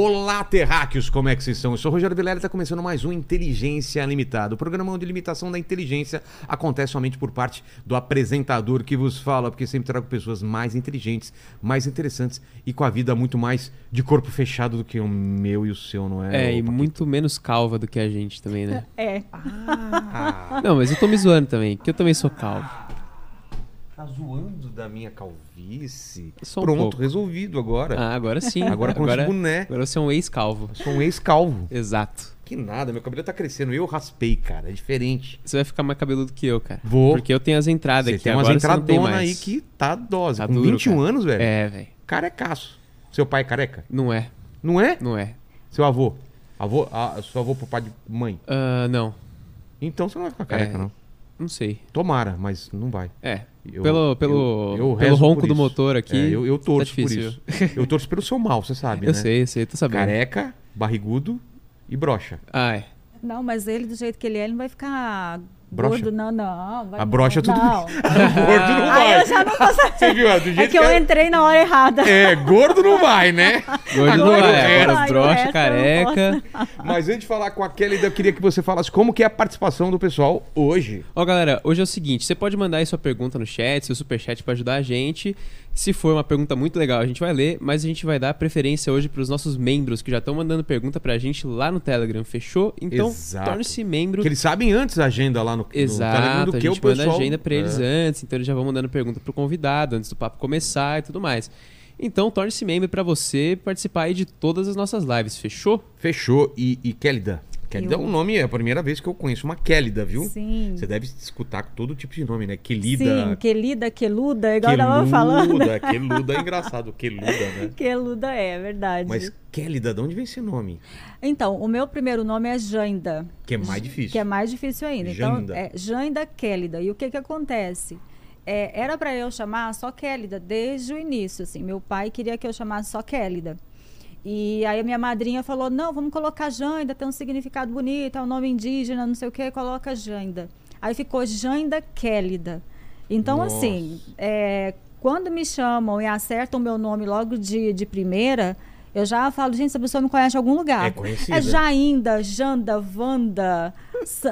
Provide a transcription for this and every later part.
Olá, terráqueos, como é que vocês estão? Eu sou o Rogério Vilela e está começando mais um Inteligência Limitada. O programa onde limitação da inteligência acontece somente por parte do apresentador que vos fala, porque sempre trago pessoas mais inteligentes, mais interessantes e com a vida muito mais de corpo fechado do que o meu e o seu, não é? É, e muito menos calva do que a gente também, né? É. Ah, Não, mas eu tô me zoando também, que eu também sou calvo. Tá zoando da minha calvície? Só um Pronto, pouco. resolvido agora. Ah, agora sim. Agora com esse boné. agora você é um ex-calvo. Sou um ex-calvo. Exato. Que nada, meu cabelo tá crescendo. Eu raspei, cara. É diferente. Você vai ficar mais cabeludo que eu, cara. Vou. Porque eu tenho as entradas aqui, tem umas agora entradonas aí que tá dose. Tá Com duro, 21 cara. anos, velho. É, velho. Carecaço. Seu pai é careca? Não é, Não é? não é. Seu avô? Avô, ah, seu avô pro pai de mãe. Ah, não, Então você não vai ficar careca, É. não. não sei. Tomara, mas não vai. É, Eu- pelo, pelo, eu- eu pelo ronco por do motor aqui, É, eu, eu tá torço por difícil. isso. Eu torço pelo seu mal, você sabe, Eu né? sei, eu sei, tô sabendo. Careca, barrigudo e brocha. Ah, é. Não, mas ele, do jeito que ele é, ele não vai ficar Broxa? gordo, não, não. Vai A brocha não. tudo não. Gordo não vai. Aí eu já não tô sabendo. Você viu? é, Do jeito É que eu entrei na hora errada. É, gordo não vai, né? Gordo não o é, agora brocha, careca. Mas antes de falar com a Kelly, eu queria que você falasse como que é a participação do pessoal hoje. Ó, galera, hoje é o seguinte: você pode mandar aí sua pergunta no chat, seu superchat pra ajudar a gente. Se for uma pergunta muito legal, a gente vai ler, mas a gente vai dar preferência hoje pros nossos membros que já estão mandando pergunta pra gente lá no Telegram, fechou? Então, Exato. torne-se membro. Porque eles sabem antes a agenda lá no, no Telegram Exato, do a que o gente manda a agenda pra eles É. antes, então eles já vão mandando pergunta pro convidado antes do papo começar e tudo mais. Então, torne-se membro pra você participar aí de todas as nossas lives, fechou? Fechou. E, e Kélida? Kélida é Eu- um nome, é a primeira vez que eu conheço uma Kélida, viu? Sim. Você deve escutar todo tipo de nome, né? Quelida, Sim, quelida, queluda, igual eu tava falando. Queluda, Queluda é engraçado, Queluda, né? Queluda é, é verdade. Mas Kélida, de onde vem esse nome? Então, o meu primeiro nome é Janda. Que é mais difícil. Que é mais difícil ainda. Janda. Então, é Janda Kélida. E o que que acontece? É, era para eu chamar só Kélida desde o início, assim. Meu pai queria que eu chamasse só Kélida. E aí a minha madrinha falou, não, vamos colocar Janda, tem um significado bonito, é um nome indígena, não sei o que, coloca Janda. Aí ficou Janda Kélida. Então, Nossa. assim, é, quando me chamam e acertam o meu nome logo de, de primeira, eu já falo, gente, essa pessoa me conhece de algum lugar. É conhecida. É Jainda, Janda, Wanda,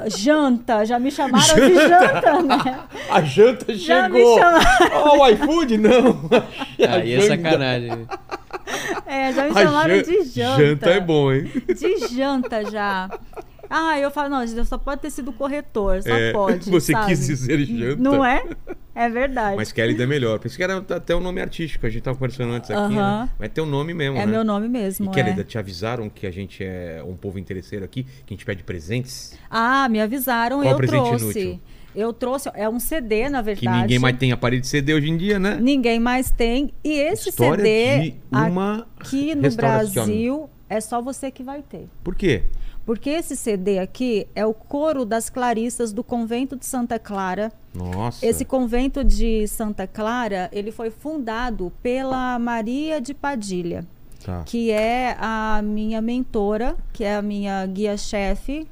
Janta, já me chamaram de Janta, né? A janta Já me chegou! chamaram. Ó, o iFood, não! Aí é janta. sacanagem. É, já me chamaram jan- de Janta. Janta é bom, hein? De Janta já. Ah, eu falo, não, só pode ter sido corretor, só É, pode. você sabe? quis dizer janta. Não é? É verdade. Mas Kélida é melhor. Pensei que era até o nome artístico, a gente tava conversando antes aqui, né? Aham. Mas tem o nome mesmo, é né? meu nome E mesmo. Kélida, é. te avisaram que a gente é um povo interesseiro aqui, que a gente pede presentes? Ah, me avisaram, Qual eu presente trouxe. inútil? Eu trouxe, é um CD, na verdade. Que ninguém mais tem aparelho de CD hoje em dia, né? Ninguém mais tem. E esse História CD uma aqui no. Brasil é só você que vai ter. Por quê? Porque esse CD aqui é o coro das Clarissas do convento de Santa Clara. Nossa. Esse convento de Santa Clara, ele foi fundado pela Maria de Padilha, Tá. que é a minha mentora, que é a minha guia-chefe.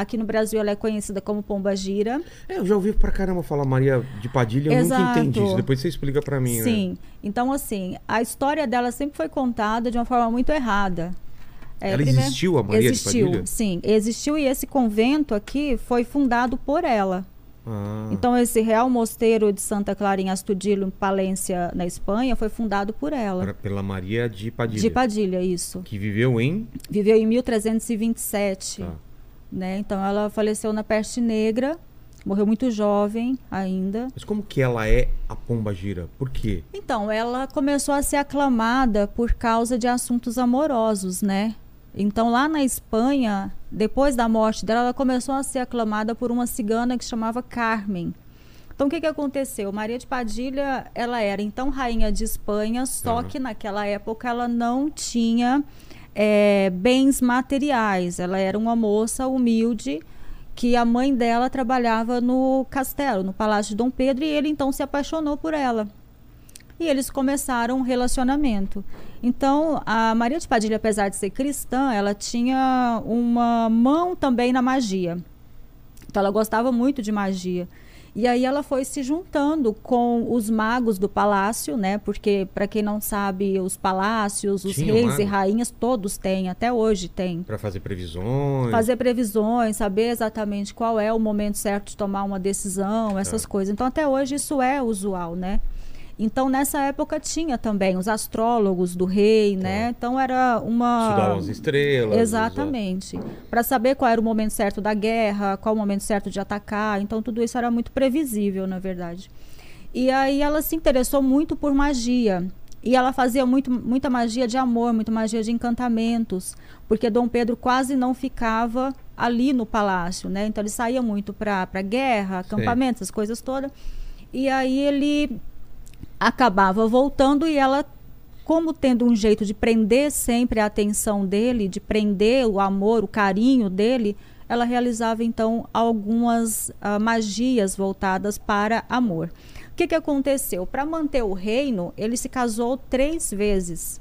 Aqui no Brasil ela é conhecida como Pomba Gira. É, eu já ouvi pra caramba falar Maria de Padilha, eu Exato. nunca entendi isso. Depois você explica pra mim, né? Sim. Então, assim, a história dela sempre foi contada de uma forma muito errada. É, Ela primeiro- existiu, a Maria existiu, de Padilha? Sim, existiu e esse convento aqui foi fundado por ela. Ah, Então, esse Real Mosteiro de Santa Clara em Astudillo, em Palência, na Espanha, foi fundado por ela. era pela Maria de Padilha. De Padilha, isso. Que viveu em... Viveu em 1327. Tá. Né? Então, ela faleceu na peste negra, morreu muito jovem ainda. Mas como que ela é a Pomba Gira? Por quê? Então, ela começou a ser aclamada por causa de assuntos amorosos, né? Então, lá na Espanha, depois da morte dela, ela começou a ser aclamada por uma cigana que chamava Carmen. Então, o que, que aconteceu? Maria de Padilha, ela era então rainha de Espanha, só Aham. que naquela época ela não tinha eh, bens materiais. Ela era uma moça humilde que a mãe dela trabalhava no castelo, no Palácio de Dom Pedro, e ele então se apaixonou por ela. E eles começaram um relacionamento. Então, a Maria de Padilha, apesar de ser cristã, ela tinha uma mão também na magia. Então, ela gostava muito de magia. E aí ela foi se juntando com os magos do palácio, né? Porque para quem não sabe, os palácios, os Tinha reis mago? e rainhas todos têm, até hoje tem. Pra fazer previsões. Fazer previsões, saber exatamente qual é o momento certo de tomar uma decisão, essas Tá. coisas. Então até hoje isso é usual, né? Então nessa época tinha também os astrólogos do rei, né? Então era uma Estudavam as estrelas. Exatamente. Para saber qual era o momento certo da guerra, qual o momento certo de atacar. Então, tudo isso era muito previsível, na verdade. E aí ela se interessou muito por magia. E ela fazia muito, muita magia de amor, muita magia de encantamentos, porque Dom Pedro quase não ficava ali no palácio, né? Então ele saía muito para guerra, acampamentos, essas coisas todas. E aí ele acabava voltando e ela como tendo um jeito de prender sempre a atenção dele, de prender o amor, o carinho dele, ela realizava então algumas ah, magias voltadas para amor. O que, que aconteceu? Para manter o reino, ele se casou três vezes.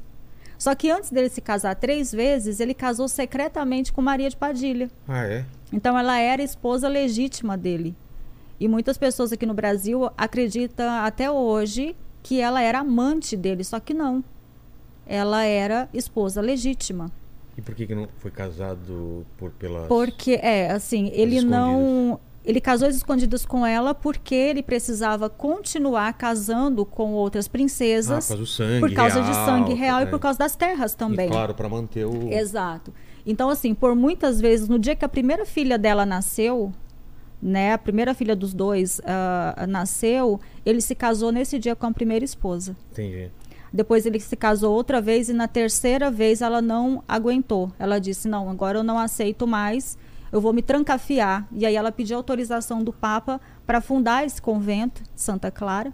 Só que antes dele se casar três vezes, ele casou secretamente com Maria de Padilha. Ah, é? Então ela era esposa legítima dele. E muitas pessoas aqui no Brasil acreditam até hoje que ela era amante dele, só que não. Ela era esposa legítima. E por que, que não foi casado por pelas. Porque, é, assim, ele não. Ele casou escondidas com ela porque ele precisava continuar casando com outras Ah, por princesas causa do sangue. por causa de real, sangue real e é. por causa das terras também. E, claro, pra manter o. Exato. Então, assim, por muitas vezes, no dia que a primeira filha dela nasceu, né, a primeira filha dos dois ah, nasceu, ele se casou nesse dia com a primeira esposa. Entendi. Depois ele se casou outra vez e na terceira vez ela não aguentou. Ela disse: Não, agora eu não aceito mais, eu vou me trancafiar. E aí ela pediu autorização do Papa para fundar esse convento, Santa Clara.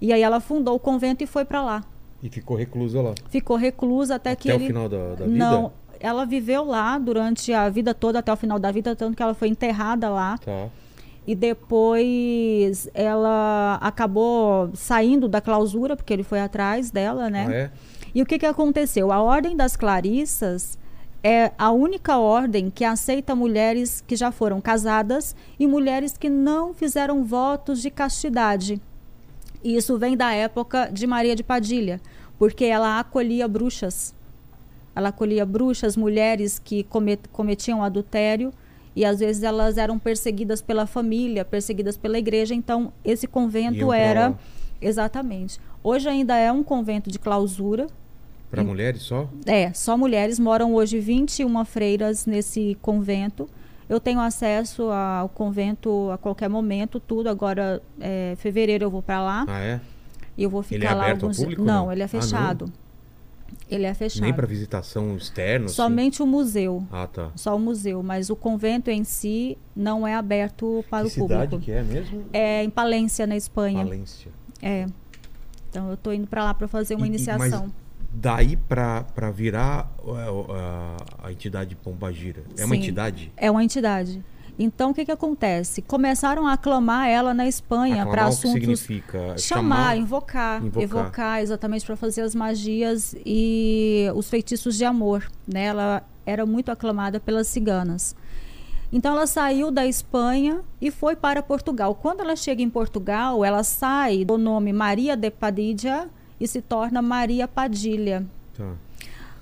E aí ela fundou o convento e foi para lá. E ficou reclusa lá. Ficou reclusa até, que Até o final da, da vida? Não, ela viveu lá durante a vida toda, até o final da vida, tanto que ela foi enterrada lá. Tá. E depois ela acabou saindo da clausura, porque ele foi atrás dela, né? Ah, é? E o que, que aconteceu? A Ordem das Clarissas é a única ordem que aceita mulheres que já foram casadas e mulheres que não fizeram votos de castidade. E isso vem da época de Maria de Padilha, porque ela acolhia bruxas. Ela acolhia bruxas, mulheres que comet- cometiam adultério e às vezes elas eram perseguidas pela família, perseguidas pela igreja. Então, esse convento era. Exatamente. Hoje ainda é um convento de clausura. Pra mulheres só? É, só mulheres. Moram hoje 21 freiras nesse convento. Eu tenho acesso ao convento a qualquer momento, tudo. Agora, é, fevereiro eu vou para lá Ah, é? e eu vou ficar Ele é lá aberto ao alguns público, Não, não? ele é Ah, fechado. Ele é fechado. Nem pra visitação externa? assim? Somente o museu. Ah, tá. Só o museu, mas o convento em si não é aberto para que o cidade público. que é mesmo? É em Palência, na Espanha. Valência. É. Então eu tô indo para lá para fazer uma E- iniciação. daí pra virar uh, a, a entidade Pombagira, é uma Sim. entidade? É uma entidade. Então, o que, que acontece? Começaram a aclamar ela na Espanha para Aclamar o que assuntos. significa? Chamar, invocar, Invocar. evocar, exatamente para fazer as magias e os feitiços de amor. Né? Ela era muito aclamada pelas ciganas. Então ela saiu da Espanha e foi para Portugal. Quando ela chega em Portugal, ela sai do nome Maria de Padilha e se torna Maria Padilha. Tá.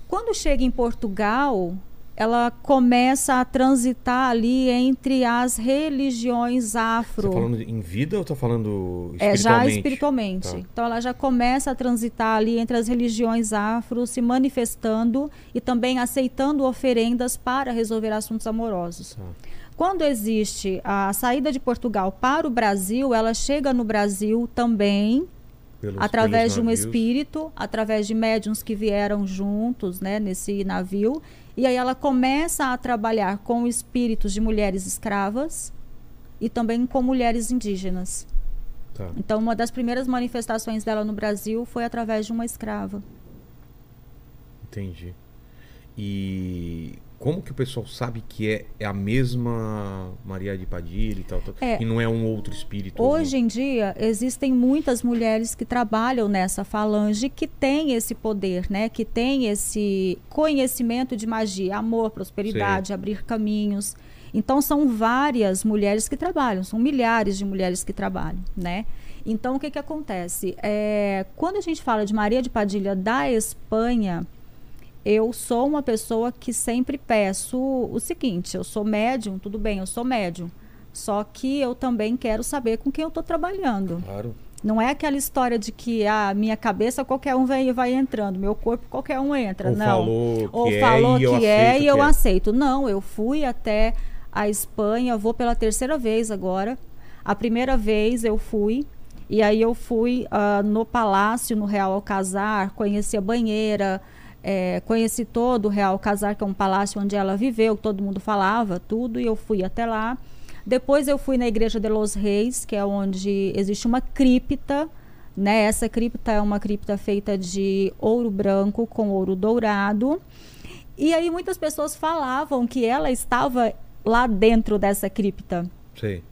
Quando chega em Portugal, ela começa a transitar ali entre as religiões Você tá afro. falando em vida ou tá falando É, já espiritualmente? espiritualmente. Tá. Então ela já começa a transitar ali entre as religiões afro, se manifestando e também aceitando oferendas para resolver assuntos amorosos. Tá. Quando existe a saída de Portugal para o Brasil, ela chega no Brasil também Pelos- através pelos de um espírito, através de médiums que vieram juntos, né, nesse navio, e aí ela começa a trabalhar com espíritos de mulheres escravas e também com mulheres indígenas. Tá. Então, uma das primeiras manifestações dela no Brasil foi através de uma escrava. Entendi. E como que o pessoal sabe que é, é a mesma Maria de Padilha e tal, tal É. e não é um outro espírito? Hoje em dia, existem muitas mulheres que trabalham nessa falange que têm esse poder, né? Que têm esse conhecimento de magia, amor, prosperidade, abrir caminhos. Então são várias mulheres que trabalham, são milhares de mulheres que trabalham, né? Então o que que acontece? É, quando a gente fala de Maria de Padilha da Espanha, eu sou uma pessoa que sempre peço o seguinte: eu sou médium, tudo bem, eu sou médium. Só que eu também quero saber com quem eu estou trabalhando. Claro. Não é aquela história de que a minha cabeça qualquer um vai, vai entrando, meu corpo qualquer um entra. Ou não. falou que Ou é falou e eu que é aceito e eu que é. aceito. Não, eu fui até a Espanha, vou pela terceira vez agora. A primeira vez eu fui, e aí eu fui ah, no palácio, no Real Alcazar, conheci a banheira, eh, conheci todo o Real Alcazar, que é um palácio onde ela viveu, todo mundo falava, tudo, e eu fui até lá. Depois eu fui na Igreja de los Reis, que é onde existe uma cripta, né? Essa cripta é uma cripta feita de ouro branco com ouro dourado. E aí muitas pessoas falavam que ela estava lá dentro dessa cripta. Sei.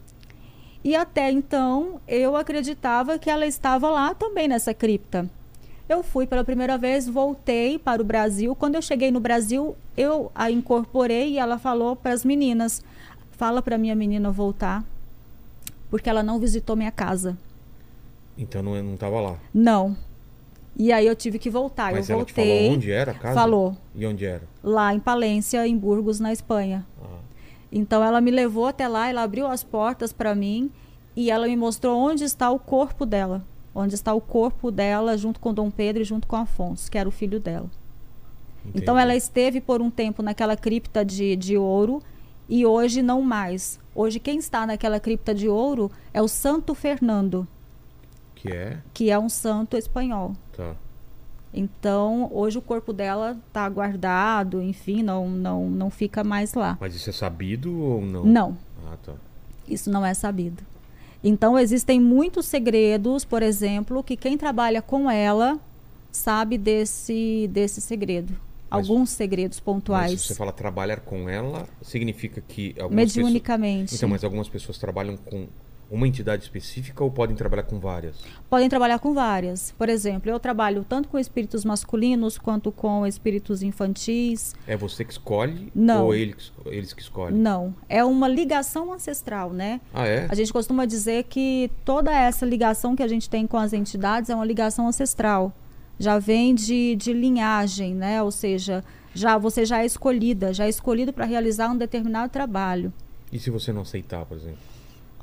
E até então eu acreditava que ela estava lá também nessa cripta. Eu fui pela primeira vez, voltei para o Brasil. Quando eu cheguei no Brasil, eu a incorporei e ela falou para as meninas: fala para minha menina voltar, porque ela não visitou minha casa. Então não, não tava lá. Não. E aí eu tive que voltar. Mas eu ela te voltei. falou onde era a casa? Falou. E onde era? Lá em Palência, em Burgos, na Espanha. Ah, Então ela me levou até lá, ela abriu as portas para mim e ela me mostrou onde está o corpo dela. Onde está o corpo dela junto com Dom Pedro e junto com Afonso, que era o filho dela. Então entendi. ela esteve por um tempo naquela cripta de, de ouro e hoje não mais. Hoje quem está naquela cripta de ouro é o Santo Fernando, Que é? que é um santo espanhol. Tá. Então hoje o corpo dela está guardado, enfim, não, não, não fica mais lá. Mas isso é sabido ou não? Não, Ah, tá. isso não é sabido. Então existem muitos segredos, por exemplo, que quem trabalha com ela sabe desse, desse segredo. Mas- Alguns segredos Mas pontuais. se você fala trabalhar com ela, significa que algumas mediunicamente. pessoas... Então, mas algumas pessoas trabalham com uma entidade específica ou podem trabalhar com várias? Podem trabalhar com várias. Por exemplo, eu trabalho tanto com espíritos masculinos quanto com espíritos infantis. É você que escolhe Não. ou ele que es- eles que escolhem? Não, é uma ligação ancestral, né? Ah, é? A gente costuma dizer que toda essa ligação que a gente tem com as entidades é uma ligação ancestral. Já vem de, de linhagem, né? Ou seja, já você já é escolhida, já é escolhido para realizar um determinado trabalho. E se você não aceitar, por exemplo?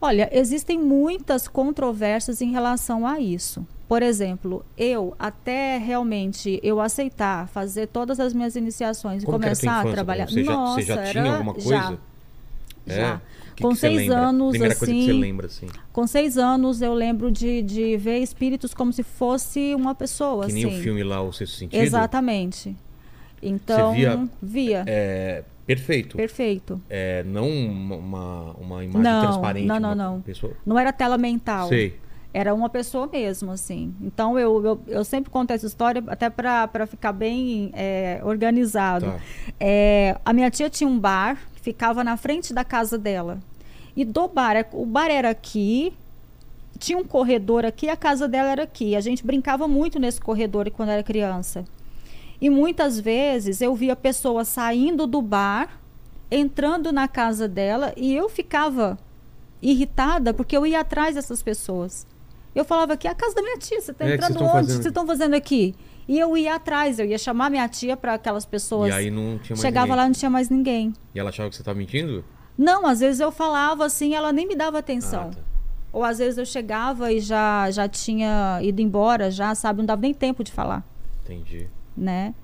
Olha, existem muitas controvérsias em relação a isso. Por exemplo, eu até realmente eu aceitar fazer todas as minhas iniciações e começar a trabalhar. Você já, Nossa, você já tinha alguma coisa? Já. É? Já. Que Com que você seis anos, Primeira coisa que você assim, lembra, assim. Com seis anos eu lembro de, de ver espíritos como se fosse uma pessoa, Que nem assim. o filme lá, O Sexto Sentido. Exatamente. Então, via- via. É, perfeito. Perfeito. É, não uma, uma, imagem Não, transparente. não, não, não. Pessoa... Não era tela mental. Sei. Era uma pessoa mesmo, assim. Então, eu, eu, eu sempre conto essa história até para ficar bem é, organizado. Tá. É, a minha tia tinha um bar que ficava na frente da casa dela. E do bar, o bar era aqui, tinha um corredor aqui, a casa dela era aqui. A gente brincava muito nesse corredor quando era criança. E muitas vezes eu via pessoas saindo do bar, entrando na casa dela, e eu ficava irritada porque eu ia atrás dessas pessoas. Eu falava que é a casa da minha tia, você está É, entrando onde? Vocês estão fazendo aqui? E eu ia atrás, eu ia chamar minha tia para aquelas pessoas. E aí não tinha mais Chegava ninguém. lá e não tinha mais ninguém. E ela achava que você estava mentindo? Não, às vezes eu falava assim, ela nem me dava atenção. Ah, tá. Ou às vezes eu chegava e já, já tinha ido embora, já, sabe? Não dava nem tempo de falar, Entendi. Né?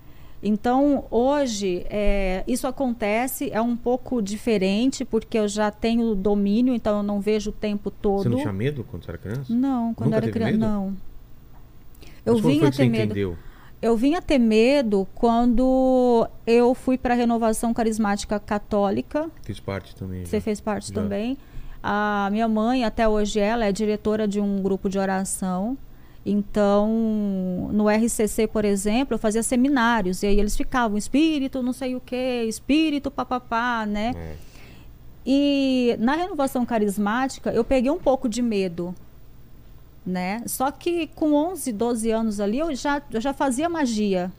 Então, hoje, é, isso acontece, é um pouco diferente, porque eu já tenho domínio, então eu não vejo o tempo todo. Você não tinha medo quando você era criança? Não, quando Nunca eu era criança, medo? não. Eu Mas vinha ter medo. entendeu? Eu vim a ter medo quando eu fui para a renovação carismática católica. Fiz parte também. Você já. fez parte Já. também. A minha mãe, até hoje, ela é diretora de um grupo de oração. Então, no RCC, por exemplo, eu fazia seminários. E aí eles ficavam, espírito não sei o quê, espírito papapá, né? É. E na renovação carismática, eu peguei um pouco de medo, né? Só que com 11, 12 anos ali, eu já, eu já fazia magia.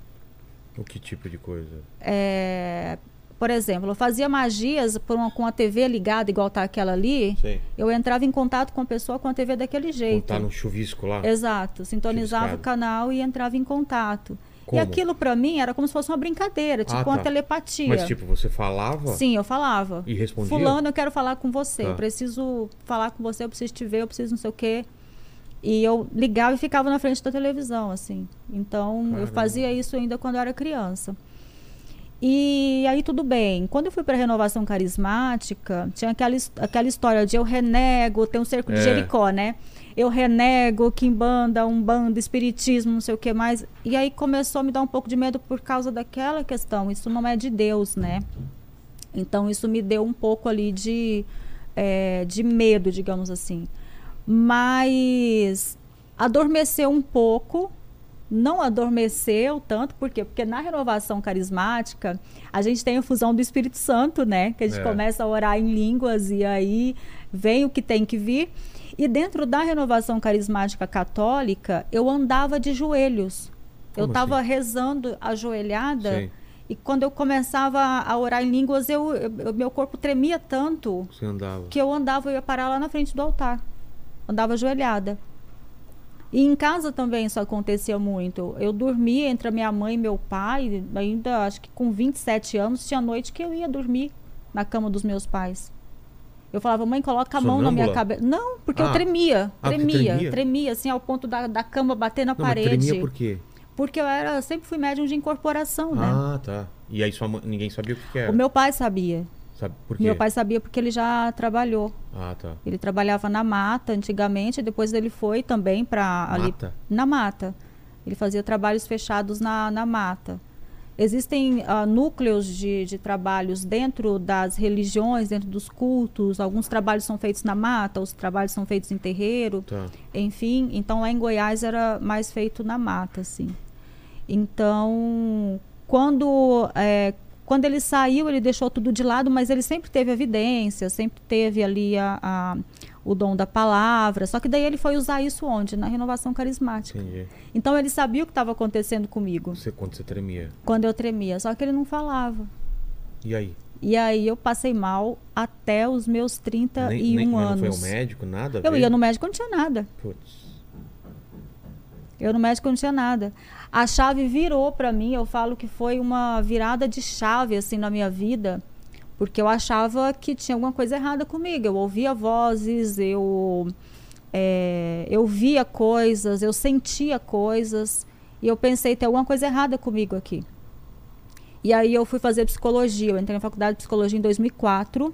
O que tipo de coisa? É, por exemplo, eu fazia magias por uma- com a TV ligada, igual tá aquela ali. Sei. Eu entrava em contato com a pessoa com a TV daquele Quando jeito. tá no chuvisco lá. Exato, sintonizava Chuviscado. o canal e entrava em contato. Como? E aquilo pra mim era como se fosse uma brincadeira, tipo Ah, uma tá. telepatia. Mas tipo, você falava Sim, eu falava. e respondia? Fulano, eu quero falar com você. Tá. Eu preciso falar com você, eu preciso te ver, eu preciso não sei o quê. E eu ligava e ficava na frente da televisão, assim. Então, Caramba. eu fazia isso ainda quando eu era criança. E aí tudo bem. Quando eu fui para renovação carismática, tinha aquela, aquela história de eu renego, tem um cerco de É. Jericó, né? Eu renego quimbanda, umbanda, espiritismo, não sei o que mais. E aí começou a me dar um pouco de medo por causa daquela questão. Isso não é de Deus, né? Então isso me deu um pouco ali de, eh, de medo, digamos assim. Mas adormeceu um pouco, não adormeceu tanto, por quê? Porque na renovação carismática a gente tem a fusão do Espírito Santo, né? Que a gente É. começa a orar em línguas e aí vem o que tem que vir. E dentro da renovação carismática católica, eu andava de joelhos. eu Como estava assim? rezando ajoelhada. Sei. E quando eu começava a orar em línguas, eu, eu- meu corpo tremia tanto que eu andava, eu ia parar lá na frente do altar. Andava ajoelhada. E em casa também isso acontecia muito. Eu dormia entre a minha mãe e meu pai, ainda acho que com 27 anos, tinha noite que eu ia dormir na cama dos meus pais. Eu falava, mãe, coloca a mão na minha Sonâmbula? cabeça. Não, porque Ah. eu tremia, Ah, porque tremia, tremia? tremia, assim, ao ponto da, da cama bater na Não, mas parede. tremia por quê? Porque eu era, sempre fui médium de incorporação, né? Ah, tá. E aí sua mãe, ninguém sabia o que, que era. O meu pai sabia. Sabe? Meu pai sabia porque ele já trabalhou. Ah, tá. Ele trabalhava na mata antigamente, depois ele foi também para ali Mata? na mata. Ele fazia trabalhos fechados na, na mata. Existem ah, núcleos de, de trabalhos dentro das religiões, dentro dos cultos. Alguns trabalhos são feitos na mata, outros trabalhos são feitos em terreiro. Tá. Enfim, então lá em Goiás era mais feito na mata, assim. Então, quando, é, quando ele saiu, ele deixou tudo de lado, mas ele sempre teve evidência, sempre teve ali a, a- o dom da palavra. Só que daí ele foi usar isso onde? Na renovação carismática. Entendi. Então ele sabia o que estava acontecendo comigo Você, quando você tremia. quando eu tremia, só que ele não falava. E aí? E aí eu passei mal até os meus 31 nem, nem, mas anos. não foi ao médico, nada? Eu ia no médico, não tinha nada. Putz. Eu no médico não tinha nada. A chave virou para mim, eu falo que foi uma virada de chave assim na minha vida, porque eu achava que tinha alguma coisa errada comigo. Eu ouvia vozes, eu é, eu via coisas, eu sentia coisas e eu pensei tem alguma coisa errada comigo aqui. E aí eu fui fazer psicologia. Eu entrei na faculdade de psicologia em 2004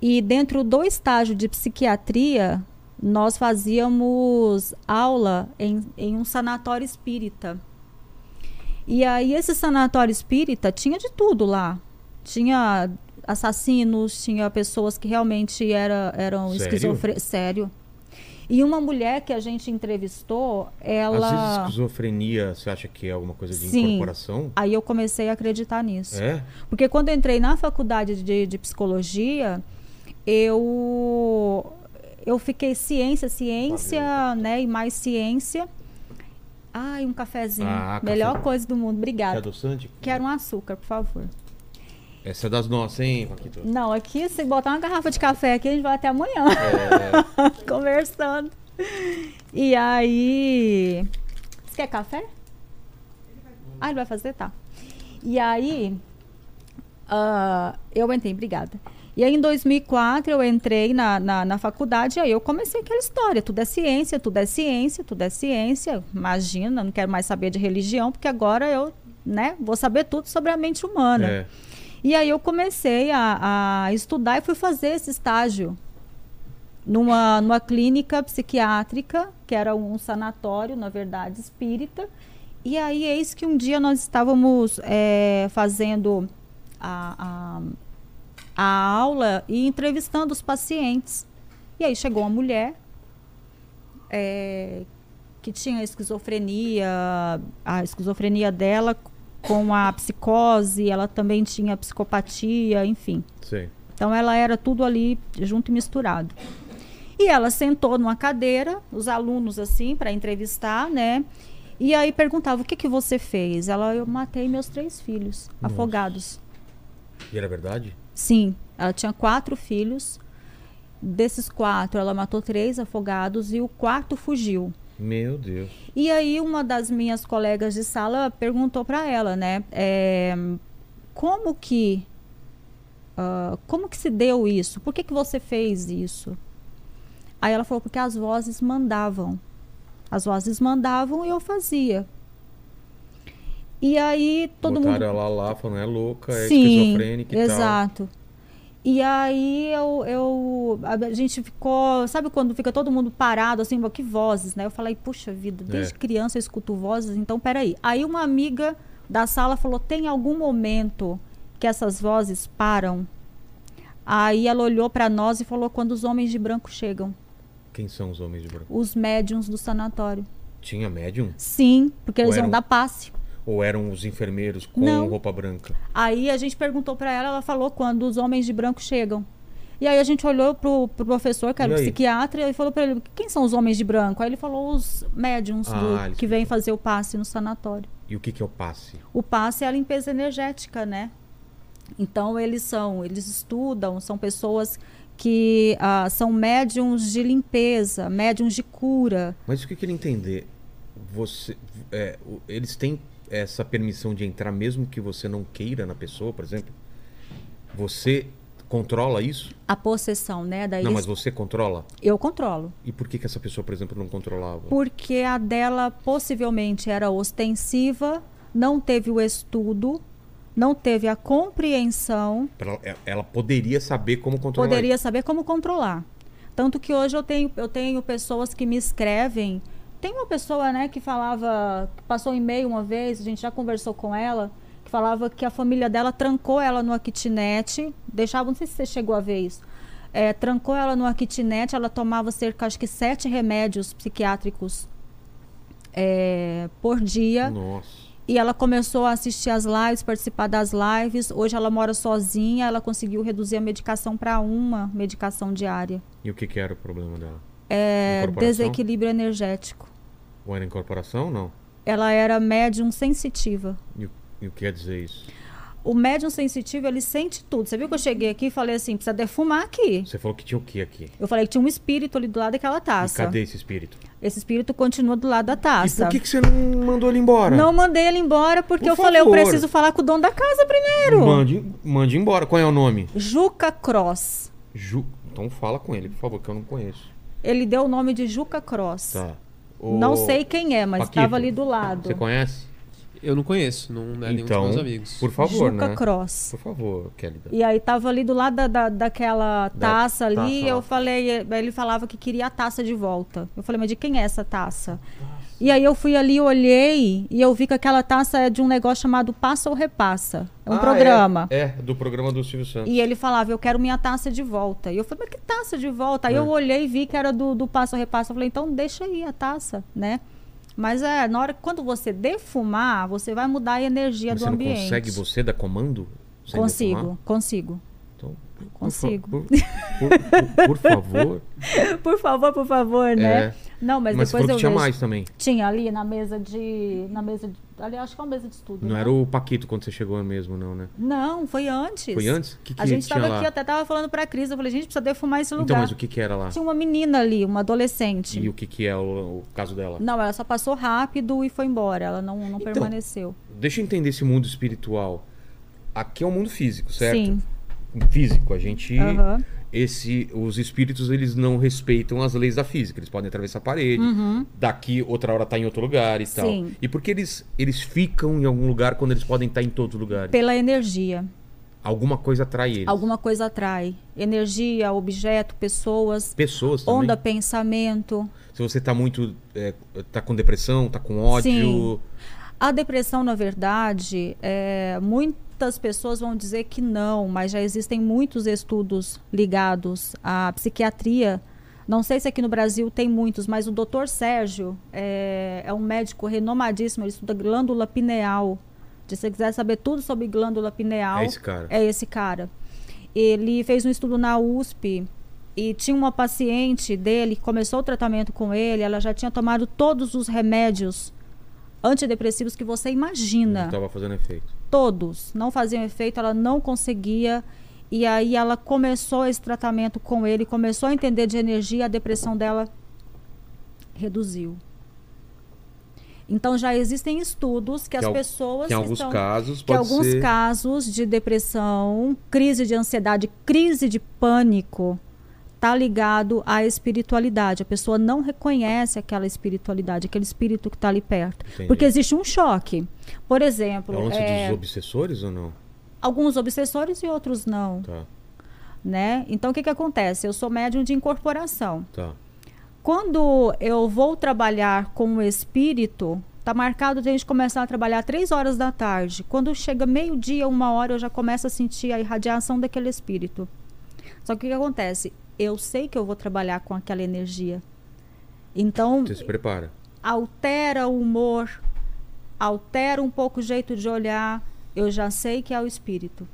e dentro do estágio de psiquiatria nós fazíamos aula em, em um sanatório espírita. E aí esse sanatório espírita tinha de tudo lá. Tinha assassinos, tinha pessoas que realmente era, eram Sério? esquizofrênicas. Sério. E uma mulher que a gente entrevistou, Às vezes ela. esquizofrenia, você acha que é alguma coisa de Sim. incorporação? Aí eu comecei a acreditar nisso. É? Porque quando eu entrei na faculdade de, de psicologia, eu eu fiquei ciência, ciência, né, e mais ciência. Ai, um cafezinho. Ah, café. Melhor coisa do mundo. Quer Obrigada. adoçante? Quero um açúcar, por favor. Essa é das nossas, hein, Paquito? Não, aqui, se botar uma garrafa de café aqui, a gente vai até amanhã. É, Conversando. E aí. Você quer café? Ah, ele vai fazer? Tá. E aí. ah, eu entrei, obrigada. E aí, em 2004, eu entrei na, na, na faculdade e aí eu comecei aquela história. Tudo é ciência, tudo é ciência, tudo é ciência. Imagina, não quero mais saber de religião, porque agora eu né, vou saber tudo sobre a mente humana. é. E aí eu comecei a, a estudar e fui fazer esse estágio numa, numa clínica psiquiátrica, que era um sanatório, na verdade, espírita. E aí, eis que um dia nós estávamos eh, fazendo a, a, a aula e entrevistando os pacientes. E aí chegou uma mulher eh, que tinha esquizofrenia, a esquizofrenia dela com a psicose, ela também tinha psicopatia, enfim. Sei. Então ela era tudo ali junto e misturado. E ela sentou numa cadeira, os alunos assim, para entrevistar, né? E aí perguntava: o que, que você fez? Ela, eu matei meus três filhos, Nossa. afogados. E era verdade? Sim, ela tinha quatro filhos. Desses quatro, ela matou três afogados e o quarto fugiu. Meu Deus. E aí uma das minhas colegas de sala perguntou para ela, né? é, como que ah, como que se deu isso? Por que que você fez isso? Aí ela falou porque as vozes mandavam. As vozes mandavam e eu fazia. E aí todo Botaram mundo ela lá, falando, é louca, é Sim, esquizofrênica e exato. E aí eu, eu a gente ficou, sabe quando fica todo mundo parado assim, "Pô, que vozes, né? Eu falei, puxa vida, desde É. criança eu escuto vozes, então peraí. Aí uma amiga da sala falou, tem algum momento que essas vozes param? Aí ela olhou para nós e falou quando os homens de branco chegam, tal. Quem são os homens de branco? os médiums do sanatório. Tinha médium? Sim, porque eles Ou iam eram- dar passe. Ou eram os enfermeiros com Não. roupa branca? Aí a gente perguntou pra ela, ela falou quando os homens de branco chegam. E aí a gente olhou pro, pro professor, que era E psiquiatra, e falou pra ele, quem são os homens de branco? Aí ele falou os médiums do- Ah, eles que vêm fazer o passe no sanatório. E o que, que é o passe? O passe é a limpeza energética, né? Então eles são, eles estudam, são pessoas que ah, são médiums de limpeza, médiums de cura. Mas o que eu queria entender, você, é, eles têm essa permissão de entrar mesmo que você não queira na pessoa, por exemplo? Você controla isso? A possessão, né? Daí Não, mas você controla? eu controlo. E por que, que essa pessoa, por exemplo, não controlava? Porque a dela possivelmente era ostensiva, não teve o estudo, não teve a compreensão, é- Ela poderia saber como controlar poderia saber como controlar. Tanto que hoje eu tenho, eu tenho pessoas que me escrevem. Tem uma pessoa, né, que falava, que passou um e-mail uma vez, a gente já conversou com ela, que falava que a família dela trancou ela numa kitnet, deixava, não sei se você chegou a ver isso, é, trancou ela numa kitnet, ela tomava cerca, acho que sete remédios psiquiátricos é, por dia. Nossa. E ela começou a assistir as lives, participar das lives. Hoje ela mora sozinha, ela conseguiu reduzir a medicação para uma medicação diária. E o que, que era o problema dela? É desequilíbrio energético. Ou era incorporação? Não. Ela era médium sensitiva. E, o- e o que quer dizer isso? O médium sensitivo, ele sente tudo. Você viu que eu cheguei aqui e falei assim, precisa defumar aqui. Você falou que tinha o que aqui? Eu falei que tinha um espírito ali do lado daquela E taça. cadê esse espírito? Esse espírito continua do lado da E taça. por que, que você não mandou ele embora? Não mandei ele embora porque Por eu falei, eu preciso falar com o dono da casa primeiro. Mande, mande embora. Qual é o nome? Juca Cross. Ju... Então fala com ele, por favor, que eu não conheço. Ele deu o nome de Juca Cross. Tá. O- Não sei quem é, mas estava ali do lado. Você conhece? Eu não conheço, não é nenhum dos então, meus amigos. por favor, Juca né? Cross. Por favor, Kélida. E aí tava ali do lado da, da- daquela Da taça ali, taça eu falei, ele falava que queria a taça de volta. Eu falei, mas de quem é essa taça? E aí eu fui ali, olhei e eu vi que aquela taça é de um negócio chamado Passa ou Repassa. É um Ah, programa. É, é, do programa do Silvio Santos. E ele falava, eu quero minha taça de volta. E eu falei, mas que taça de volta? Aí É. eu olhei e vi que era do, do Passa ou Repassa. Eu falei, então deixa aí a taça, né? Mas é, na hora que quando você defumar, você vai mudar a energia Mas do você ambiente. consegue você dar comando? Consigo, defumar? consigo. Então, Consigo. Por, por- por- por favor. por favor, por favor, né? É. Não, mas, Mas, depois eu tinha vejo. mais também. Tinha ali na mesa de. Na mesa de. Ali acho que é uma mesa de estudo. Não né? era o Paquito quando você chegou mesmo, não, né? Não, foi antes. Foi antes? O que, que a gente tinha tava lá? aqui, até tava falando pra Cris. Eu falei, gente, precisa defumar esse lugar. Então, mas o que, que era lá? Tinha uma menina ali, uma adolescente. E o que, que é o, o caso dela? Não, ela só passou rápido e foi embora. Ela não, não Então, permaneceu. Deixa eu entender esse mundo espiritual. Aqui é um mundo físico, certo? Sim. Físico. A gente. Esse, os espíritos eles não respeitam as leis da física. Eles podem atravessar a parede. Daqui, outra hora tá em outro lugar e tal. Uhum. Sim. E por que eles, eles ficam em algum lugar quando eles podem estar em todos os lugares? Pela energia. Alguma coisa atrai eles. Alguma coisa atrai. Energia, objeto, pessoas, Pessoas também. onda, pensamento. Se você tá muito. É, tá com depressão, tá com ódio. Sim. A depressão, na verdade, é, muitas pessoas vão dizer que não, mas já existem muitos estudos ligados à psiquiatria. Não sei se aqui no Brasil tem muitos, mas o Dr. Sérgio é, é um médico renomadíssimo, ele estuda glândula pineal. Se você quiser saber tudo sobre glândula pineal, É esse cara. é esse cara. Ele fez um estudo na USP e tinha uma paciente dele que começou o tratamento com ele, ela já tinha tomado todos os remédios antidepressivos que você imagina. Não estava fazendo efeito. Todos não faziam efeito, ela não conseguia. E aí ela começou esse tratamento com ele, começou a entender de energia, a depressão dela reduziu. Então já existem estudos que, Que as pessoas Que em alguns estão casos que alguns ser... casos de depressão, crise de ansiedade, crise de pânico está ligado à espiritualidade. A pessoa não reconhece aquela espiritualidade, aquele espírito que está ali perto, Entendi. porque existe um choque. Por É exemplo, lance é, dos obsessores ou não? alguns obsessores e outros não, Tá, né? Então o que que acontece? Eu sou médium de incorporação. tá. Quando eu vou trabalhar com o espírito, tá marcado de a gente começar a trabalhar três horas da tarde. Quando chega meio-dia, uma hora, eu já começo a sentir a irradiação daquele espírito. Só que o que, que acontece? Eu sei que eu vou trabalhar com aquela energia. Então, Você se prepara. altera o humor, altera um pouco o jeito de olhar, eu já sei que é o espírito.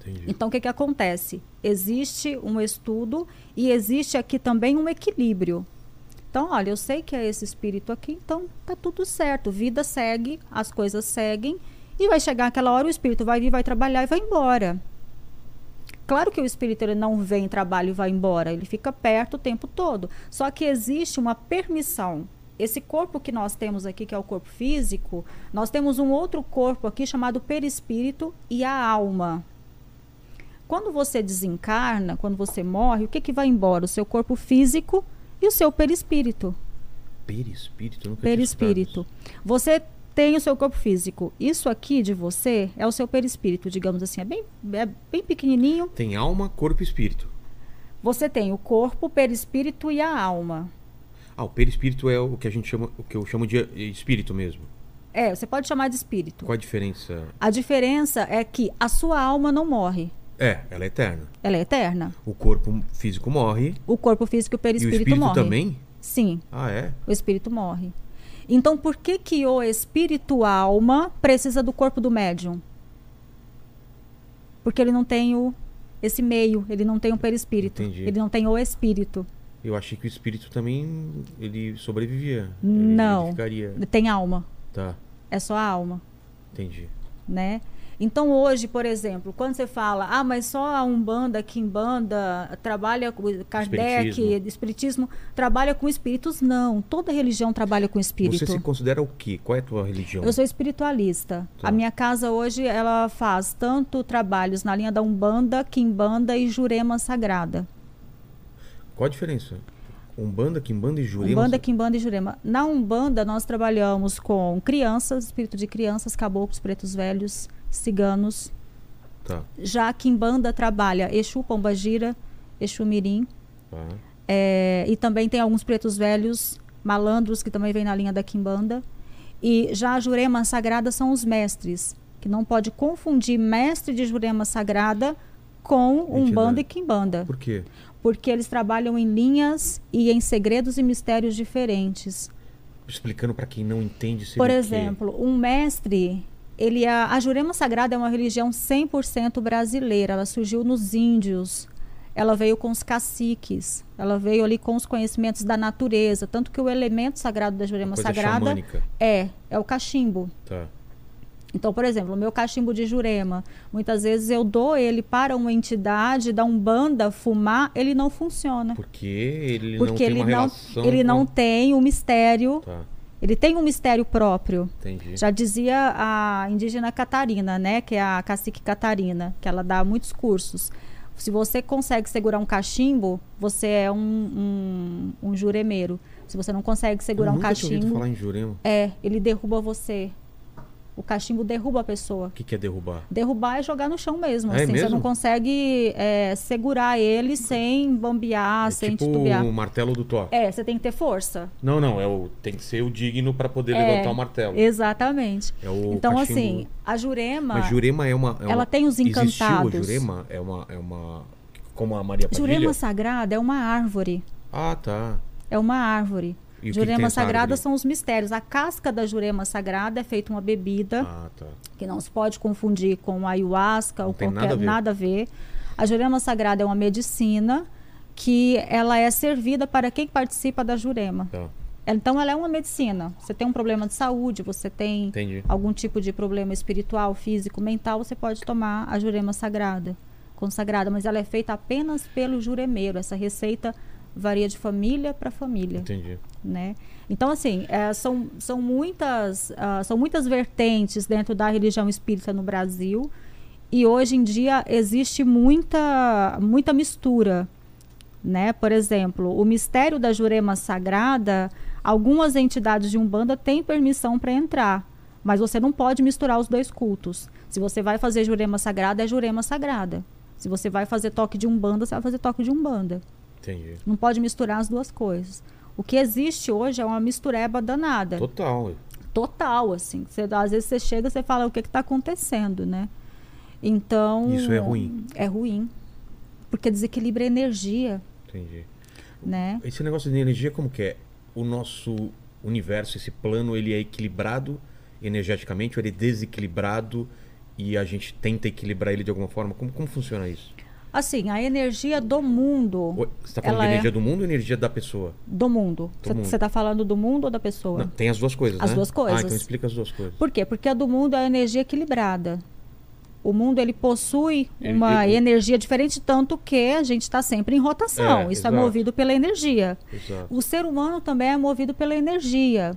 Entendi. Então, o que, que acontece? Existe um estudo e existe aqui também um equilíbrio. Então, olha, eu sei que é esse espírito aqui, então tá tudo certo. Vida segue, as coisas seguem e vai chegar aquela hora o espírito vai vir, vai trabalhar e vai embora. Claro que o espírito ele não vem, trabalha e vai embora, ele fica perto o tempo todo. Só que existe uma permissão. Esse corpo que nós temos aqui, que é o corpo físico, nós temos um outro corpo aqui chamado perispírito e a alma. Quando você desencarna, quando você morre, o que, que vai embora? O seu corpo físico e o seu perispírito. Perispírito? Nunca Perispírito. Você tem o seu corpo físico. Isso aqui de você é o seu perispírito, digamos assim. É bem, é bem pequenininho. Tem alma, corpo e espírito. Você tem o corpo, o perispírito e a alma. Ah, o perispírito é o que a gente chama, o que eu chamo de espírito mesmo. É, você pode chamar de espírito. Qual a diferença? A diferença é que a sua alma não morre. É, ela é eterna. Ela é eterna. O corpo físico morre O corpo físico e o e o perispírito espírito morre. também? Sim. Ah, é? o espírito morre. Então, por que que o espírito alma precisa do corpo do médium? Porque ele não tem o, esse meio, ele não tem um perispírito, Entendi. ele não tem o espírito, Eu achei que o espírito também ele sobrevivia. Ele- Não. Ele ficaria. ele tem alma, Tá, é só a alma, entendi. né? Então hoje, por exemplo, quando você fala, ah, mas só a Umbanda, Kimbanda, trabalha com Kardec, Espiritismo. espiritismo. trabalha com espíritos, não. Toda religião trabalha com espírito. Você se considera o quê? Qual é a tua religião? Eu sou espiritualista. Tá. A minha casa hoje ela faz tanto trabalhos na linha da Umbanda, Quimbanda e Jurema Sagrada. Qual a diferença? Umbanda, Quimbanda e Jurema? Umbanda, Quimbanda e Jurema. Na Umbanda nós trabalhamos com crianças, espírito de crianças, caboclos, pretos velhos, ciganos. Tá, Já a Quimbanda trabalha Exu Pombagira, Exu Mirim. tá. É, e também tem alguns pretos velhos, malandros, que também vêm na linha da Quimbanda. E já a Jurema Sagrada são os mestres, que não pode confundir mestre de Jurema Sagrada com Entidade. Umbanda e Quimbanda, Por quê? porque eles trabalham em linhas e em segredos e mistérios diferentes. Explicando pra quem não entende Por exemplo, um mestre, ele é, a Jurema Sagrada é uma religião 100% brasileira, ela surgiu nos índios. Ela veio com os caciques, ela veio ali com os conhecimentos da natureza, tanto que o elemento sagrado da Jurema Sagrada xamânica. é é o cachimbo. Tá. Então, por exemplo, o meu cachimbo de Jurema, muitas vezes eu dou ele para uma entidade da Umbanda fumar, ele não funciona. Porque ele não Porque tem ele uma não, relação ele não com... tem o mistério, Tá, ele tem um mistério próprio. entendi. Já dizia a indígena Catarina, né, que é a cacique Catarina, que ela dá muitos cursos. Se você consegue segurar um cachimbo, você é um, um, um juremeiro. Se você não consegue segurar um cachimbo, falar em Jurema. é, ele derruba você. O cachimbo derruba a pessoa. O que que é derrubar? Derrubar é jogar no chão mesmo. É assim, Você mesmo? não consegue é, segurar ele sem bambear, é sem tipo titubear. o martelo do Thor. É, você tem que ter força. Não, não, é o tem que ser o digno pra poder É, levantar o martelo. Exatamente. É o então, cachimbo- assim, a Jurema. Mas Jurema é uma, é Ela tem os Existiu encantados. a Jurema? É uma, é uma... Como a Maria Padilha? Jurema Sagrada é uma árvore. Ah, tá. É uma árvore. E Jurema Sagrada são os mistérios. A casca da Jurema Sagrada é feita uma bebida Ah, tá. que não se pode confundir com ayahuasca Não ou qualquer nada a nada a ver. A Jurema Sagrada é uma medicina que ela é servida para quem participa da Jurema. tá. Então ela é uma medicina. Você tem um problema de saúde, você tem Entendi. algum tipo de problema espiritual, físico, mental, você pode tomar a jurema sagrada, consagrada, mas ela é feita apenas pelo juremeiro. Essa receita varia de família para família Entendi. né? Então, assim, é, são, são, muitas, ah, são muitas vertentes dentro da religião espírita no Brasil e hoje em dia existe muita, muita mistura, né? Por exemplo, o mistério da Jurema Sagrada, algumas entidades de Umbanda têm permissão para entrar, mas você não pode misturar os dois cultos. Se você vai fazer Jurema Sagrada, é Jurema Sagrada. Se você vai fazer toque de Umbanda, você vai fazer toque de Umbanda. Entendi. Não pode misturar as duas coisas. O que existe hoje é uma mistureba danada. Total. Total, assim. Você, às vezes você chega e você fala o que está acontecendo, né? Então. Isso é ruim. É ruim. Porque desequilibra a energia, Entendi. né? Esse negócio de energia, como que é? O nosso universo, esse plano, ele é equilibrado energeticamente ou ele é desequilibrado e a gente tenta equilibrar ele de alguma forma? Como, como funciona isso? Assim, a energia do mundo. Você está falando de é- energia do mundo ou energia da pessoa? Do mundo. Do mundo. Você está falando do mundo ou da pessoa? Não, tem as duas coisas, As né? duas coisas. Ah, então explica as duas coisas. Por quê? Porque a do mundo é a energia equilibrada. O mundo ele possui Ele- uma ele- energia diferente, tanto que a gente está sempre em rotação. É, Isso exato. é movido pela energia. Exato. O ser humano também é movido pela energia.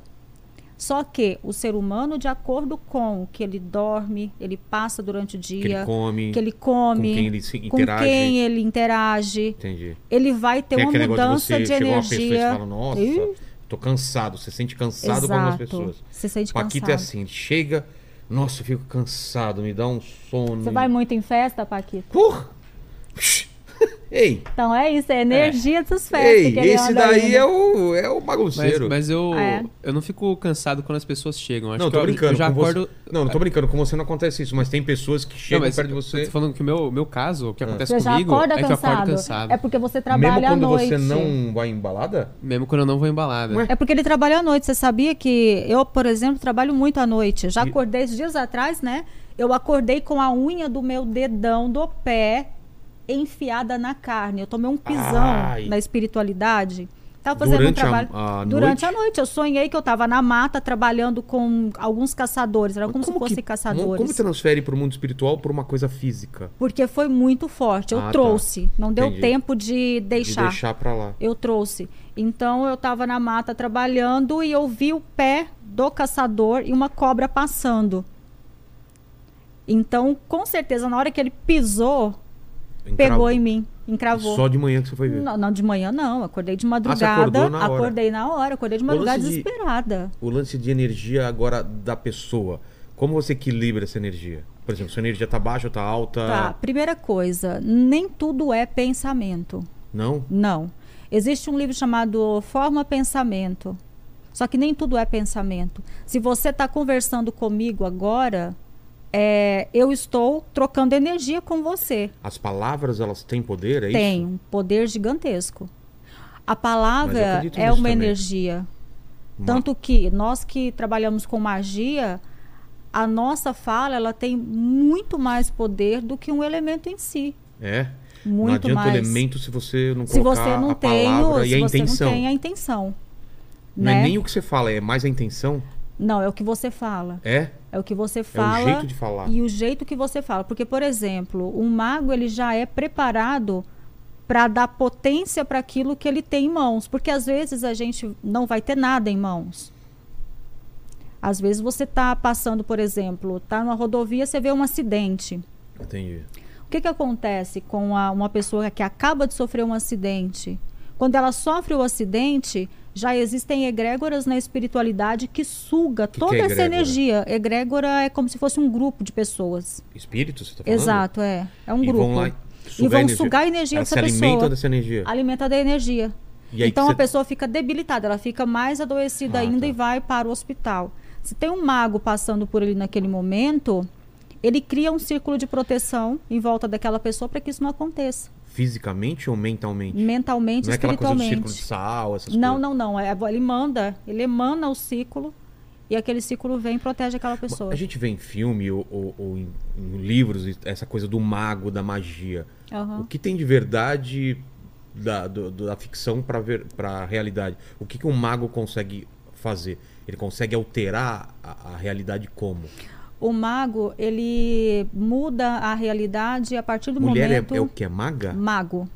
Só que o ser humano, de acordo com o que ele dorme, ele passa durante o dia, Que ele come, que ele come, com quem ele se interage. quem ele interage, Entendi. ele vai ter Tem uma de mudança você de chegou uma pessoa e energia. fala, nossa, tô cansado. Você sente cansado com algumas pessoas. Você sente Paquito é cansado. assim, ele chega, nossa, eu fico cansado, me dá um sono. Você vai muito em festa, Paquito? Porra! Ei! Então é isso, é a energia dessas festas Ei, esse anda daí indo. é o, é o Mas, bagunceiro. mas eu, É. eu não fico cansado quando as pessoas chegam. Acho não, tô eu, brincando. eu já com acordo. você... Não, não tô brincando. Com você não acontece isso, mas tem pessoas que chegam Não, mas perto de você. tô falando que o meu, meu caso, o que acontece Você já comigo acorda é que eu cansado. acordo cansado. É porque você trabalha Mesmo à quando noite. você não vai em balada? Mesmo quando eu não vou embalada. Ué? É porque ele trabalha à noite. Você sabia que eu, por exemplo, trabalho muito à noite. Já E- acordei esses dias atrás, né? Eu acordei com a unha do meu dedão do pé enfiada na carne. Eu tomei um pisão Ai. na espiritualidade. Tava fazendo Durante um a- trabalho. a Durante noite? a noite. Eu sonhei que eu tava na mata trabalhando com alguns caçadores. Era como, se fossem que- caçadores. Como transfere pro mundo espiritual por uma coisa física? Porque foi muito forte. Eu Ah, tá. trouxe. Não deu Entendi. tempo de deixar. De deixar pra lá. Eu trouxe. Então eu estava na mata trabalhando e eu vi o pé do caçador e uma cobra passando. Então, com certeza, na hora que ele pisou, pegou em mim, encravou. Só de manhã que você foi ver. Não, não, de manhã não. Acordei de acordou madrugada. na acordei na hora, acordei de madrugada de- desesperada. O lance de energia agora da pessoa. Como você equilibra essa energia? Por exemplo, sua energia tá baixa ou tá alta? Tá, primeira coisa, nem tudo é pensamento. Não? Não. Existe um livro chamado Forma Pensamento. Só que nem tudo é pensamento. Se você está conversando comigo agora, é, eu estou trocando energia com você. As palavras, elas têm poder, é Tem isso? um poder gigantesco. A palavra é uma também. energia. Ma- Tanto que nós que trabalhamos com magia, a nossa fala ela tem muito mais poder do que um elemento em si. É? não Muito adianta mais. o elemento se você não se colocar você não a tem, palavra se e a você intenção. não tem a intenção. Não né? é nem o que você fala, é mais a intenção. Não, é o que você fala. É? É o que você fala jeito de falar. e o jeito que você fala. Porque, por exemplo, um mago ele já é preparado para dar potência para aquilo que ele tem em mãos. Porque às vezes a gente não vai ter nada em mãos. Às vezes você está passando, por exemplo, está numa rodovia, você vê um acidente. Entendi. O que, que acontece com a- uma pessoa que acaba de sofrer um acidente? Quando ela sofre o acidente, já existem egrégoras na espiritualidade que suga Que toda que é essa energia. Egrégora é como se fosse um grupo de pessoas. Espírito, você tá falando? Exato, é. É um e grupo. Vão lá e vão energia. sugar a energia Elas dessa se pessoa. alimentam dessa energia. Alimenta da energia. E então que a você- pessoa fica debilitada, ela fica mais adoecida Ah, ainda tá. e vai para o hospital. Se tem um mago passando por ele naquele momento, ele cria um círculo de proteção em volta daquela pessoa para que isso não aconteça. Fisicamente ou mentalmente? Mentalmente, não é aquela coisa do círculo de sal, essas não, coisas? não, não. É, ele manda, ele emana o ciclo e aquele ciclo vem e protege aquela pessoa. A gente vê em filme ou, ou- ou em, em livros essa coisa do mago, da magia. Aham. O que tem de verdade da, do- da ficção para ver para a realidade. O que, que um mago consegue fazer? Ele consegue alterar a, a realidade como? O mago, ele muda a realidade a partir do Mulher é, momento... é o que? É maga? Mago.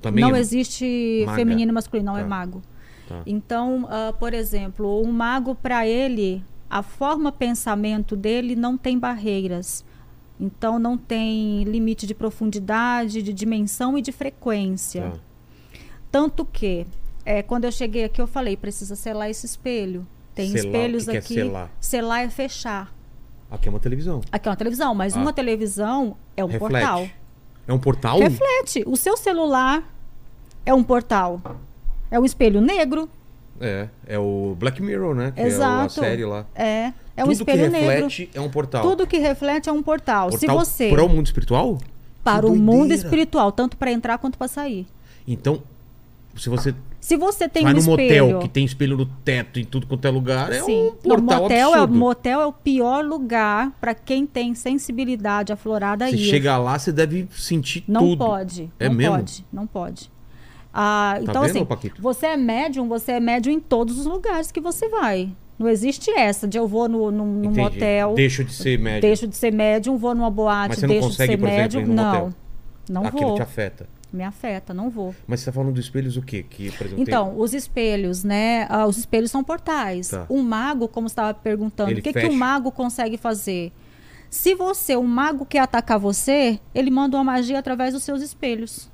Também não é- existe Maga. feminino e masculino, não é Tá. mago. Tá. Então, ah, por exemplo, um mago, para ele, a forma pensamento dele não tem barreiras. Então, não tem limite de profundidade, de dimensão e de frequência. Tá. Tanto que, é, quando eu cheguei aqui, eu falei: precisa selar esse espelho. Tem Selar, espelhos que que é aqui. selar? Selar é fechar. Aqui é uma televisão. Aqui é uma televisão, mas Ah. uma televisão é um Reflete. portal. É um portal? Reflete. O seu celular é um portal. É um espelho negro. É, é o Black Mirror, né? Que é Exato. a série lá. É. É um Tudo espelho que negro. reflete é um portal. Tudo que reflete é um portal. Se portal você para o mundo espiritual? para Que o mundo espiritual, tanto para entrar quanto para sair. Então, se você Se você tem vai um no espelho, motel que tem espelho no teto em tudo quanto é lugar, é Sim. um portal motel, é, absurdo. motel é o pior lugar para quem tem sensibilidade aflorada Você ir. chega lá, você deve sentir Não tudo. pode. É não mesmo? pode. Não pode. Ah, Tá então, vendo, assim, Paquito? você é médium, você é médium em todos os lugares que você vai. Não existe essa de eu vou no, no, Entendi. motel, Deixa de ser médium. deixo de ser médium, vou numa Mas boate, você não deixo consegue, de ser por exemplo, médium. ir no não, motel? não Aquilo vou. te afeta. Me afeta, não vou. Mas você tá falando dos espelhos o quê? Que, por exemplo, Então, os espelhos, né? ah, os espelhos são portais. Tá. Um mago, como você estava perguntando, Ele o que, que um mago consegue fazer? Se você, um mago quer atacar você, ele manda uma magia através dos seus espelhos.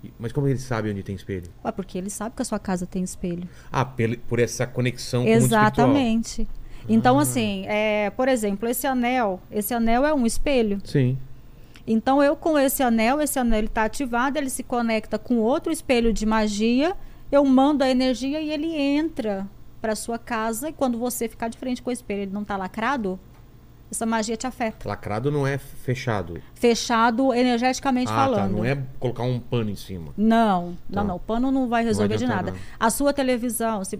tem- Mas como ele sabe onde tem espelho? Ué, porque ele sabe que a sua casa tem espelho. Ah, pelo- por essa conexão com o. Exatamente. Então, Ah. assim, é, por exemplo, esse anel, esse anel é um espelho. Sim. Então, eu com esse anel, esse anel está ativado, ele se conecta com outro espelho de magia, eu mando a energia e ele entra para sua casa. E quando você ficar de frente com o espelho, ele não está lacrado, essa magia te afeta. Lacrado não é fechado. Fechado energeticamente ah, falando. tá. Não é colocar um pano em cima. Não, Tá. não, não. O pano não vai resolver de adiantar nada. nada. A sua televisão, se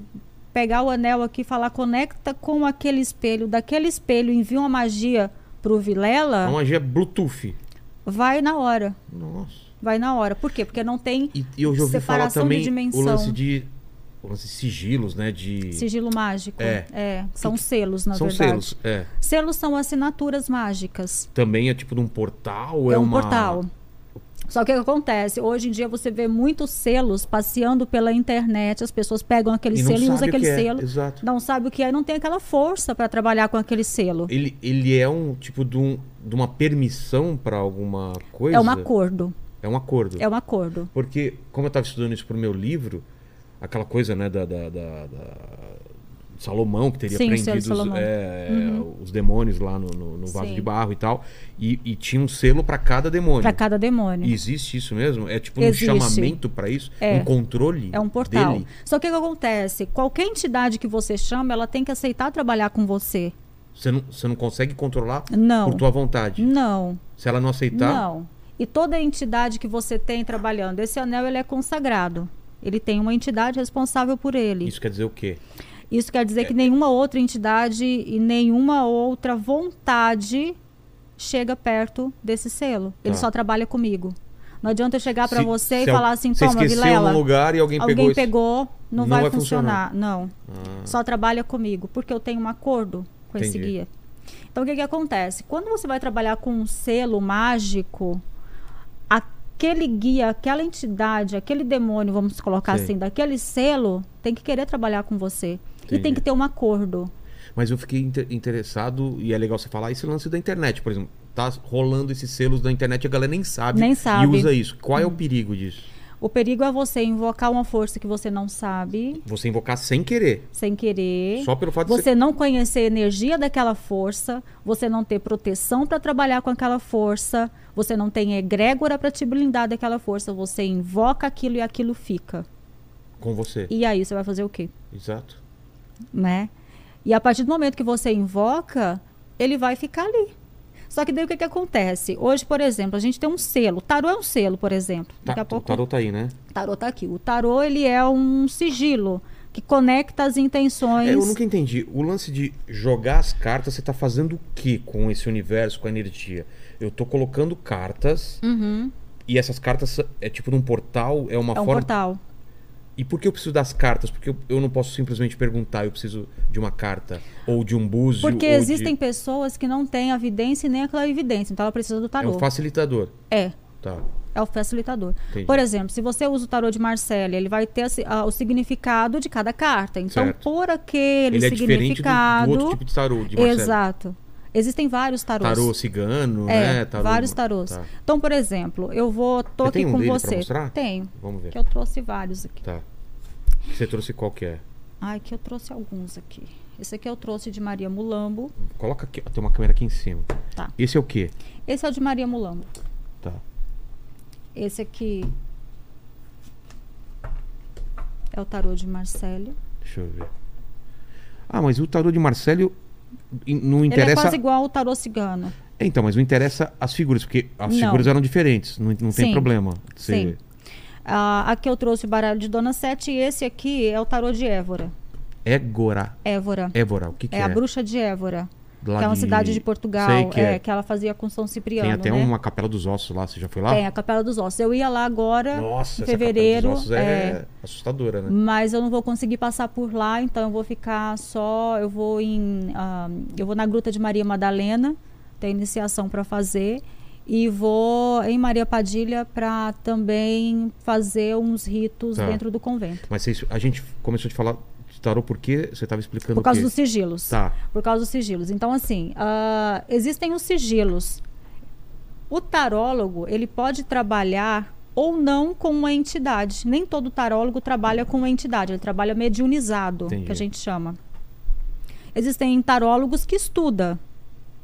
pegar o anel aqui e falar, conecta com aquele espelho, daquele espelho envia uma magia pro Vilela, uma magia Bluetooth. Vai na hora. Nossa. Vai na hora. Por quê? Porque não tem E, e eu já ouvi falar também de dimensão. o lance de o lance de sigilos, né? De Sigilo mágico. É. são selos, na são verdade. selos, é. Selos são assinaturas mágicas. Também é tipo de um portal, É, é, um uma portal. Só que o que acontece? Hoje em dia você vê muitos selos passeando pela internet, as pessoas pegam aquele E selo e usam aquele que é, selo. exato. Não sabe o que é não tem aquela força para trabalhar com aquele selo. Ele, ele é um tipo de, um, de uma permissão para alguma coisa? É um acordo. É um acordo. É um acordo. Porque, como eu estava estudando isso pro meu livro, aquela coisa, né, da, da, da- da- Salomão, que teria Sim, o prendido os. Uhum. é, os demônios lá no, no- no vaso Sim. de barro e tal. E, e tinha um selo para cada demônio. Para cada demônio. E existe isso mesmo? É tipo um Existe. chamamento para isso? É. Um controle É um portal. dele? Só que o que acontece? Qualquer entidade que você chama, ela tem que aceitar trabalhar com você. Você não, você não consegue controlar Não. por tua vontade. Não. Se ela não aceitar, Não. E toda entidade que você tem trabalhando, esse anel ele é consagrado. Ele tem uma entidade responsável por ele. isso quer dizer o quê? Isso quer É. dizer que nenhuma outra entidade e nenhuma outra vontade chega perto desse selo. Ele Tá. só trabalha comigo. Não adianta eu chegar para você e falar al- assim, você toma, esqueceu Vilela. num lugar e alguém, Alguém pegou, pegou, esse... não, Não vai, vai funcionar. funcionar. Não. Ah, Só trabalha comigo, porque eu tenho um acordo com esse Entendi. guia. Então, o que, que acontece? Quando você vai trabalhar com um selo mágico, aquele guia, aquela entidade, aquele demônio, vamos colocar Sim. assim, daquele selo, tem que querer trabalhar com você. E Entendi. tem que ter um acordo. Mas eu fiquei inter- interessado, e é legal você falar, esse lance da internet, por exemplo. Tá rolando esses selos da internet e a galera nem sabe. Nem sabe. Hum. E usa isso. Qual é o perigo disso? O perigo é você invocar uma força que você não sabe, Você invocar sem querer. sem querer. Só pelo fato de Você não conhecer a energia daquela força, você não ter proteção para trabalhar com aquela força, você não tem egrégora para te blindar daquela força, você invoca aquilo e aquilo fica. com você. E aí você vai fazer o quê? Exato. Né? E a partir do momento que você invoca, ele vai ficar ali. Só que daí o que, que acontece? Hoje, por exemplo, a gente tem um selo. Tarô é um selo, por exemplo. Tá, Daqui a o pouco tarô tá aí, né? tarô tá aqui. O tarô ele é um sigilo que conecta as intenções. É, eu nunca entendi. O lance de jogar as cartas, você tá fazendo o que com esse universo, com a energia? Eu tô colocando cartas Uhum. E essas cartas é tipo num portal? É uma É um forma. portal. E por que eu preciso das cartas? Porque eu, eu não posso simplesmente perguntar, eu preciso de uma carta. Ou de um búzio. Porque ou de- existem pessoas que não têm a vidência e nem a clarividência, então ela precisa do É tarô. um facilitador. É, Tá. é o facilitador. Entendi. Por exemplo, se você usa o tarô de Marcelle, ele vai ter a si- a- o significado de cada carta. Então, Certo. por aquele Ele é diferente do, significado. do outro tipo de tarô, de Marcelo. Exato. Existem vários tarôs. Tarô cigano, É, né? Tarô... vários tarôs. Tá. Então, por exemplo, eu vou. tô Você aqui tem um com você. mostrar? Tenho. Vamos ver. Que eu trouxe vários aqui. Tá. Você trouxe qual que é? Ai, que eu trouxe alguns aqui. Esse aqui eu trouxe de Maria Mulambo. Coloca aqui. Tem uma câmera aqui em cima. Tá. Esse é o quê? Esse é o de Maria Mulambo. Tá. Esse aqui é o tarô de Marcelo. Deixa eu ver. Ah, mas o tarô de Marcelo não Ele é interessa. quase igual ao tarô cigano. É, Então, mas não interessa as figuras, porque as Não. figuras eram diferentes. Não, não tem Sim. problema. Sim. Ah, aqui eu trouxe o baralho de Dona Sete e esse aqui é o tarô de Évora. Égora. Évora. Évora, o que, que É, é? a bruxa de Évora. Lá que é uma de- cidade de Portugal. Que é. que ela fazia com São Cipriano. Tem até né? uma capela dos ossos lá, você já foi lá? Tem a Capela dos Ossos. Eu ia lá agora, Nossa, em fevereiro. capela dos ossos é, assustadora, né? Mas eu não vou conseguir passar por lá, então eu vou ficar só. Eu vou em. ah, eu vou na Gruta de Maria Madalena, tem iniciação para fazer. E vou em Maria Padilha para também fazer uns ritos Tá. dentro do convento. Mas vocês- a gente começou a falar tarô porque você estava explicando Por causa dos sigilos. Tá. Por causa dos sigilos. Então, assim, ah, existem os sigilos. O tarólogo, ele pode trabalhar ou não com uma entidade. Nem todo tarólogo trabalha com uma entidade, ele trabalha mediunizado, Entendi. que a gente chama. Existem tarólogos que estuda.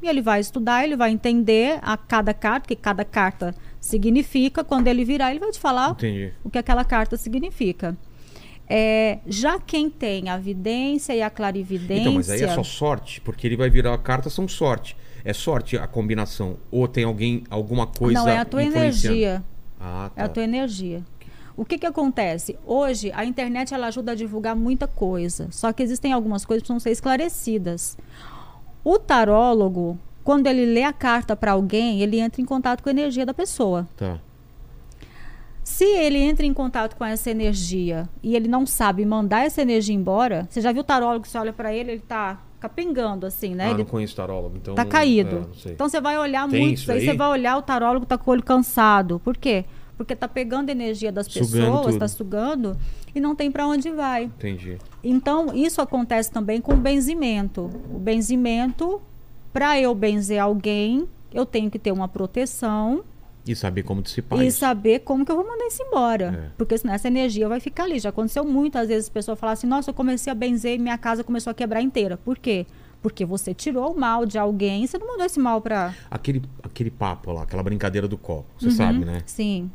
E ele vai estudar, ele vai entender a cada carta, que cada carta significa. Quando ele virar, ele vai te falar Entendi. o que aquela carta significa. É, já quem tem a vidência e a clarividência. Então, mas aí é só sorte, porque ele vai virar a carta, são sorte. É sorte a combinação. Ou tem alguém, alguma coisa. Não, é a tua energia. Ah, tá. É a tua energia. O que, que acontece? Hoje, a internet ela ajuda a divulgar muita coisa. Só que existem algumas coisas que precisam ser esclarecidas. O tarólogo, quando ele lê a carta para alguém, ele entra em contato com a energia da pessoa. Tá. Se ele entra em contato com essa energia e ele não sabe mandar essa energia embora, você já viu o tarólogo, você olha para ele, ele tá capengando assim, né? Ah, ele não conheço tarólogo, então. tá caído. é, então você vai olhar Tem muito, isso aí? você vai olhar o tarólogo tá com o olho cansado. Por quê? Porque tá pegando energia das Sugando pessoas, tudo. tá sugando e não tem para onde vai. Entendi. Então, isso acontece também com o benzimento. O benzimento, para eu benzer alguém, eu tenho que ter uma proteção E saber como dissipar e isso. saber como que eu vou mandar isso embora. É. Porque senão essa energia vai ficar ali. Já aconteceu muitas vezes a pessoa falar assim: nossa, eu comecei a benzer e minha casa começou a quebrar inteira. Por quê? Porque você tirou o mal de alguém e você não mandou esse mal para. Aquele, aquele papo lá, aquela brincadeira do copo. Você Uhum. sabe, né? Sim.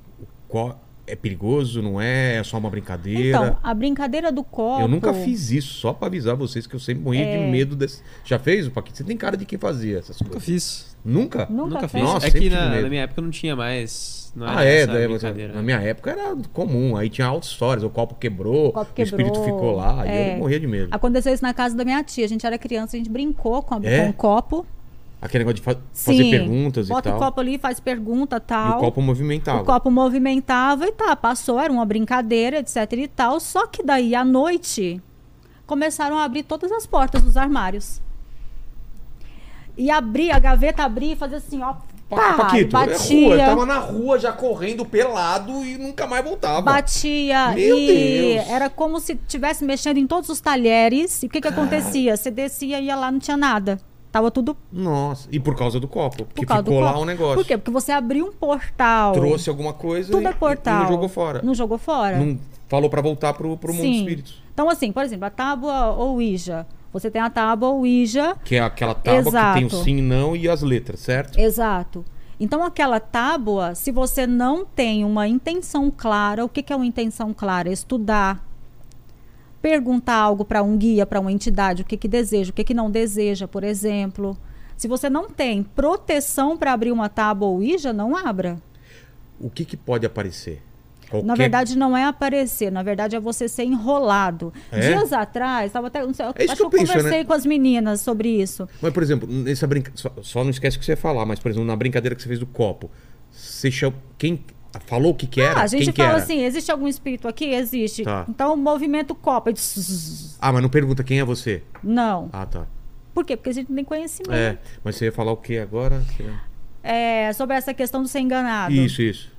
Qual, é perigoso, não é? É só uma brincadeira? Então, a brincadeira do copo. Eu nunca fiz isso, só pra avisar vocês que eu sempre morria É. de medo desse. Já fez, Paquito? Você tem cara de quem fazia essas Nunca coisas. fiz. Nunca? Nunca, Nunca fiz. Nossa, é que na, na minha época não tinha mais. Não Ah, era é, daí, brincadeira. na minha época era comum. Aí tinha altas histórias, o copo quebrou, O copo o espírito quebrou, ficou lá, e é. eu morria de medo. Aconteceu isso na casa da minha tia. A gente era criança, a gente brincou com, a, É? com o copo. Aquele negócio de fa- Sim. fazer perguntas Bota e tal. o copo ali, faz pergunta E tal. o copo movimentava. O copo movimentava e tá, passou, era uma brincadeira, etc e tal. Só que daí à noite começaram a abrir todas as portas dos armários. E abrir, a gaveta abria e fazia assim, ó. Pa- Pá, Paquito, é batia, rua, eu tava na rua já correndo pelado e nunca mais voltava. batia Meu e Deus. era como se tivesse mexendo em todos os talheres. E o que que acontecia? Você descia e ia lá, não tinha nada. Tava tudo Nossa, e por causa do copo, por porque causa do ficou lá copo. um negócio. Por quê? Porque você abriu um portal. Trouxe alguma coisa Tudo e, é portal. e não jogou fora. Não jogou fora. Não falou pra voltar pro, pro mundo dos espíritos. Então, assim, por exemplo, a tábua Ouija. Você tem a tábua Ouija. Que é aquela tábua que tem o Exato. sim, não e as letras, certo? Exato. Então, aquela tábua, se você não tem uma intenção clara, o que, que é uma intenção clara? Estudar, perguntar algo para um guia, para uma entidade, o que, que deseja, o que, que não deseja, por exemplo. Se você não tem proteção para abrir uma tábua Ouija, não abra. O que, que pode aparecer? Qualquer... Na verdade, não é aparecer, na verdade é você ser enrolado. É? Dias atrás, tava até, não sei, É acho que eu que eu penso, conversei né? com as meninas sobre isso. Mas, por exemplo, nessa brinca... só, só não esquece o que você ia falar, mas, por exemplo, na brincadeira que você fez do copo, você chama... quem Falou o que que era? Ah, a gente Quem que fala assim, existe algum espírito aqui? Existe. Tá. Então, o movimento copa. Zzz. Ah, mas não pergunta quem é você. Não. Ah, tá. Por quê? Porque a gente não tem conhecimento. É, mas você ia falar o que agora? É, sobre essa questão do ser enganado. Isso, isso.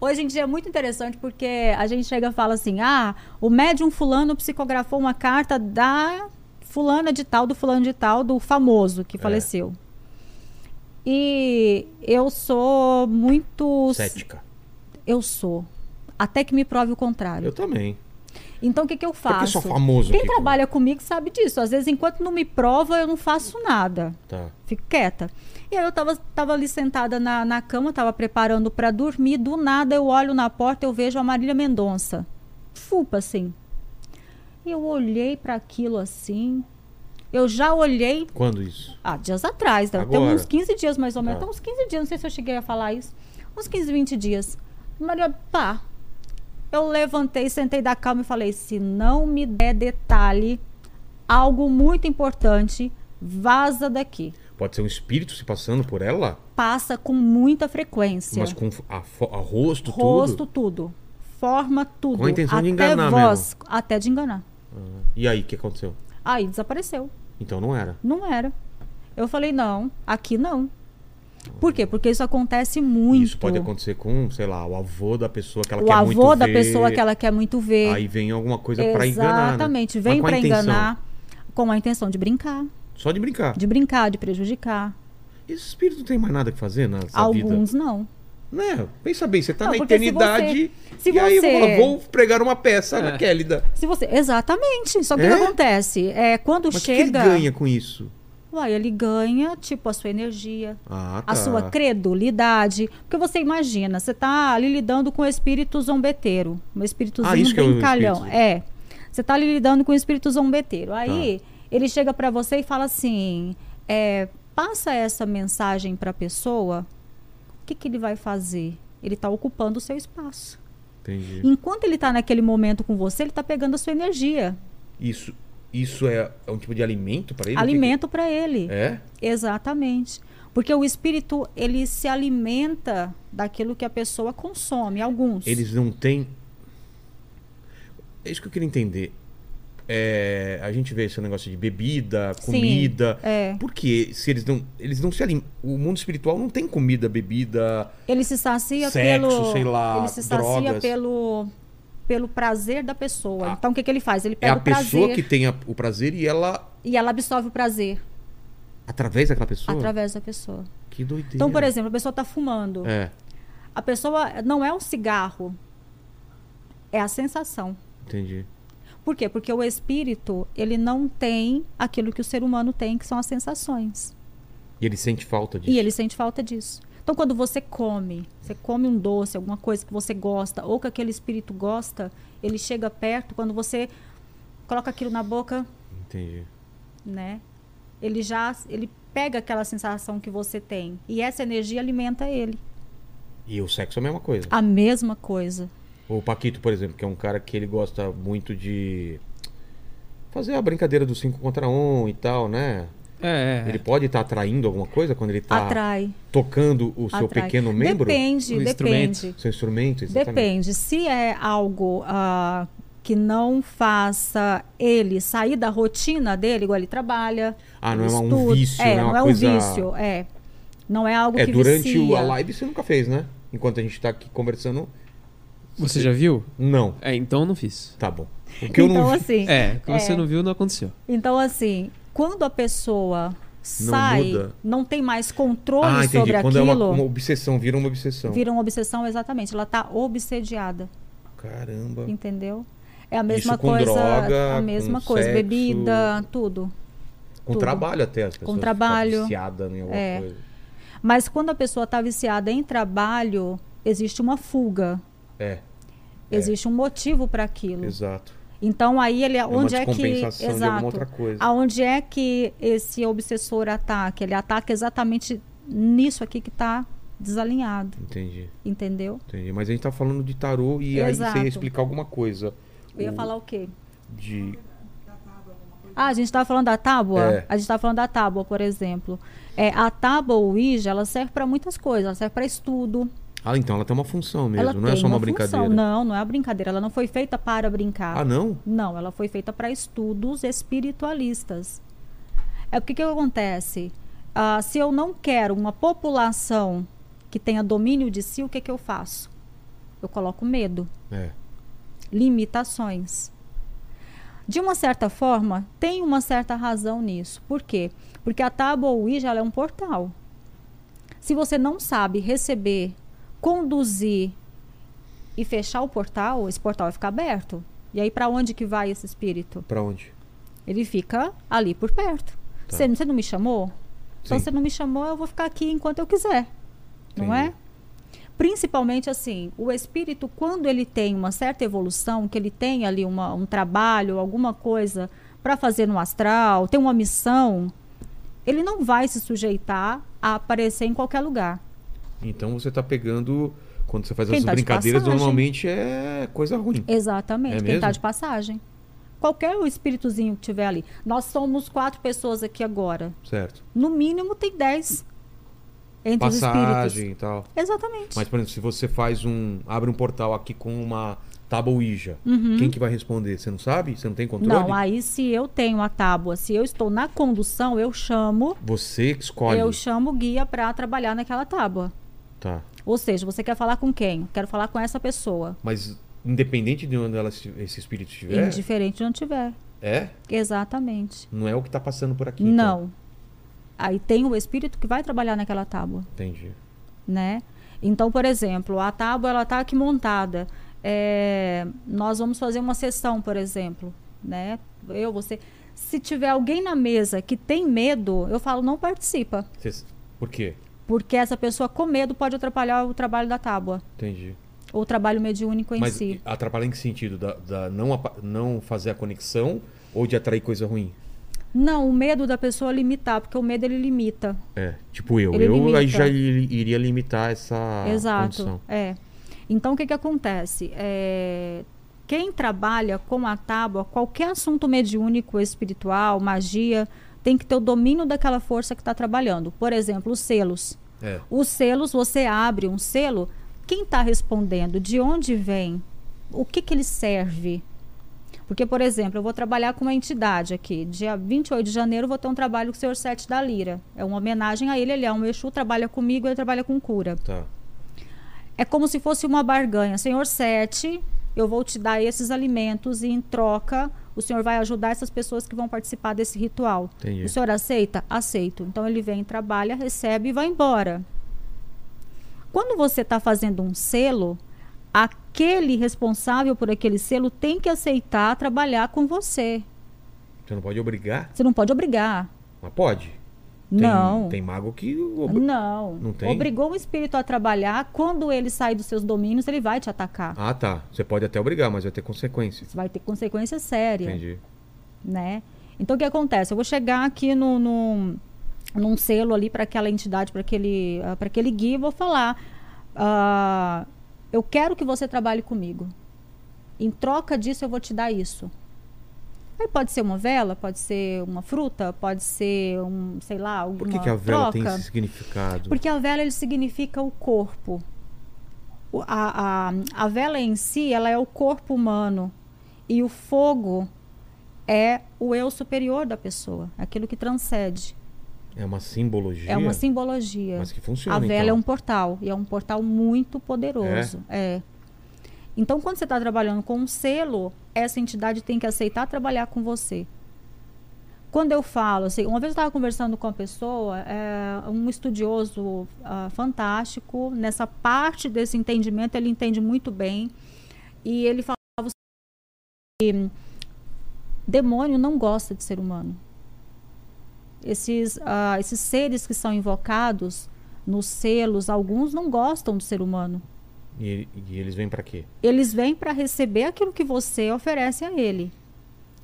Hoje em dia é muito interessante porque a gente chega e fala assim: ah, o médium fulano psicografou uma carta da fulana de tal, do fulano de tal, do famoso É. que faleceu. E eu sou muito. Cética. Eu sou. Até que me prove o contrário. Eu também. Então o que, que eu Porque faço? sou famoso Quem aqui, trabalha comigo sabe disso. Às vezes, enquanto não me prova, eu não faço nada. Tá. Fico quieta. E aí eu tava, tava ali sentada na, na cama, tava preparando para dormir. Do nada eu olho na porta eu vejo a Marília Mendonça. Fupa, assim. Eu olhei para aquilo assim. Eu já olhei. Quando isso? Ah, dias atrás, Agora? uns 15 dias mais ou menos. Tá. Tem uns 15 dias, não sei se eu cheguei a falar isso. Uns 15, 20 dias. Maria, pá. Eu levantei, sentei da cama e falei: se não me der detalhe, algo muito importante, vaza daqui. Pode ser um espírito se passando por ela? Passa com muita frequência. Mas com a, a rosto, Rosto, tudo? tudo. Forma, tudo. Com a intenção até de enganar voz, Até de enganar. Ah, E aí, o que aconteceu? Aí desapareceu. Então não era. Não era. Eu falei: não, aqui não. Por quê? Porque isso acontece muito. Isso pode acontecer com, sei lá, o avô da pessoa que ela o quer avô muito da ver. pessoa que ela quer muito ver. Aí vem alguma coisa pra enganar. né? Exatamente, Mas vem com a pra intenção? enganar com a intenção de brincar, Só de brincar. de brincar, de prejudicar. Esse espírito não tem mais nada que fazer nessa vida. Alguns não. Né? Pensa bem, você tá Não, na porque se eternidade você- se e aí eu vou, você- pregar uma peça É. na Kélida. Se você, exatamente. Só que o É? que acontece é quando Mas o que, que ele chega, ganha com isso? Uai, ele ganha tipo a sua energia, Ah, tá. a sua credulidade, porque você imagina, você tá ali lidando com o espírito zombeteiro, um espíritozinho Ah, que é. É. Você tá ali lidando com o espírito zombeteiro. Aí Tá. ele chega pra você e fala assim: é, passa essa mensagem pra pessoa. O que, que ele vai fazer? Ele tá ocupando o seu espaço. Entendi. Enquanto ele tá naquele momento com você, ele tá pegando a sua energia. Isso, isso é, é um tipo de alimento pra ele? O que alimento pra ele. É? Exatamente. Porque o espírito, ele se alimenta daquilo que a pessoa consome, alguns. Eles não têm. É isso que eu queria entender. É, a gente vê esse negócio de bebida, Sim, comida. é. Por que se eles não. Eles não se alimentam. O mundo espiritual não tem comida, bebida. Ele se sacia Sexo, pelo. sei lá, ele se sacia drogas. pelo, pelo prazer da pessoa. Ah, então o que, que ele faz? Ele É pega a o prazer pessoa que tem a- o prazer e ela. e ela absorve o prazer Através daquela pessoa? através da pessoa. Que doideira. Então, por exemplo, a pessoa está fumando. É, A pessoa não é um cigarro, é a sensação. entendi. Por quê? Porque o espírito, ele não tem aquilo que o ser humano tem, que são as sensações. E ele sente falta disso. E ele sente falta disso. Então, quando você come, você come um doce, alguma coisa que você gosta, ou que aquele espírito gosta, ele chega perto, quando você coloca aquilo na boca, Entendi. né? Ele já, ele pega aquela sensação que você tem. E essa energia alimenta ele. E o sexo é a mesma coisa. A mesma coisa. O Paquito, por exemplo, que é um cara que ele gosta muito de fazer a brincadeira do 5 contra 1 um e tal, né? É, é. Ele pode estar atraindo alguma coisa quando ele tá Atrai. tocando o seu atrai. pequeno membro? Depende, O depende. instrumento. Seu instrumento, exatamente. Depende. Se é algo ah, que não faça ele sair da rotina dele, igual ele trabalha. Ah, não é um vício, é, né? Uma não é coisa- um vício, é. Não é algo É, que durante vicia. a live você nunca fez, né? Enquanto a gente tá aqui conversando. Você já viu? Não. É, então não fiz. Tá bom. O que eu Então, não vi. assim, É, o que você É. não viu não aconteceu. então, assim, quando a pessoa sai, muda. não tem mais controle Ah, sobre Quando aquilo, é uma, uma obsessão, vira uma obsessão. vira uma obsessão, exatamente. Ela está obsediada, Caramba. entendeu? É a mesma com coisa, droga, a mesma com coisa, sexo. bebida, tudo. Com tudo. trabalho até as pessoas. ficam trabalho. viciadas em alguma É. coisa. Mas quando a pessoa está viciada em trabalho, existe uma fuga, É, existe um motivo para aquilo. exato. Então aí ele É onde é que de alguma exato, aonde é que esse obsessor ataca? Ele ataca exatamente nisso aqui que está desalinhado, Entendi, entendeu? entendi. Mas a gente tá falando de tarô e aí Exato. você ia explicar alguma coisa. Eu ia O- falar o quê? De. Ah, a gente estava falando da tábua? É. A gente estava falando da tábua, por exemplo. É, a tábua Ouija, ela serve para muitas coisas. Ela serve para estudo, Ah, então ela tem uma função mesmo, ela não é só uma, função. brincadeira. Não, não é uma brincadeira. Ela não foi feita para brincar. Ah, não? Não, ela foi feita para estudos espiritualistas. É porque que acontece? Ah, se eu não quero uma população que tenha domínio de si, o que, que eu faço? Eu coloco medo, É. limitações. De uma certa forma, tem uma certa razão nisso. Por quê? Porque a tábua Ouija é um portal. Se você não sabe receber, conduzir e fechar o portal, esse portal vai ficar aberto. E aí, para onde que vai esse espírito? Pra onde? Ele fica ali por perto. Tá. Você, você não me chamou? Então, Sim. você não me chamou, eu vou ficar aqui enquanto eu quiser. Não é? Principalmente assim, o espírito, quando ele tem uma certa evolução, que ele tem ali uma- um trabalho, alguma coisa para fazer no astral, tem uma missão, ele não vai se sujeitar a aparecer em qualquer lugar. Então você tá pegando. Quando você faz Quem essas tá de brincadeiras, normalmente é coisa ruim. Exatamente, É quem está de passagem. Qualquer espíritozinho que tiver ali. Nós somos quatro pessoas aqui agora. Certo. No mínimo tem dez entre os Passagem espíritos. e tal. Exatamente. Mas, por exemplo, se você faz um. abre um portal aqui com uma tábua Ouija, quem que vai responder? Você não sabe? Você não tem controle? Uhum. Não, aí se eu tenho a tábua, se eu estou na condução, eu chamo, Você que escolhe. eu chamo o guia para trabalhar naquela tábua. Tá. Ou seja, você quer falar com quem? Quero falar com essa pessoa. Mas independente de onde ela, esse espírito estiver. Indiferente de onde tiver. É? Exatamente. Não é o que tá passando por aqui. então. Não. Aí tem o espírito que vai trabalhar naquela tábua. Entendi. né? Então, por exemplo, a tábua ela está aqui montada. É, nós vamos fazer uma sessão, por exemplo, né? Eu, você. Se tiver alguém na mesa que tem medo, eu falo não participa, Por quê? Porque essa pessoa com medo pode atrapalhar o trabalho da tábua Entendi. ou o trabalho mediúnico em Mas si. atrapalhar em que sentido? Da, da não, não fazer a conexão ou de atrair coisa ruim? Não, o medo da pessoa limitar, porque o medo ele limita. É, tipo eu. Ele eu aí já ir- iria limitar essa Exato. condição. É. Então, o que, que acontece? É, Quem trabalha com a tábua, qualquer assunto mediúnico, espiritual, magia, tem que ter o domínio daquela força que está trabalhando. Por exemplo, os selos. É. Os selos, você abre um selo, quem está respondendo? De onde vem? O que, que ele serve? Porque, por exemplo, eu vou trabalhar com uma entidade aqui. Dia 28 de janeiro, vou ter um trabalho com o senhor Sete da Lira. É uma homenagem a ele. Ele é um Exu, trabalha comigo, ele trabalha com cura. Tá. É como se fosse uma barganha. Senhor Sete, eu vou te dar esses alimentos e em troca o senhor vai ajudar essas pessoas que vão participar desse ritual. Entendi. O senhor aceita? Aceito. Então ele vem, trabalha, recebe e vai embora. Quando você está fazendo um selo, aquele responsável por aquele selo tem que aceitar trabalhar com você. Você não pode obrigar? Você não pode obrigar. Mas pode. Tem- não. Tem mago que. ob- Não. Não tem? Obrigou um espírito a trabalhar. Quando ele sai dos seus domínios, ele vai te atacar. Ah, tá. Você pode até obrigar, mas vai ter consequências. Vai ter consequência séria. Entendi. né? Então o que acontece? Eu vou chegar aqui no, no- num selo ali para aquela entidade, para aquele, para aquele guia, e vou falar: ah, eu quero que você trabalhe comigo. Em troca disso, eu vou te dar isso. Aí pode ser uma vela, pode ser uma fruta, pode ser um, sei lá, alguma Por que, que a vela tem troca. esse significado? Porque a vela ele significa o corpo. O- A, a, a vela em si, ela é o corpo humano. E o fogo é o eu superior da pessoa, aquilo que transcende. É uma simbologia. É uma simbologia. Mas que funciona. A vela então. é um portal, e é um portal muito poderoso. É. Então, quando você está trabalhando com um selo, essa entidade tem que aceitar trabalhar com você. Quando eu falo, assim, uma vez eu estava conversando com uma pessoa, é, um estudioso ah, fantástico, nessa parte desse entendimento, ele entende muito bem, e ele falava que demônio não gosta de ser humano. Esses, ah, esses seres que são invocados nos selos, alguns não gostam do ser humano. E, e eles vêm pra quê? Eles vêm para receber aquilo que você oferece a ele.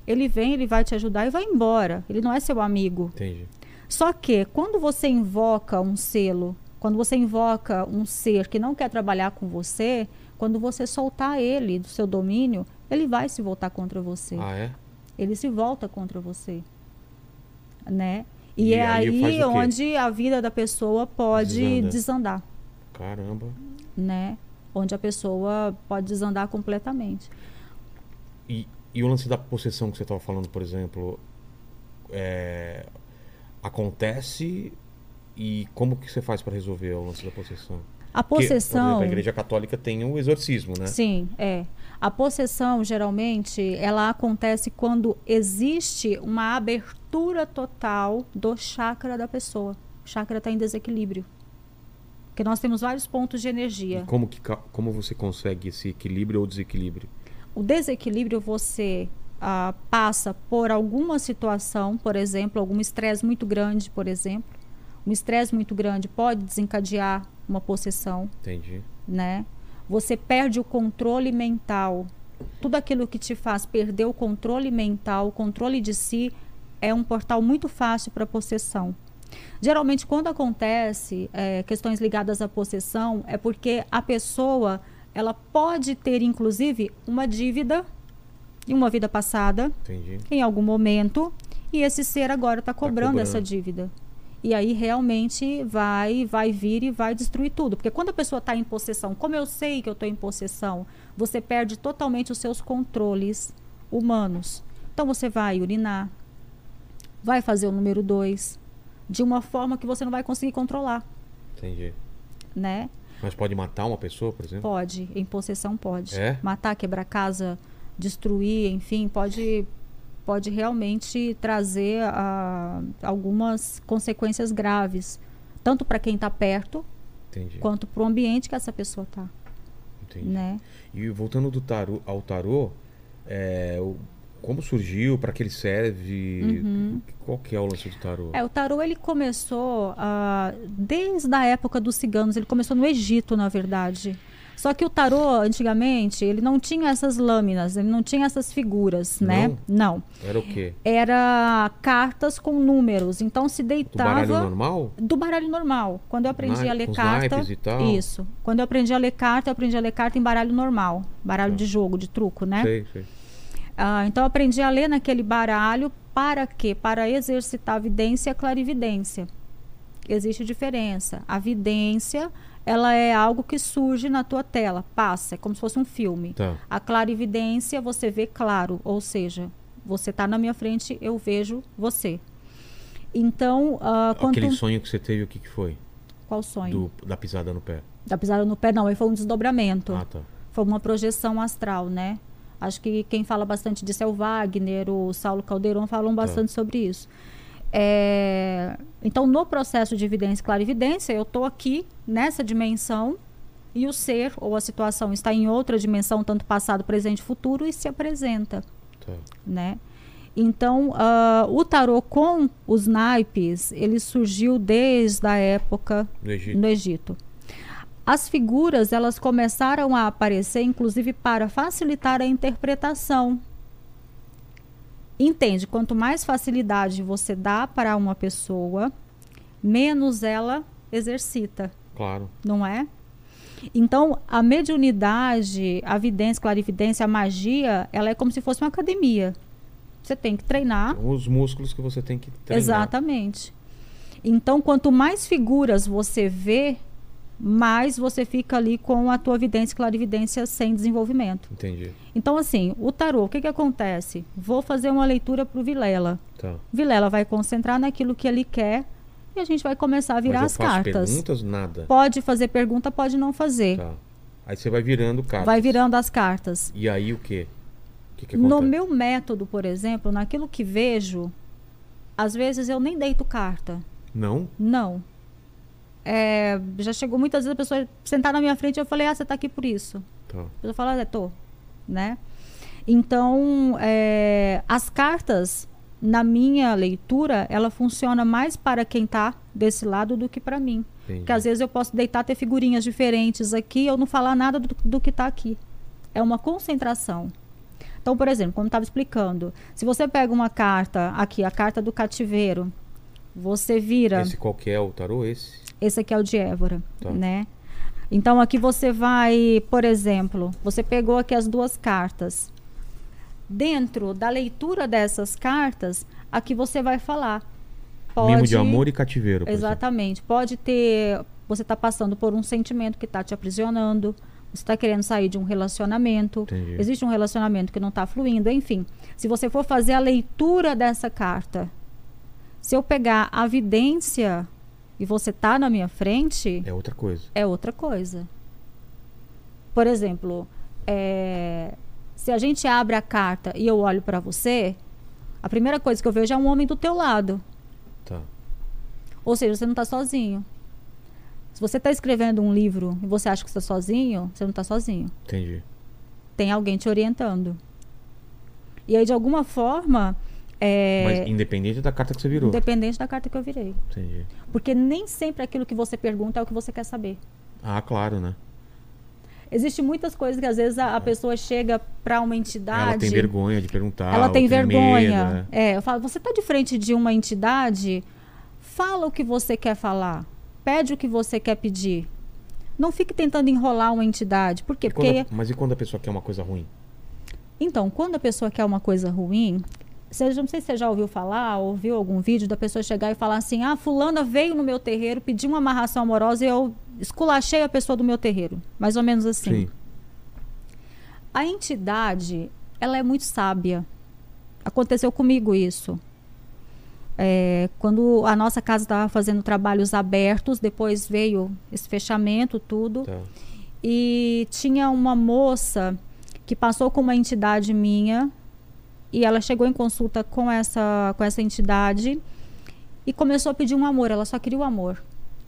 Ele vem, ele vai te ajudar e vai embora. Ele não é seu amigo. Entendi. Só que quando você invoca um selo, quando você invoca um ser que não quer trabalhar com você, quando você soltar ele do seu domínio, ele vai se voltar contra você. Ah, é? Ele se volta contra você. Né? E, E é aí aí, onde a vida da pessoa pode Desanda. desandar. Caramba. né? Onde a pessoa pode desandar completamente. E, e o lance da possessão que você estava falando, por exemplo, é, acontece e como que você faz para resolver o lance da possessão? A Porque, possessão. exemplo, a igreja católica tem o exorcismo, né? Sim, é. A possessão, geralmente, ela acontece quando existe uma abertura total do chakra da pessoa. O chakra está em desequilíbrio. Porque nós temos vários pontos de E energia. como, que, como você consegue esse equilíbrio ou desequilíbrio? O desequilíbrio você ah, passa por alguma situação, por exemplo, algum estresse muito grande, por exemplo. Um estresse muito grande pode desencadear uma possessão. Entendi. né? Você perde o controle mental. Tudo aquilo que te faz perder o controle mental, o controle de si, é um portal muito fácil para possessão. Geralmente, quando acontece eh, questões ligadas à possessão, é porque a pessoa ela pode ter, inclusive, uma dívida em uma vida passada, Entendi. em algum momento, e esse ser agora está cobrando, cobrando. essa dívida. E aí realmente vai, vai vir e vai destruir tudo. Porque quando a pessoa está em possessão, como eu sei que eu estou em possessão, você perde totalmente os seus controles humanos. Então você vai urinar, vai fazer o número dois, de uma forma que você não vai conseguir controlar, Entendi. né? Mas pode matar uma pessoa, por exemplo? Pode, em possessão pode. É? Matar, quebrar casa, destruir, enfim, pode, pode realmente trazer ah, algumas consequências graves, tanto para quem está perto, Entendi. quanto para o ambiente que essa pessoa está, Entendi. né? E voltando do tarô, ao tarô, é, o- como surgiu, para que ele serve, qual que é o lance do tarô? Uhum. É, o tarô ele começou ah, desde a época dos ciganos, ele começou no Egito, na verdade. Só que o tarô, antigamente, ele não tinha essas lâminas, ele não tinha essas figuras, né? Não. Era o quê? Era cartas com números. Então se Do deitava baralho normal? do baralho normal. Quando eu aprendi Nai- a ler carta, e tal? isso. Quando eu aprendi a ler carta, eu aprendi a ler carta em baralho normal, baralho Tá. de jogo, de truco, né? Sei, sei. Ah, então aprendi a ler naquele baralho para quê? Para exercitar a vidência e a clarividência. Existe diferença. A vidência, ela é algo que surge na tua tela, passa, é como se fosse um filme. Tá. A clarividência, você vê claro, ou seja, você está na minha frente, eu vejo você. Então, ah, quanto... Aquele sonho que você teve, o que, que foi? qual sonho? Do, da pisada no pé. Da pisada no pé, não, aí foi um desdobramento. Ah, tá. Foi uma projeção astral, né? Acho que quem fala bastante disso é o Wagner, o Saulo Caldeirão falam bastante sobre isso. É, Então, no processo de evidência e clarividência, eu estou aqui nessa dimensão e o ser ou a situação está em outra dimensão, tanto passado, presente e futuro, e se apresenta tá. né? Então, ah, o tarô com os naipes, ele surgiu desde a época No Egito. no Egito. As figuras, elas começaram a aparecer, inclusive, para facilitar a interpretação. Entende? Quanto mais facilidade você dá para uma pessoa, menos ela exercita Claro. não é? Então, a mediunidade, a vidência, clarividência, a magia, ela é como se fosse uma academia. Você tem que treinar. Os músculos que você tem que treinar. Exatamente. Então, quanto mais figuras você vê, mais você fica ali com a tua vidência e clarividência sem desenvolvimento. Entendi. Então, assim, o tarô, o que, que acontece? Vou fazer uma leitura para o Vilela. Tá. Vilela vai concentrar naquilo que ele quer e a gente vai começar a virar Mas as cartas. perguntas, nada. Pode fazer pergunta, pode não fazer. Tá. Aí você vai virando cartas. Vai virando as cartas. E aí o quê? O que, que No acontece? meu método, por exemplo, naquilo que vejo, às vezes eu nem deito carta. Não? Não. É, já chegou muitas vezes a pessoa sentar na minha frente e eu falei, ah, você está aqui por isso. Tá. A pessoa fala, é, tô. Né? Então, é, as cartas, na minha leitura, ela funciona mais para quem está desse lado do que para mim. Entendi. Porque às vezes eu posso deitar, ter figurinhas diferentes aqui eu não falar nada do, do que está aqui. É uma concentração. Então, por exemplo, como eu estava explicando, se você pega uma carta, aqui, a carta do cativeiro, você vira. Esse qual que é o tarô? Esse? Esse aqui é o de Évora, Tá. né? Então aqui você vai, por exemplo, você pegou aqui as duas cartas. Dentro da leitura dessas cartas, aqui você vai falar. Mimo de amor e cativeiro. por exemplo. Exatamente. Pode ter você está passando por um sentimento que está te aprisionando, você está querendo sair de um relacionamento, Entendi. existe um relacionamento que não está fluindo, enfim. Se você for fazer a leitura dessa carta, se eu pegar a vidência e você tá na minha frente, É outra coisa. é outra coisa. Por exemplo, é, se a gente abre a carta e eu olho para você, a primeira coisa que eu vejo é um homem do teu lado. Tá. Ou seja, você não está sozinho. Se você está escrevendo um livro e você acha que está sozinho, você não está sozinho. Entendi. Tem alguém te orientando. E aí, de alguma forma, é, Mas independente da carta que você virou. independente da carta que eu virei. Entendi. Porque nem sempre aquilo que você pergunta é o que você quer saber. Ah, claro, né? Existem muitas coisas que às vezes a, a pessoa chega para uma entidade. É. Ela tem vergonha de perguntar. ela ou tem vergonha. medo, né? É, eu falo, você está de frente de uma entidade, fala o que você quer falar. Pede o que você quer pedir. Não fique tentando enrolar uma entidade. Por quê? E Porque a- Mas e quando a pessoa quer uma coisa ruim? Então, quando a pessoa quer uma coisa ruim, você, não sei se você já ouviu falar, ou ouviu algum vídeo da pessoa chegar e falar assim: ah, fulana veio no meu terreiro, pediu uma amarração amorosa e eu esculachei a pessoa do meu terreiro. Mais ou menos assim. A entidade, ela é muito sábia. Aconteceu comigo isso. É, quando a nossa casa estava fazendo trabalhos abertos, depois veio esse fechamento, tudo. Tá. E tinha uma moça que passou com uma entidade minha e ela chegou em consulta com essa com essa entidade e começou a pedir um amor. Ela só queria o amor.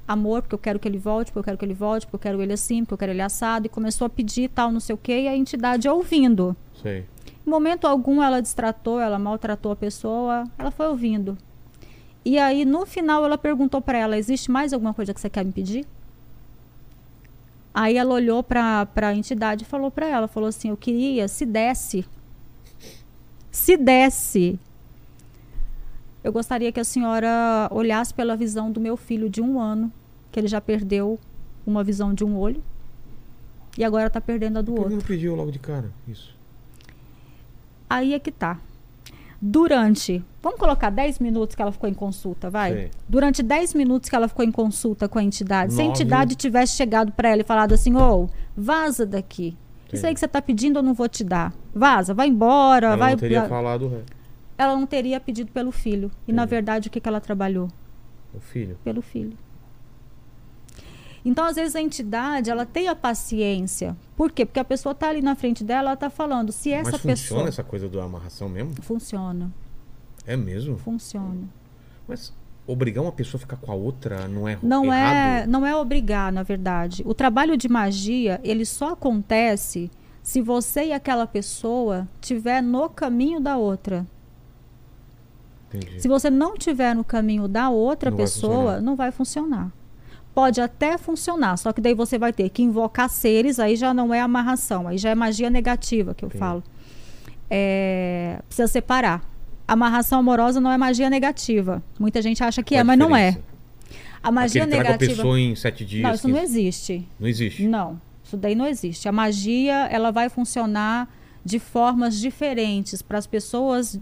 Amor, porque eu quero que ele volte, porque eu quero que ele volte, porque eu quero ele assim, porque eu quero ele assado. E começou a pedir tal, não sei o quê, e a entidade ouvindo. Sei. Em momento algum ela distratou, ela maltratou a pessoa, ela foi ouvindo. E aí no final ela perguntou para ela: existe mais alguma coisa que você quer me pedir? Aí ela olhou para a entidade e falou para ela, falou assim: eu queria se desse, se desse. Eu gostaria que a senhora olhasse pela visão do meu filho de um ano, que ele já perdeu uma visão de um olho e agora está perdendo a do Por outro. não pediu logo de cara? Isso. Aí é que tá. Durante, vamos colocar 10 minutos que ela ficou em consulta, vai? Sei. Durante 10 minutos que ela ficou em consulta com a entidade, se a Nove. entidade tivesse chegado para ela e falado assim: "Ô, vaza daqui. Isso aí que você tá pedindo eu não vou te dar. Vaza, vai embora, Ela vai não teria falado o ré. Ela não teria pedido pelo filho. E na Entendi. verdade o que que ela trabalhou? O filho. Pelo filho. Então, às vezes, a entidade, ela tem a paciência. Por quê? Porque a pessoa tá ali na frente dela, ela tá falando. Se essa Mas funciona pessoa. essa coisa da amarração mesmo? Funciona, É mesmo? funciona. Mas obrigar uma pessoa a ficar com a outra não é Não é, errado? não é obrigar, na verdade. O trabalho de magia, ele só acontece se você e aquela pessoa tiver no caminho da outra. Entendi. Se você não tiver no caminho da outra Não vai pessoa, funcionar. não vai funcionar. Pode até funcionar, só que daí você vai ter que invocar seres, aí já não é amarração, aí já é magia negativa que eu Entendi. falo. É, precisa separar. Amarração amorosa não é magia negativa. Muita gente acha que Qual é, mas não é. A magia Aquele negativa. pessoa em sete dias. Não, isso não 15 existe. Não existe. Não, isso daí não existe. A magia, ela vai funcionar de formas diferentes para as pessoas,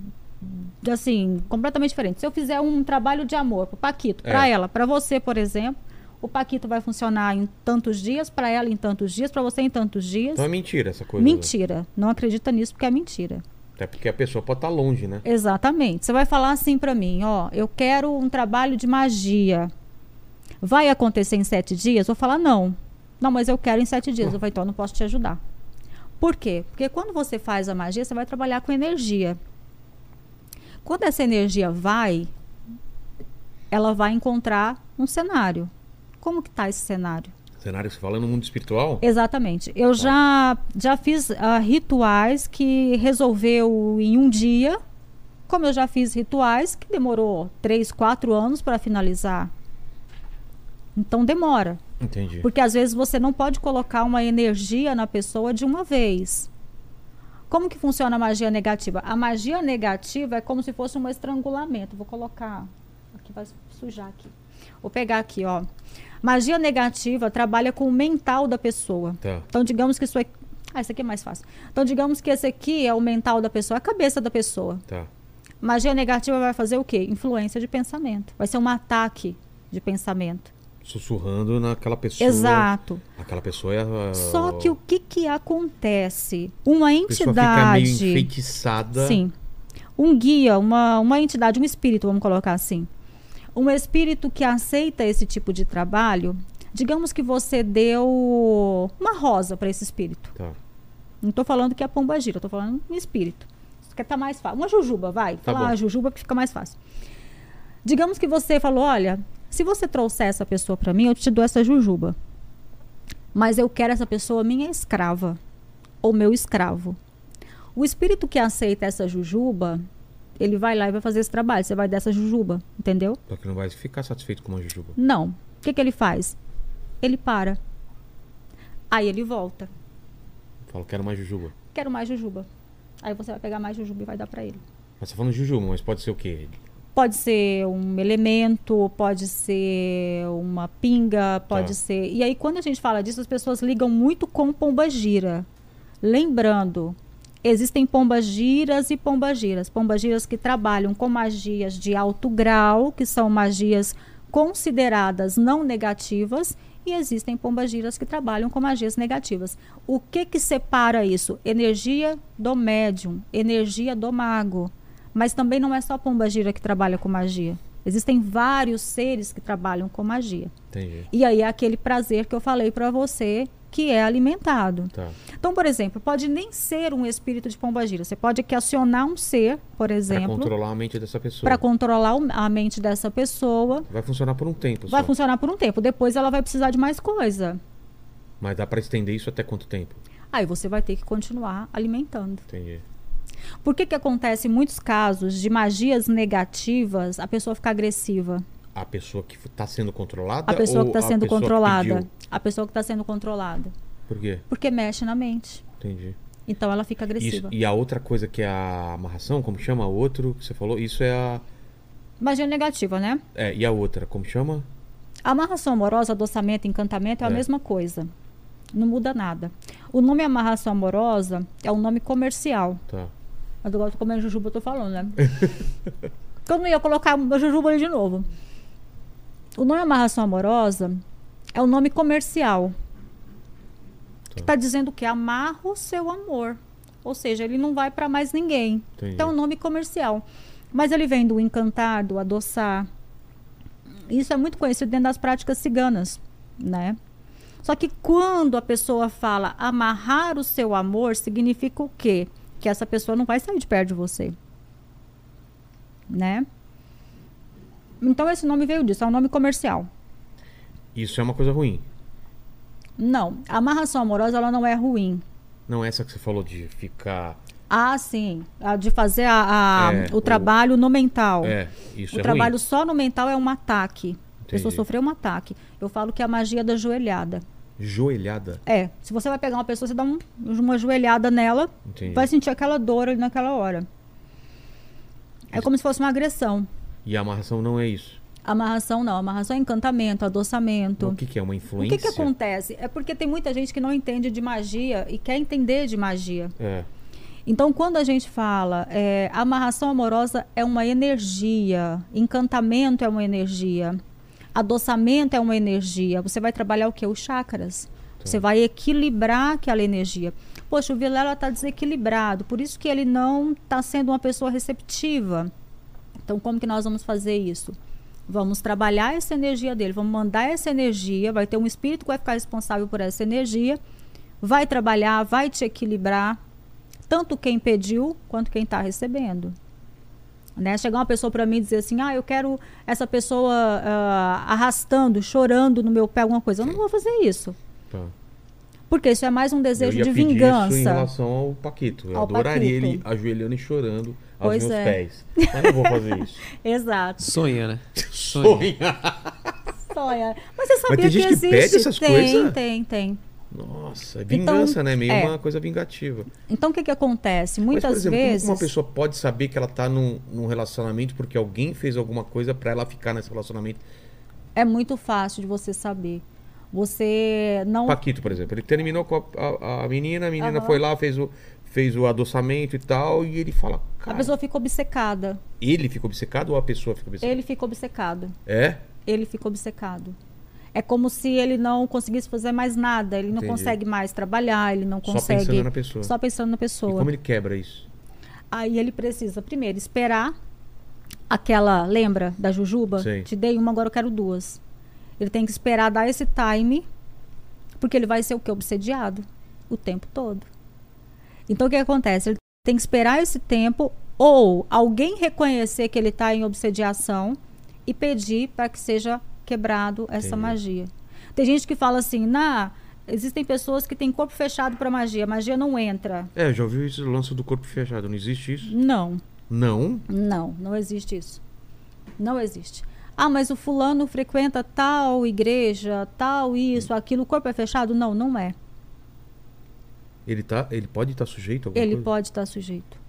assim, completamente diferentes. Se eu fizer um trabalho de amor pro Paquito, para É. ela, para você, por exemplo, o Paquito vai funcionar em tantos dias, para ela em tantos dias, para você em tantos dias. Então é mentira essa coisa. né? mentira. Não acredita nisso porque é mentira. Até porque a pessoa pode estar longe, né? Exatamente. Você vai falar assim para mim, ó, eu quero um trabalho de magia. Vai acontecer em sete dias? Vou falar não. Não, mas eu quero em sete dias. Eu então não posso te ajudar. Por quê? Porque quando você faz a magia, você vai trabalhar com energia. Quando essa energia vai, ela vai encontrar um cenário. Como que tá esse cenário? Cenário que você fala no mundo espiritual? Exatamente. Eu já, já fiz ah, rituais que resolveu em um dia, como eu já fiz rituais que demorou três, quatro anos para finalizar. Então demora. Entendi. Porque às vezes você não pode colocar uma energia na pessoa de uma vez. Como que funciona a magia negativa? A magia negativa é como se fosse um estrangulamento. Vou colocar. Aqui vai sujar aqui. Vou pegar aqui, ó. Magia negativa trabalha com o mental da pessoa. Tá. Então, digamos que isso aqui. Ah, esse aqui é mais fácil. Então, digamos que esse aqui é o mental da pessoa, a cabeça da pessoa. Tá. Magia negativa vai fazer o quê? Influência de pensamento. Vai ser um ataque de pensamento. Sussurrando naquela pessoa. Exato. Aquela pessoa é. a- Só que o que que acontece? Uma a pessoa fica meio entidade. enfeitiçada. Sim. Um guia, uma, uma entidade, um espírito, vamos colocar assim. Um espírito que aceita esse tipo de trabalho, digamos que você deu uma rosa para esse espírito. Tá. Não estou falando que é pomba gira, estou falando um espírito. Isso quer tá mais fácil. Uma jujuba, vai. Tá Fala a jujuba que fica mais fácil. Digamos que você falou, olha, se você trouxer essa pessoa para mim, eu te dou essa jujuba. Mas eu quero essa pessoa minha escrava ou meu escravo. O espírito que aceita essa jujuba, ele vai lá e vai fazer esse trabalho. Você vai dessa jujuba, entendeu? Só que não vai ficar satisfeito com uma jujuba. Não. O que, que ele faz? Ele para. Aí ele volta. Fala, quero mais jujuba. Quero mais jujuba. Aí você vai pegar mais jujuba e vai dar para ele. Mas você tá falando de jujuba, mas pode ser o quê? Pode ser um elemento, pode ser uma pinga, pode Tá. ser. E aí, quando a gente fala disso, as pessoas ligam muito com pomba-gira. Lembrando, existem pomba-giras e pomba-giras. Pomba-giras que trabalham com magias de alto grau, que são magias consideradas não negativas, e existem pomba-giras que trabalham com magias negativas. O que que separa isso? Energia do médium, energia do mago. Mas também não é só pomba-gira que trabalha com magia. Existem vários seres que trabalham com magia. Entendi. E aí é aquele prazer que eu falei para você que é alimentado. Tá. Então, por exemplo, pode nem ser um espírito de pomba-gira. Você pode aqui acionar um ser, por exemplo, controlar a mente dessa pessoa. para controlar a mente dessa pessoa. Vai funcionar por um tempo Vai só. funcionar por um tempo. Depois ela vai precisar de mais coisa. Mas dá pra estender isso até quanto tempo? Aí você vai ter que continuar alimentando. Entendi. Por que, que acontece em muitos casos de magias negativas a pessoa ficar agressiva? A pessoa que está sendo controlada A pessoa que está sendo controlada. A pessoa que está sendo controlada. Por quê? Porque mexe na mente. Entendi. Então ela fica Isso, agressiva. e a outra coisa que é a amarração, como chama? O outro que você falou, isso é a. Magia negativa, né? É, e a outra, como chama? A amarração amorosa, adoçamento, encantamento é, É. a mesma coisa. Não muda nada. O nome amarração amorosa é um nome comercial. Tá. Mas agora eu tô comendo jujuba, eu tô falando, né? Porque eu não ia colocar a jujuba ali de novo. O nome amarração amorosa é um nome comercial. Que Tá. tá dizendo que amarra o seu amor. Ou seja, ele não vai para mais ninguém. Entendi. Então é um nome comercial. Mas ele vem do encantar, do adoçar. Isso é muito conhecido dentro das práticas ciganas, né? Só que quando a pessoa fala amarrar o seu amor, significa o quê? Que essa pessoa não vai sair de perto de você. Né? Então esse nome veio disso, é um nome comercial. Isso é uma coisa ruim. Não, a amarração amorosa ela não é ruim. Não é essa que você falou de ficar. Ah, sim, de fazer a, a- É, o o- trabalho no mental. É, isso o é trabalho ruim. só no mental é um ataque. A pessoa Entendi. sofreu um ataque. Eu falo que é a magia da joelhada. Joelhada. É, se você vai pegar uma pessoa, você dá um- uma joelhada nela, Entendi. vai sentir aquela dor ali naquela hora. É como se fosse uma agressão. E a amarração não é isso. Amarração não, amarração é encantamento, adoçamento. O que, que é? Uma O influência? que, que acontece? É porque tem muita gente que não entende de magia e quer entender de magia. É. Então, quando a gente fala é, amarração amorosa é uma energia, encantamento é uma energia, adoçamento é uma energia. Você vai trabalhar o que? Os chakras. Você vai equilibrar aquela energia. Poxa, o Vilela está desequilibrado, por isso que ele não está sendo uma pessoa receptiva. Então, como que nós vamos fazer isso? Vamos trabalhar essa energia dele, vamos mandar essa energia, vai ter um espírito que vai ficar responsável por essa energia, vai trabalhar, vai te equilibrar, tanto quem pediu quanto quem está recebendo. Né? Chegar uma pessoa para mim e dizer assim, ah, eu quero essa pessoa ah, arrastando, chorando no meu pé, alguma coisa. Eu não vou fazer isso. Tá. Porque isso é mais um desejo de vingança. Isso em relação ao Paquito. Eu Ao adoraria Paquito. ele ajoelhando e chorando aos Pois meus é. pés. Mas não vou fazer isso. Exato. Sonha, né? Sonha. Sonha. Mas você sabia tem gente que existe? pede essas tem, coisas? Tem, tem. Nossa, é vingança, Então, né? Meio é. uma coisa vingativa. Então o que que acontece? Mas, Muitas por exemplo, vezes como que uma pessoa pode saber que ela tá num, num relacionamento porque alguém fez alguma coisa pra ela ficar nesse relacionamento? é muito fácil de você saber. Você não Paquito, por exemplo, ele terminou com a, a- a menina, a menina Aham. foi lá, fez o, fez o adoçamento e tal, e ele fala, a cara, pessoa fica obcecada. ele fica obcecado ou a pessoa fica obcecada? Ele fica obcecado. É? Ele fica obcecado. É como se ele não conseguisse fazer mais nada, ele não Entendi. consegue mais trabalhar, ele não Só consegue. pensando na pessoa. Só pensando na E pessoa. como ele quebra isso? Aí ele precisa, primeiro, esperar aquela. Lembra da Jujuba? Sei. Te dei uma, agora eu quero duas. Ele tem que esperar dar esse time, porque ele vai ser o que? Obsediado o tempo todo. Então o que acontece? Ele tem que esperar esse tempo, ou alguém reconhecer que ele está em obsediação e pedir para que seja quebrado essa Entendi. magia. Tem gente que fala assim, na. Existem pessoas que têm corpo fechado para magia, magia não entra. É, já ouvi esse lance do corpo fechado. Não existe isso? Não, Não? Não, não existe isso. Não existe. Ah, mas o fulano frequenta tal igreja, tal isso, aquilo, o corpo é fechado? Não, não é. Ele, tá, ele pode estar sujeito a alguma Ele coisa? pode estar sujeito.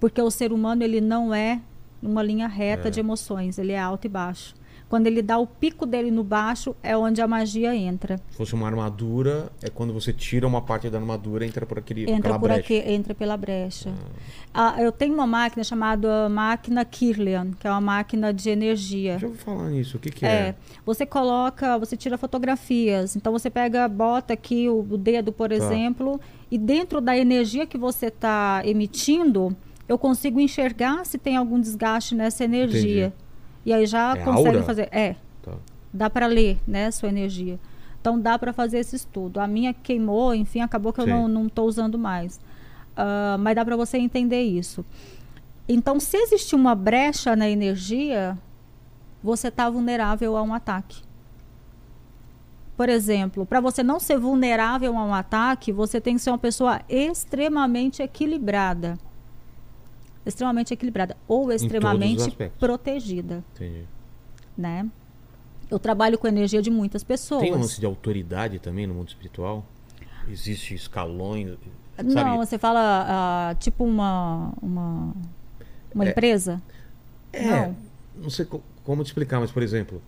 Porque o ser humano, ele não é uma linha reta É. de emoções, ele é alto e baixo. Quando ele dá o pico dele no baixo, é onde a magia entra. Se fosse uma armadura, é quando você tira uma parte da armadura e entra por aquele, Entra por brecha. aqui, entra pela brecha. Ah, eu tenho uma máquina chamada máquina Kirlian, que é uma máquina de energia. Já ouvi falar nisso. O que, que É, é? você coloca, você tira fotografias. Então você pega, bota aqui o, o dedo, por Tá. exemplo, e dentro da energia que você está emitindo, eu consigo enxergar se tem algum desgaste nessa energia. E aí já É consegue aura? fazer. É, Tá. dá para ler, né, sua energia. Então dá para fazer esse estudo. A minha queimou, enfim, acabou que eu Sim. não não estou usando mais. Ah, mas dá para você entender isso. Então, se existir uma brecha na energia, você está vulnerável a um ataque. Por exemplo, para você não ser vulnerável a um ataque, você tem que ser uma pessoa extremamente equilibrada. Extremamente equilibrada. Ou extremamente protegida, Entendi. né? Eu trabalho com a energia de muitas pessoas. Tem um lance de autoridade também no mundo espiritual? Existe escalões? Não, sabe? você fala ah, tipo uma uma, uma É. empresa? É, Não. não sei co- como te explicar, mas por exemplo,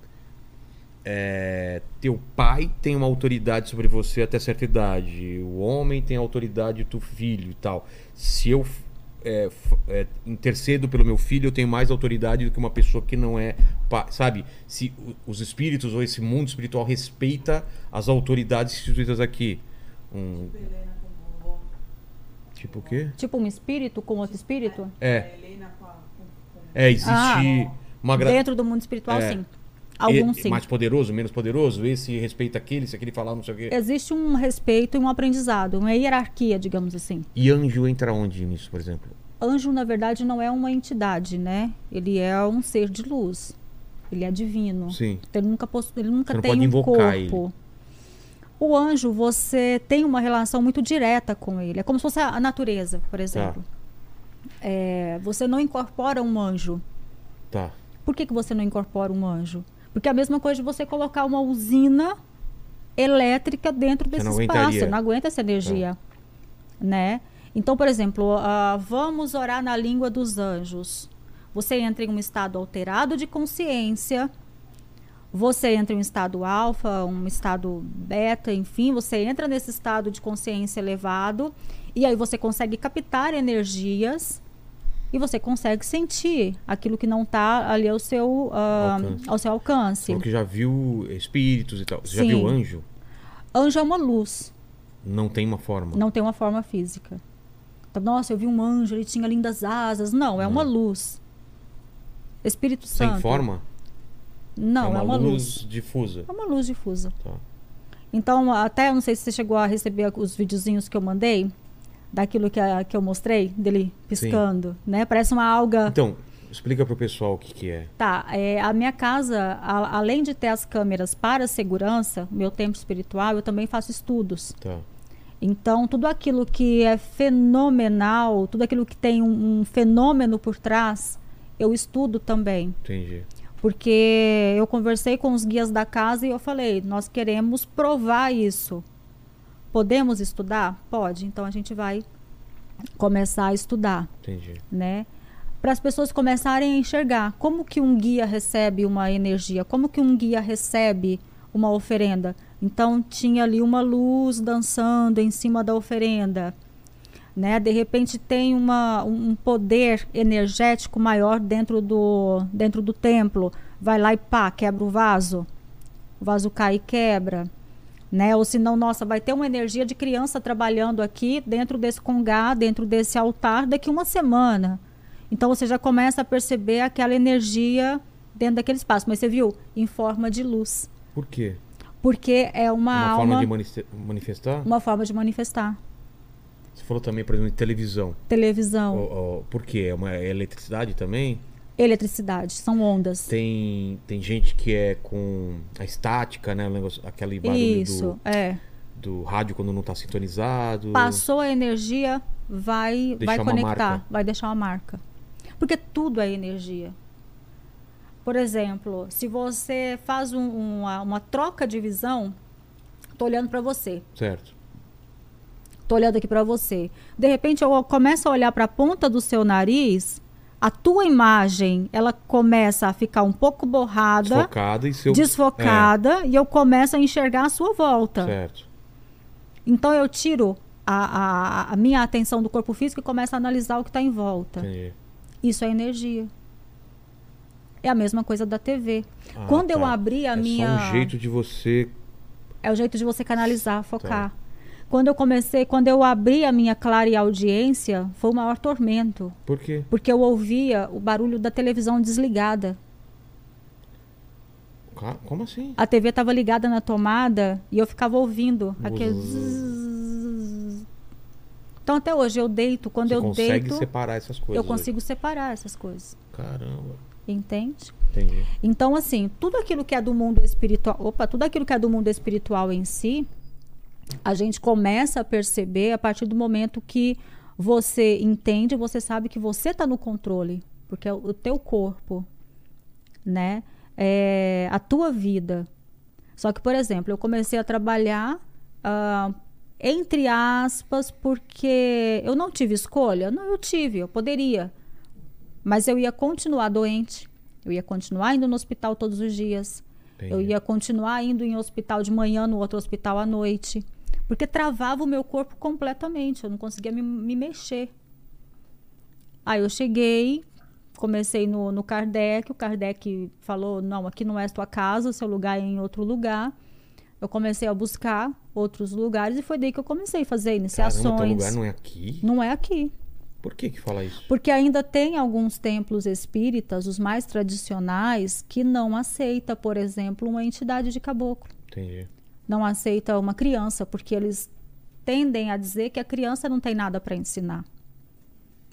é, teu pai tem uma autoridade sobre você até certa idade, o homem tem autoridade do filho e tal. Se eu é, é, intercedo pelo meu filho, eu tenho mais autoridade do que uma pessoa que não é sabe? Se os espíritos ou esse mundo espiritual respeita as autoridades instituídas aqui. Um, tipo o quê? Tipo um espírito com outro espírito? É. É, existe Ah, uma gra... Dentro do mundo espiritual, É. sim. Alguns E- sim. Mais poderoso, menos poderoso? Esse respeita aquele, se aquele falar não sei o quê. Existe um respeito e um aprendizado, uma hierarquia, digamos assim. E anjo entra onde nisso, por exemplo? Anjo, na verdade, não é uma entidade, né? Ele é um ser de luz. Ele é divino. Sim. Então, ele nunca, possu- ele nunca Você não tem pode um invocar corpo. O anjo, você tem uma relação muito direta com ele. É como se fosse a natureza, por exemplo. É, você não incorpora um anjo. Tá. Por que, que você não incorpora um anjo? Porque é a mesma coisa de você colocar uma usina elétrica dentro desse não espaço. aguentaria. Não aguenta essa energia. Né? Então, por exemplo, ah, vamos orar na língua dos anjos. Você entra em um estado alterado de consciência. Você entra em um estado alfa, um estado beta, enfim, você entra nesse estado de consciência elevado e aí você consegue captar energias e você consegue sentir aquilo que não está ali ao seu, ah, Alcance. ao seu alcance. Falou que já viu espíritos e tal. Você já Sim. viu anjo? Anjo é uma luz, Não tem uma forma. não tem uma forma física. Então, Nossa, eu vi um anjo, ele tinha lindas asas. Não, é uma luz. Espírito Sem Santo. forma? Não, é uma, luz, luz. difusa. É uma luz difusa. Tá. Então, até eu não sei se você chegou a receber os videozinhos que eu mandei, daquilo que, a- que eu mostrei, dele piscando, né? Parece uma alga. Então, explica pro pessoal o que, que é. Tá, é, a minha casa, a- além de ter as câmeras para segurança, meu templo espiritual, eu também faço estudos. Tá. Então, tudo aquilo que é fenomenal, tudo aquilo que tem um, um fenômeno por trás, eu estudo também. Entendi. Porque eu conversei com os guias da casa e eu falei, nós queremos provar isso. Podemos estudar? Pode. Então a gente vai começar a estudar, Entendi. né? Para as pessoas começarem a enxergar como que um guia recebe uma energia, como que um guia recebe uma oferenda. Então tinha ali uma luz dançando em cima da oferenda, né? De repente tem uma, um poder energético maior dentro do dentro do templo, vai lá e pá, quebra o vaso. o vaso cai e quebra. Né? Ou senão, nossa, vai ter uma energia de criança trabalhando aqui dentro desse congá, dentro desse altar, daqui uma semana. Então você já começa a perceber aquela energia dentro daquele espaço. Mas você viu? Em forma de luz. Por quê? Porque é uma, Uma alma. forma de manifestar? Uma forma de manifestar. Você falou também, por exemplo, de televisão. Televisão, Ó, ó, por quê? É uma é eletricidade também? Eletricidade, são ondas. Tem, tem gente que é com a estática, né? negócio- aquele barulho Isso, é. do, do rádio quando não tá sintonizado. Passou a energia, vai, Deixar vai conectar, vai deixar uma marca. Porque tudo é energia. Por exemplo, se você faz um- uma, uma troca de visão, tô olhando para você, Certo. tô olhando aqui para você. De repente eu começo a olhar para a ponta do seu nariz, a tua imagem, ela começa a ficar um pouco borrada, Desfocada e seu. desfocada, e eu começo a enxergar a sua volta. É, certo. Então eu tiro a, a, a minha atenção do corpo físico e começo a analisar o que está em volta. Entendi. Isso é energia. É a mesma coisa da TV. Ah, Quando eu tá. abri a é minha. só um jeito de você. É o jeito de você canalizar, focar. Tá. Quando eu comecei, quando eu abri a minha clara e audiência, foi o maior tormento. Por quê? Porque eu ouvia o barulho da televisão desligada. Como assim? A TV estava ligada na tomada e eu ficava ouvindo aquele. Então até hoje eu deito, quando você eu consegue deito, separar essas coisas. eu hoje. consigo separar essas coisas. Caramba. Entende? Entendi. Então, assim, tudo aquilo que é do mundo espiritual, opa, tudo aquilo que é do mundo espiritual em si, a gente começa a perceber a partir do momento que você entende, você sabe que você está no controle, porque é o, teu corpo, né? É a tua vida. Só que, por exemplo, eu comecei a trabalhar ah, entre aspas porque eu não tive escolha. Não, eu tive, eu poderia. Mas eu ia continuar doente. Eu ia continuar indo no hospital todos os dias. Entendi. Eu ia continuar indo em hospital de manhã, no outro hospital à noite. Porque travava o meu corpo completamente. Eu não conseguia me, me mexer. Aí eu cheguei, comecei no, no Kardec. O Kardec falou: não, aqui não é a tua casa, o seu lugar é em outro lugar. Eu comecei a buscar outros lugares e foi daí que eu comecei a fazer iniciações. Caramba, teu lugar não é aqui? não é aqui. Por que que fala isso? Porque ainda tem alguns templos espíritas, os mais tradicionais, que não aceita, por exemplo, uma entidade de caboclo. Entendi. Não aceita uma criança, porque eles tendem a dizer que a criança não tem nada para ensinar.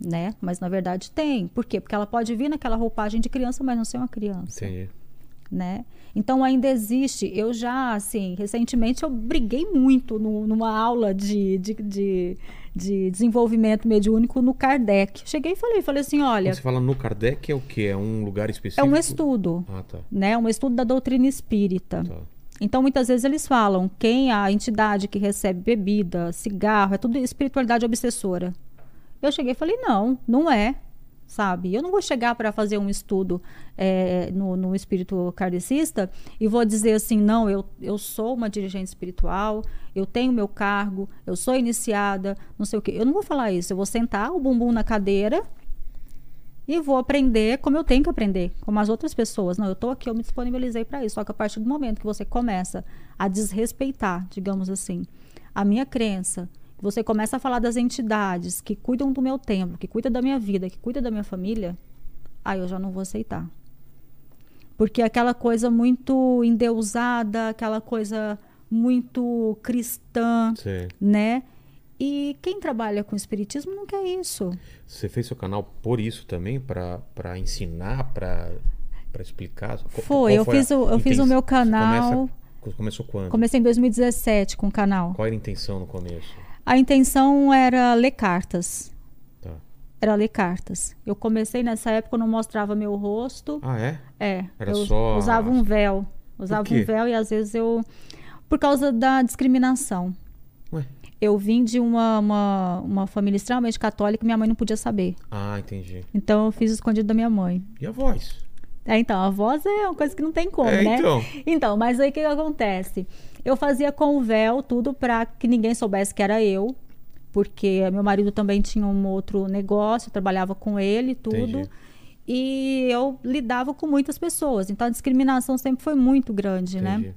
Né? Mas na verdade tem. Por quê? Porque ela pode vir naquela roupagem de criança, mas não ser uma criança Entendi. né? Então ainda existe. Eu já, assim, recentemente eu briguei muito no- numa aula de, de, de, de desenvolvimento mediúnico no Kardec. Cheguei e falei, falei assim, olha, Quando você fala no Kardec, é o quê? É um lugar é específico? um estudo, Ah, tá. né? Um estudo da doutrina espírita. tá. Então muitas vezes eles falam quem a entidade que recebe bebida, cigarro, é tudo espiritualidade obsessora. Eu cheguei e falei, não, não é. Sabe? Eu não vou chegar para fazer um estudo é, no, no espírito kardecista e vou dizer assim, não, eu, eu sou uma dirigente espiritual, eu tenho meu cargo, eu sou iniciada, não sei o quê. Eu não vou falar isso. Eu vou sentar o bumbum na cadeira e vou aprender como eu tenho que aprender, como as outras pessoas. Não, eu estou aqui, eu me disponibilizei para isso. Só que a partir do momento que você começa a desrespeitar, digamos assim, a minha crença, você começa a falar das entidades que cuidam do meu templo, que cuidam da minha vida, que cuidam da minha família, aí eu já não vou aceitar. Porque aquela coisa muito endeusada, aquela coisa muito cristã, Sei. né? E quem trabalha com espiritismo não quer isso. Você fez seu canal por isso também? Pra, pra ensinar, pra, pra explicar? Qu- Foi, eu fiz o- eu fiz o meu canal- começa- começou quando? Comecei em 2017 com o canal. Qual era a intenção no começo? A intenção era ler cartas. Tá. Era ler cartas. Eu comecei nessa época, eu não mostrava meu rosto. Ah, é? É. Era eu só usava um véu. Usava um véu e às vezes eu. Por causa da discriminação. Ué? Eu vim de uma, uma, uma família extremamente católica e minha mãe não podia saber. Ah, entendi. Então eu fiz escondido da minha mãe. E a voz? É, então, a voz é uma coisa que não tem como, É, né? então. Então, mas aí o que, acontece? Eu fazia com o véu tudo para que ninguém soubesse que era eu, porque meu marido também tinha um outro negócio, eu trabalhava com ele, tudo. Entendi. E eu lidava com muitas pessoas, então a discriminação sempre foi muito grande, né?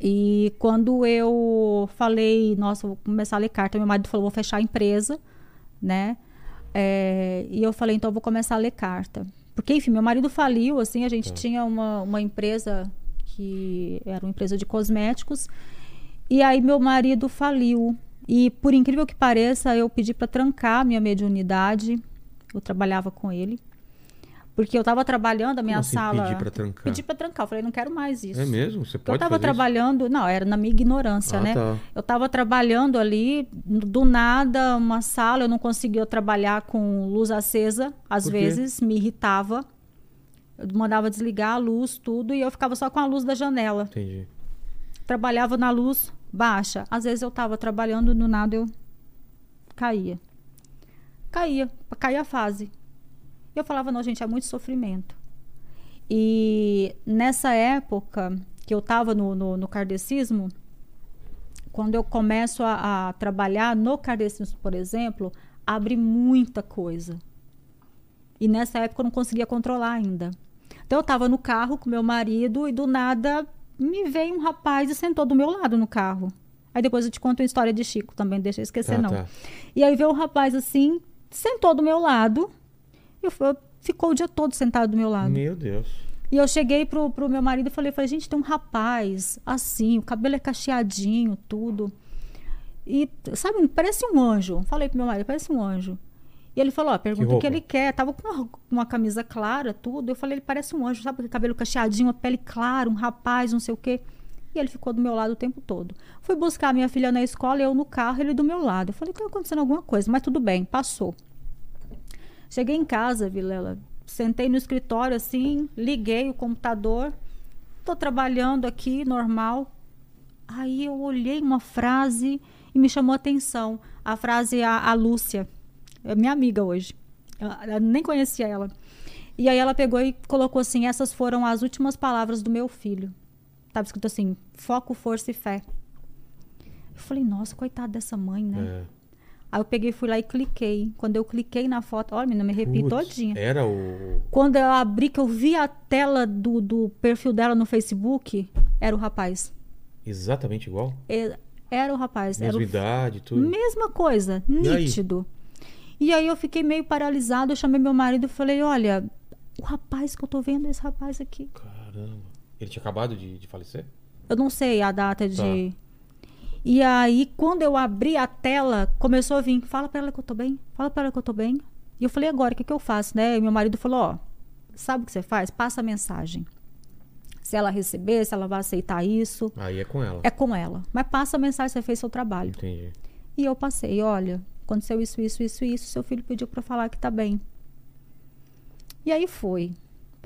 E quando eu falei, nossa, vou começar a ler carta, meu marido falou, vou fechar a empresa, né? É, e eu falei, então eu vou começar a ler carta. Porque, enfim, meu marido faliu, assim, a gente Tá. tinha uma, uma empresa que era uma empresa de cosméticos. E aí meu marido faliu. E por incrível que pareça, eu pedi para trancar minha mediunidade. Eu trabalhava com ele. Porque eu estava trabalhando a minha assim, sala. pedir pra trancar? Pedi para trancar. Eu falei, não quero mais isso. É mesmo? Você pode eu estava trabalhando, não, era na minha ignorância, Ah, né? tá. Eu estava trabalhando ali, do nada, uma sala, eu não conseguia trabalhar com luz acesa, às vezes me irritava. Eu mandava desligar a luz, tudo, e eu ficava só com a luz da janela. isso? Entendi. Trabalhava na luz baixa. Às vezes eu estava trabalhando, do nada eu caía. Caía, caía a fase. E eu falava, não, gente, é muito sofrimento. E nessa época que eu estava no, no, no kardecismo, quando eu começo a, a trabalhar no kardecismo, por exemplo, abre muita coisa. E nessa época eu não conseguia controlar ainda. Então eu estava no carro com meu marido e do nada me veio um rapaz e sentou do meu lado no carro. Aí depois eu te conto uma história de Chico também, deixa eu esquecer Tá, não. tá. E aí veio um rapaz assim, sentou do meu lado. Eu, eu- ficou o dia todo sentado do meu lado. Meu Deus. E eu cheguei pro, pro meu marido e falei, falei, gente, tem um rapaz assim, o cabelo é cacheadinho, tudo. E, sabe, parece um anjo. Falei pro meu marido, parece um anjo. E ele falou, ó, pergunta o roupa? que ele quer. Tava com uma, uma camisa clara, tudo. Eu falei, ele parece um anjo, sabe? Cabelo cacheadinho, uma pele clara, um rapaz, não sei o quê. E ele ficou do meu lado o tempo todo. Fui buscar minha filha na escola, eu no carro, ele do meu lado. Eu falei, tá acontecendo alguma coisa, mas tudo bem, passou. Cheguei em casa, Vilela, sentei no escritório assim, liguei o computador, tô trabalhando aqui, normal. Aí eu olhei uma frase e me chamou a atenção. A frase a, a Lúcia, é minha amiga hoje. Eu, eu nem conhecia ela. E aí ela pegou e colocou assim: essas foram as últimas palavras do meu filho. Tava escrito assim: foco, força e fé. Eu falei, nossa, coitada dessa mãe, né? É. Aí eu peguei, fui lá e cliquei. Quando eu cliquei na foto, olha, menina, me arrepi Putz, todinha. Era o. Quando eu abri, que eu vi a tela do, do perfil dela no Facebook, era o rapaz. Exatamente igual? E- Era o rapaz. Era Mesma o... idade, tudo. Mesma coisa, E aí? nítido. E aí eu fiquei meio paralisado, eu chamei meu marido e falei, olha, o rapaz que eu tô vendo é esse rapaz aqui. Caramba. Ele tinha acabado de, de falecer? Eu não sei a data de. E aí, quando eu abri a tela, começou a vir. Fala pra ela que eu tô bem. Fala pra ela que eu tô bem. E eu falei, agora, o que, que eu faço, né? E meu marido falou, ó, sabe o que você faz? Passa a mensagem. Se ela receber, se ela vai aceitar isso, Aí é com ela. é com ela. Mas passa a mensagem, você fez seu trabalho. Entendi. E eu passei, olha, aconteceu isso, isso, isso, isso, seu filho pediu pra falar que tá bem. E aí foi.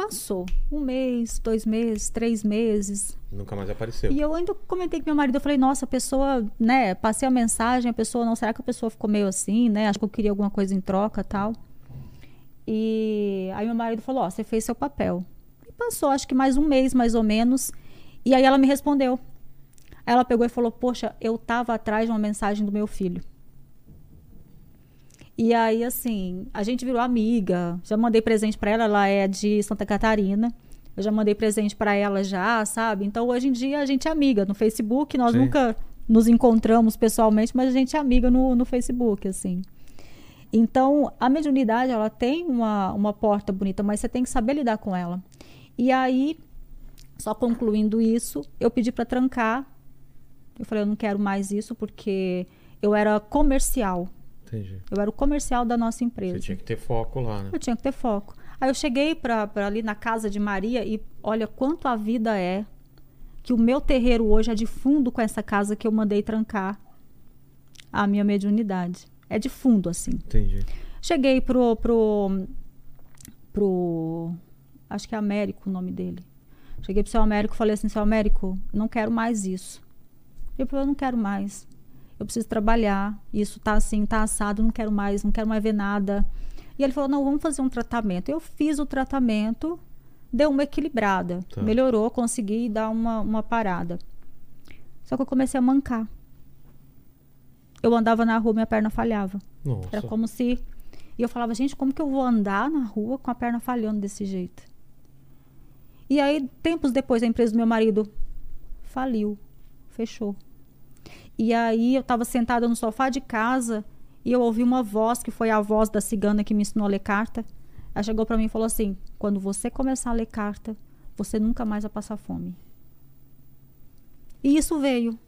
Passou. Um mês, dois meses, três meses. Nunca mais apareceu. E eu ainda comentei com meu marido, eu falei, nossa, a pessoa, né, passei a mensagem, a pessoa, não, será que a pessoa ficou meio assim, né? Acho que eu queria alguma coisa em troca tal. E aí meu marido falou, ó, você fez seu papel. E passou, acho que mais um mês, mais ou menos. E aí ela me respondeu. Ela pegou e falou, poxa, eu tava atrás de uma mensagem do meu filho. E aí, assim, a gente virou amiga. Já mandei presente pra ela, ela é de Santa Catarina. Eu já mandei presente pra ela já, sabe? Então, hoje em dia, a gente é amiga no Facebook. Nós Sim. nunca nos encontramos pessoalmente, mas a gente é amiga no, no Facebook, assim. Então, a mediunidade, ela tem uma, uma porta bonita, mas você tem que saber lidar com ela. E aí, só concluindo isso, eu pedi para trancar. Eu falei, eu não quero mais isso porque eu era comercial. Entendi. Eu era o comercial da nossa Você empresa. tinha que ter foco lá, né? Eu tinha que ter foco. Aí eu cheguei para ali na casa de Maria e olha quanto a vida é. Que o meu terreiro hoje é de fundo com essa casa que eu mandei trancar a minha mediunidade. É de fundo, assim. Entendi. Cheguei pro. pro. pro. Acho que é Américo o nome dele. Cheguei pro seu Américo e falei assim: seu Américo, não quero mais isso. Ele falou: eu não quero mais. Eu preciso trabalhar. Isso tá assim, tá assado, não quero mais, não quero mais ver nada. E ele falou: não, vamos fazer um tratamento. Eu fiz o tratamento, deu uma equilibrada. Tá. Melhorou, consegui dar uma, uma parada. Só que eu comecei a mancar. Eu andava na rua, minha perna falhava. Nossa. Era como se. E eu falava, gente, como que eu vou andar na rua com a perna falhando desse jeito? E aí, tempos depois, a empresa do meu marido faliu, fechou. E aí eu estava sentada no sofá de casa e eu ouvi uma voz que foi a voz da cigana que me ensinou a ler carta. Ela chegou para mim e falou assim: "Quando você começar a ler carta, você nunca mais vai passar fome". E isso veio.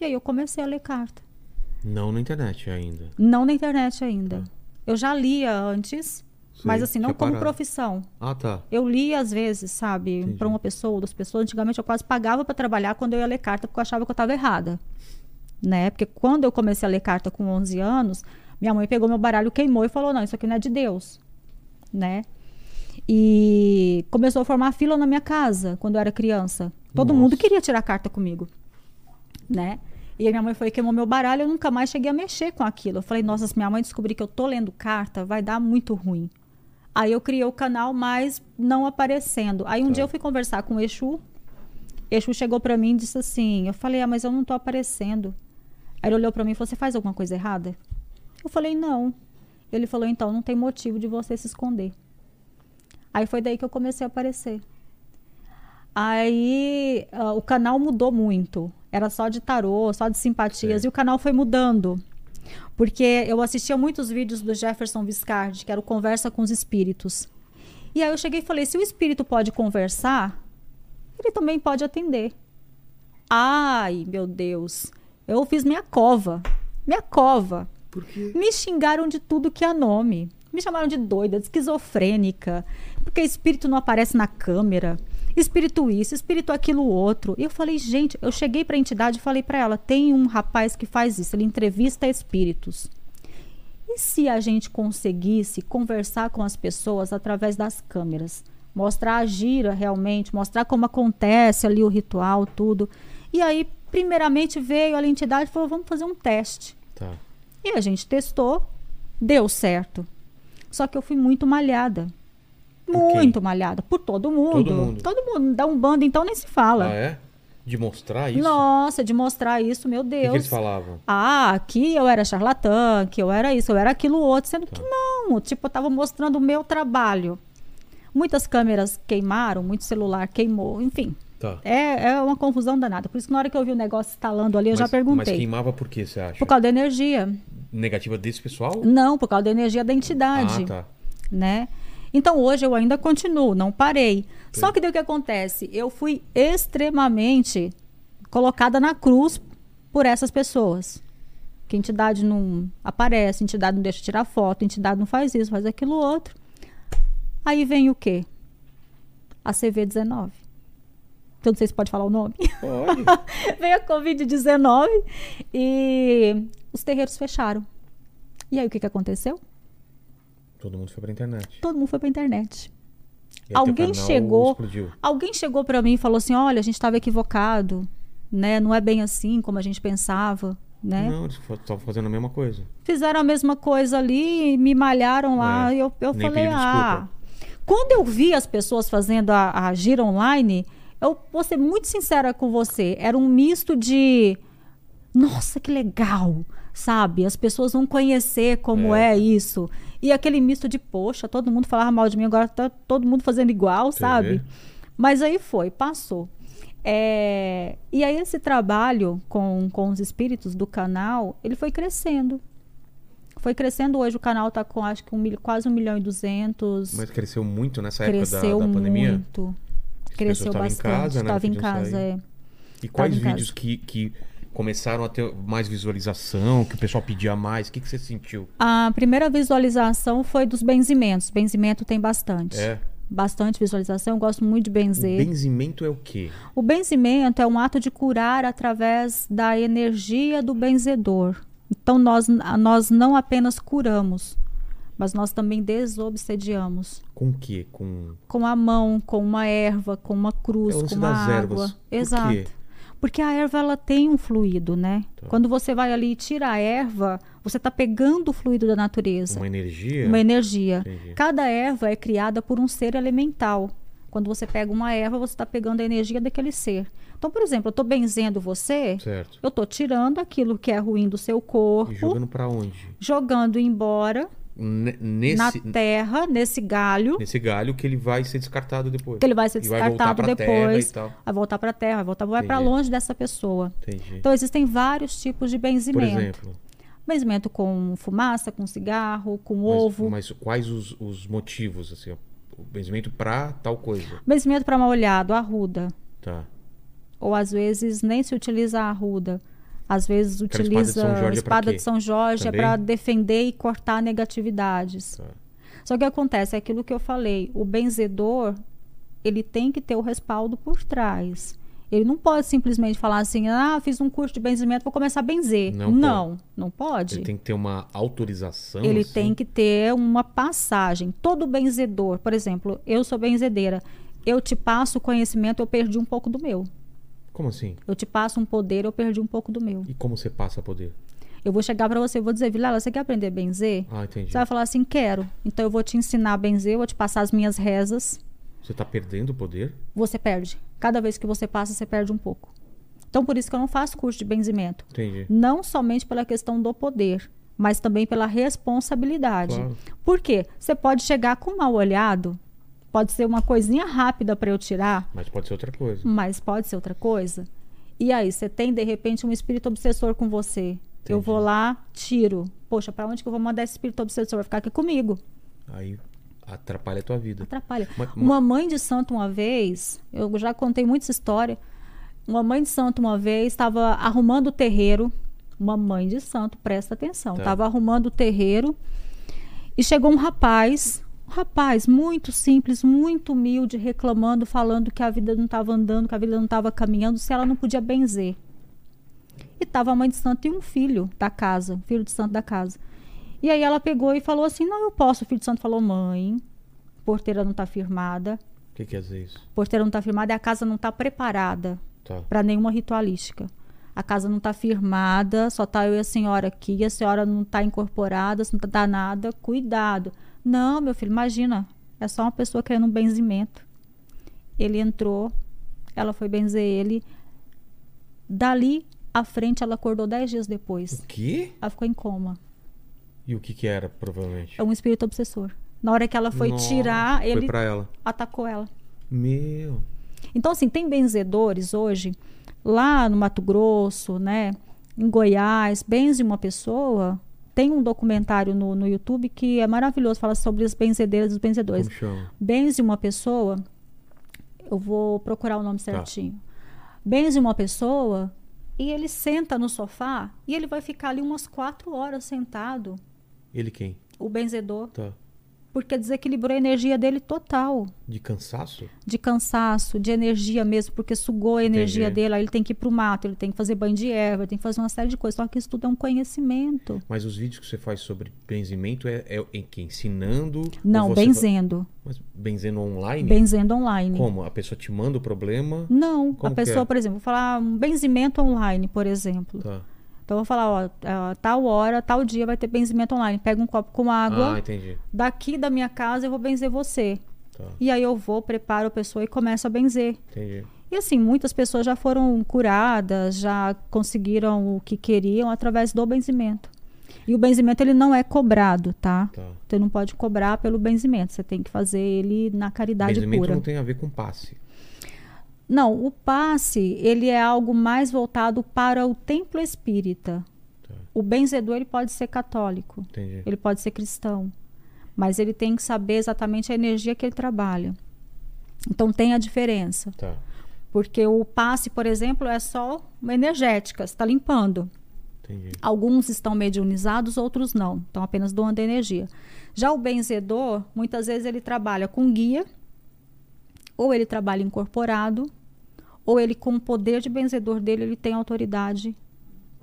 E aí eu comecei a ler carta. Não na internet ainda. Não na internet ainda. Eu já lia antes, Sei, mas assim, não como parado. profissão. Ah, tá. Eu lia às vezes, sabe, para uma pessoa ou duas pessoas. Antigamente eu quase pagava para trabalhar quando eu ia ler carta porque eu achava que eu estava errada. Né? Porque quando eu comecei a ler carta com 11 anos, minha mãe pegou meu baralho, queimou e falou: "Não, isso aqui não é de Deus". Né? E começou a formar fila na minha casa quando eu era criança. Todo Nossa. mundo queria tirar carta comigo, né? E a minha mãe foi e queimou meu baralho, eu nunca mais cheguei a mexer com aquilo. Eu falei, nossa, se minha mãe descobrir que eu tô lendo carta, vai dar muito ruim. Aí eu criei o canal, mas não aparecendo. Aí um Tá. dia eu fui conversar com o Exu. Exu chegou pra mim e disse assim: Eu falei, ah, mas eu não tô aparecendo. Aí ele olhou pra mim e falou: Você faz alguma coisa errada? Eu falei, não. Ele falou, então, não tem motivo de você se esconder. Aí foi daí que eu comecei a aparecer. Aí ah, o canal mudou muito. Era só de tarô, só de simpatias. Sei. E o canal foi mudando. Porque eu assistia muitos vídeos do Jefferson Viscardi, que era o Conversa com os Espíritos. E aí eu cheguei e falei: se o espírito pode conversar, ele também pode atender. Ai, meu Deus. Eu fiz minha cova. Minha cova. Me xingaram de tudo que é nome. Me chamaram de doida, de esquizofrênica, porque espírito não aparece na câmera. Espírito isso, espírito aquilo outro. E eu falei, gente, eu cheguei para a entidade e falei para ela: tem um rapaz que faz isso, ele entrevista espíritos. E se a gente conseguisse conversar com as pessoas através das câmeras? Mostrar a gira realmente, mostrar como acontece ali o ritual, tudo. E aí, primeiramente, veio a entidade e falou: vamos fazer um teste. Tá. E a gente testou, deu certo. Só que eu fui muito malhada. Muito malhada. Por todo mundo. Todo mundo. Todo mundo. Dá um bando, então nem se fala. Ah, é? De mostrar isso? Nossa, de mostrar isso, meu O que, Deus. que eles falavam? Ah, que eu era charlatã, que eu era isso, eu era aquilo outro. Sendo Tá. que não. Tipo, eu tava mostrando o meu trabalho. Muitas câmeras queimaram, muito celular queimou, enfim. Tá. É, é uma confusão danada. Por isso que na hora que eu vi o negócio instalando ali, eu já Mas- Mas perguntei. queimava por quê, você acha? Por causa da energia. Negativa desse pessoal? Não, por causa da energia da entidade. Ah, tá. né? Então hoje eu ainda continuo, não parei. Só que daí o que acontece? Eu fui extremamente colocada na cruz por essas pessoas. Que entidade não aparece, entidade não deixa tirar foto, entidade não faz isso, faz aquilo outro. Aí vem o quê? A CV-19. Eu não sei se pode falar o nome. Pode. Veio a Covid-19 e os terreiros fecharam. E aí o que, que aconteceu? Todo mundo foi pra internet. Todo mundo foi pra internet. E Alguém chegou- Explodiu. Alguém chegou pra mim e falou assim: olha, a gente estava equivocado, né? Não é bem assim como a gente pensava, né? Não, eles estavam fazendo a mesma coisa. Fizeram a mesma coisa ali, me malharam lá. É, e eu, eu nem falei: ah. Quando eu vi as pessoas fazendo a, a gira online, eu vou ser muito sincera com você. Era um misto de. Nossa, que legal! Sabe? As pessoas vão conhecer como É. é, isso. E aquele misto de, poxa, todo mundo falava mal de mim, agora tá todo mundo fazendo igual, Você sabe? vê? Mas aí foi, passou. É, e aí esse trabalho com, com os espíritos do canal, ele foi crescendo. Foi crescendo hoje, o canal está com acho que um, quase um milhão e duzentos. Mas cresceu muito nessa época da, Cresceu da pandemia? muito. Cresceu bastante. em casa, né? Estava em casa, sair. é. E quais vídeos que, que começaram a ter mais visualização, que o pessoal pedia mais? O que, que você sentiu? A primeira visualização foi dos benzimentos. Benzimento tem bastante. É. Bastante visualização. Eu gosto muito de O benzer. benzimento é o quê? O benzimento é um ato de curar através da energia do benzedor. Então, nós, nós não apenas curamos, mas nós também desobsediamos. Com o quê? Com. Com a mão, com uma erva, com uma cruz, É com uma água. ervas. Por Exato. quê? Porque a erva ela tem um fluido, né? Tá. Quando você vai ali e tira a erva, você está pegando o fluido da natureza Uma energia? uma energia. Entendi. Cada erva é criada por um ser elemental. Quando você pega uma erva, você está pegando a energia daquele ser. Então, por exemplo, eu estou benzendo você, Certo. eu estou tirando aquilo que é ruim do seu corpo, E jogando pra onde? jogando embora nesse, na terra, nesse galho, nesse galho que ele vai ser descartado depois. que ele vai ser vai descartado depois, vai voltar para a terra, vai voltar, vai para longe dessa pessoa. Entendi. Então existem vários tipos de Por benzimento. exemplo. Benzimento com fumaça, com cigarro, com Mas, ovo. mas quais os, os motivos, assim, ó? O benzimento pra tal coisa. Benzimento para mal olhado, arruda. Tá. Ou às vezes nem se utiliza a arruda. Às vezes utiliza é pra espada de São Jorge é Também? para defender e cortar negatividades. Tá. Só que acontece é aquilo que eu falei, o benzedor, ele tem que ter o respaldo por trás. Ele não pode simplesmente falar assim: "Ah, fiz um curso de benzimento, vou começar a benzer". Não Não, não, pode. Ele tem que ter uma autorização. Ele assim? tem que ter uma passagem. Todo benzedor, por exemplo, eu sou benzedeira, eu te passo o conhecimento, eu perdi um pouco do meu. Como assim? Eu te passo um poder, eu perdi um pouco do meu. E como você passa poder? Eu vou chegar pra você e vou dizer, Vilela, você quer aprender a benzer? Ah, entendi. Você vai falar assim, quero. Então eu vou te ensinar a benzer, eu vou te passar as minhas rezas. Você tá perdendo o poder? Você perde. Cada vez que você passa, você perde um pouco. Então por isso que eu não faço curso de benzimento. Entendi. Não somente pela questão do poder, mas também pela responsabilidade. Claro. Por quê? Você pode chegar com mal olhado, pode ser uma coisinha rápida para eu tirar, Mas pode ser outra coisa. mas pode ser outra coisa. E aí, você tem de repente um espírito obsessor com você. Eu Entendi. vou lá, tiro. Poxa, para onde que eu vou mandar esse espírito obsessor? Vai ficar aqui comigo. Aí atrapalha a tua vida. Atrapalha. Mas- Uma mãe de santo uma vez, eu já contei muito essa história. Uma mãe de santo uma vez estava arrumando o terreiro. Uma mãe de santo, presta atenção. Tá. Estava arrumando o terreiro e chegou um rapaz, um rapaz muito simples, muito humilde, reclamando, falando que a vida não estava andando, que a vida não estava caminhando, se ela não podia benzer. E estava a mãe de santo e um filho da casa, um filho de santo da casa. E aí ela pegou e falou assim: Não, eu posso. O filho de santo falou: Mãe, porteira não está firmada, O que quer dizer isso? porteira não está firmada e a casa não está preparada Tá. para nenhuma ritualística. A casa não está firmada, só tá eu e a senhora aqui, a senhora não está incorporada, não está nada, cuidado. Não, meu filho, imagina, é só uma pessoa querendo um benzimento. Ele entrou, ela foi benzer ele. Dali à frente, ela acordou dez dias depois. O quê? Ela ficou em coma. E o que que era, provavelmente? É um espírito obsessor. Na hora que ela foi Nossa, tirar, Foi ele pra ela. atacou ela. Meu. Então, assim, tem benzedores hoje, lá no Mato Grosso, né? Em Goiás, benze uma pessoa. Tem um documentário no, no YouTube que é maravilhoso, fala sobre as benzedeiras e os benzedores. Benze uma pessoa, eu vou procurar o nome Tá. certinho. Benze uma pessoa e ele senta no sofá e ele vai ficar ali umas quatro horas sentado, Ele quem? o benzedor, Tá. Porque desequilibrou a energia dele total. De cansaço? de cansaço, de energia mesmo, porque sugou a energia Entendi. dele, aí ele tem que ir pro mato, ele tem que fazer banho de erva, ele tem que fazer uma série de coisas. Só que isso tudo é um conhecimento. Mas os vídeos que você faz sobre benzimento é, é em que? Ensinando? Não, benzendo. fa- Mas benzendo online? Benzendo online. Como? A pessoa te manda o problema? Não, Como a pessoa, é? por exemplo, vou falar um benzimento online, por exemplo. Tá. Então eu vou falar, ó, a tal hora, tal dia vai ter benzimento online. Pega um copo com água, Ah, entendi. daqui da minha casa eu vou benzer você. Tá. E aí eu vou, preparo a pessoa e começo a benzer. Entendi. E assim, muitas pessoas já foram curadas, já conseguiram o que queriam através do benzimento. E o benzimento ele não é cobrado, tá? Tá. Você não pode cobrar pelo benzimento, você tem que fazer ele na caridade Benzimento pura. não tem a ver com passe. Não, o passe, ele é algo mais voltado para o templo espírita. Tá. O benzedor ele pode ser católico, Entendi. ele pode ser cristão, mas ele tem que saber exatamente a energia que ele trabalha. Então tem a diferença. Tá. Porque o passe, por exemplo, é só uma energética, você está limpando. Entendi. Alguns estão mediunizados, outros não. Estão apenas doando energia. Já o benzedor, muitas vezes ele trabalha com guia, ou ele trabalha incorporado, ou ele, com o poder de benzedor dele, ele tem autoridade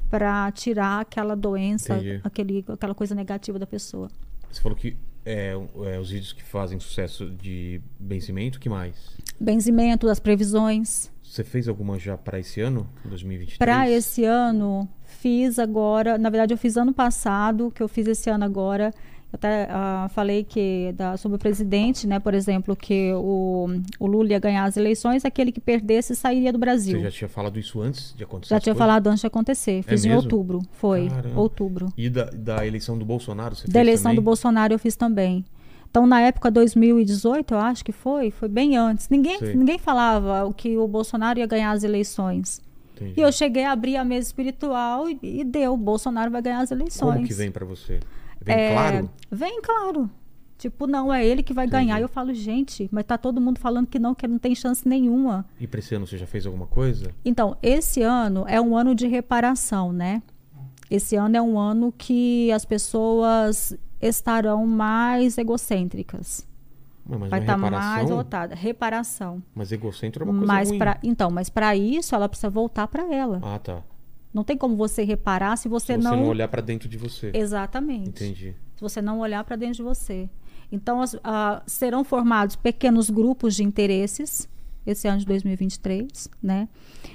para tirar aquela doença, Entendi. aquele, aquela coisa negativa da pessoa. Você falou que é, é, os vídeos que fazem sucesso de benzimento, que mais? Benzimento, as previsões. Você fez alguma já para esse ano, 2023? Para esse ano, fiz agora, na verdade eu fiz ano passado, que eu fiz esse ano agora, até ah, falei que da, sobre o presidente, né, por exemplo, que o, o Lula ia ganhar as eleições, aquele que perdesse sairia do Brasil. Você já tinha falado isso antes de acontecer? Já tinha coisas? falado antes de acontecer. Fiz em mesmo? outubro. Foi. Caramba. Outubro. E da, da eleição do Bolsonaro? Você Da eleição também? do Bolsonaro eu fiz também. Então, na época 2018, eu acho que foi, foi bem antes. Ninguém, ninguém falava que o Bolsonaro ia ganhar as eleições. Entendi. E eu cheguei a abrir a mesa espiritual e, e deu, o Bolsonaro vai ganhar as eleições. Como que vem pra você? Vem É, claro? Vem claro. Tipo, não, é ele que vai Entendi. ganhar. Eu falo, gente, mas tá todo mundo falando que não, que não tem chance nenhuma. E pra esse ano você já fez alguma coisa? Então, esse ano é um ano de reparação, né? Esse ano é um ano que as pessoas estarão mais egocêntricas. Mas, mas vai estar reparação, mais voltada. Reparação. Mas egocêntrico é uma coisa Mas ruim. pra, então, mas para isso ela precisa voltar para ela. Ah, tá. Não tem como você reparar se você, Se você não... não olhar pra dentro de você. Exatamente. Entendi. Se você não olhar para dentro de você. Então, as- serão formados pequenos grupos de interesses esse ano de 2023, né?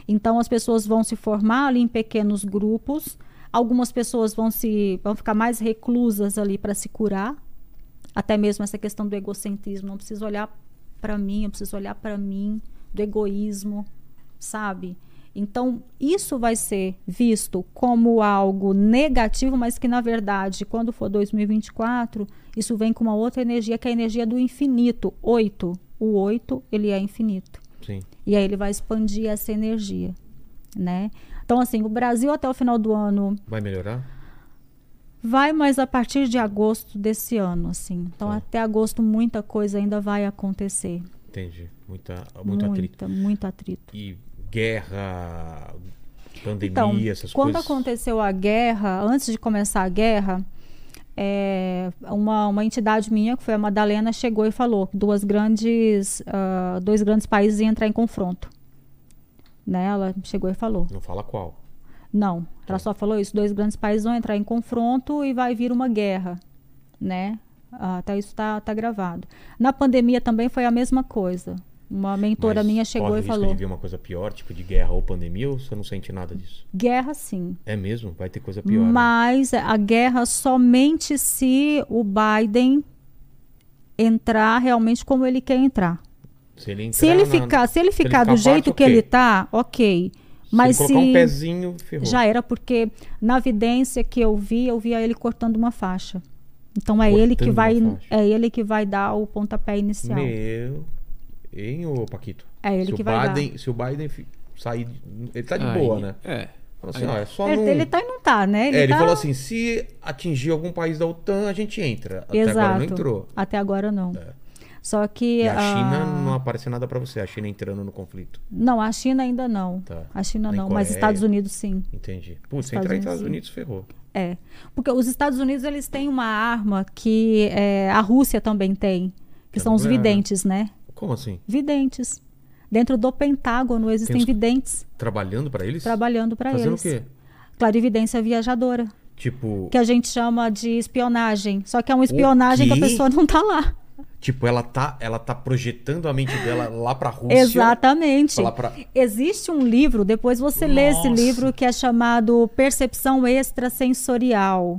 Então, as pessoas vão se formar ali em pequenos grupos. Algumas pessoas vão se vão ficar mais reclusas ali para se curar. Até mesmo essa questão do egocentrismo, não preciso olhar para mim, eu preciso olhar para mim, do egoísmo, sabe? Então, isso vai ser visto como algo negativo, mas que, na verdade, quando for 2024, isso vem com uma outra energia, que é a energia do infinito. Oito. O oito, ele é infinito. Sim. E aí ele vai expandir essa energia, né? Então, assim, o Brasil até o final do ano Vai melhorar? vai, mas a partir de agosto desse ano, assim. Então, Tá. até agosto, muita coisa ainda vai acontecer. Entendi. Muita, muito atrito. Muita, muito atrito. E guerra, pandemia, Então, essas quando coisas. aconteceu a guerra, antes de começar a guerra, é, uma, uma entidade minha, que foi a Madalena, chegou e falou que duas grandes, ah, dois grandes países iam entrar em confronto. Né? Ela chegou e falou. Não fala qual. Não, ela só falou isso. Dois grandes países vão entrar em confronto e vai vir uma guerra, né? Ah, Até isso tá, tá gravado. Na pandemia também foi a mesma coisa. Uma mentora Mas minha chegou e falou: vir uma coisa pior, tipo de guerra ou pandemia, ou você não sente nada disso? guerra sim. É mesmo? Vai ter coisa pior. né? Mas a guerra somente se o Biden entrar realmente como ele quer entrar. Se ele, entrar Se ele na- ficar, se ele se ele ficar do jeito que ok. ele tá, ok. Mas se se um pezinho, ferrou. já era porque na vidência que eu vi, eu via ele cortando uma faixa. Então é ele que Cortando vai é ele que vai dar o pontapé inicial. Meu. Hein, ô Paquito? É ele se que o vai Biden, Se o Biden sair. Ele tá de Aí, boa, né? É. Assim, ó, é só Ele, não. ele tá e não tá, né? É, ele tá- falou assim: se atingir algum país da OTAN, a gente entra. Até Exato. agora não entrou. Até agora não. É. Só que E a China ah, não aparece nada pra você, a China entrando no conflito. Não, a China ainda não. Tá. A China Nem não, mas Coreia. Estados Unidos sim. Entendi. Putz, se Estados entrar nos Unidos, Estados sim. Unidos, ferrou. É. Porque os Estados Unidos eles têm uma arma que é, a Rússia também tem, que é são os né? videntes, né? Como assim? Videntes. Dentro do Pentágono existem videntes Trabalhando pra eles? trabalhando para Fazendo eles. o quê? Clarividência viajadora, Tipo, que a gente chama de espionagem. Só que é uma espionagem que a pessoa não tá lá. tipo ela tá, ela tá projetando a mente dela lá pra Rússia. Exatamente. Pra... Existe um livro, depois você lê esse Nossa. livro que é chamado Percepção Extrasensorial,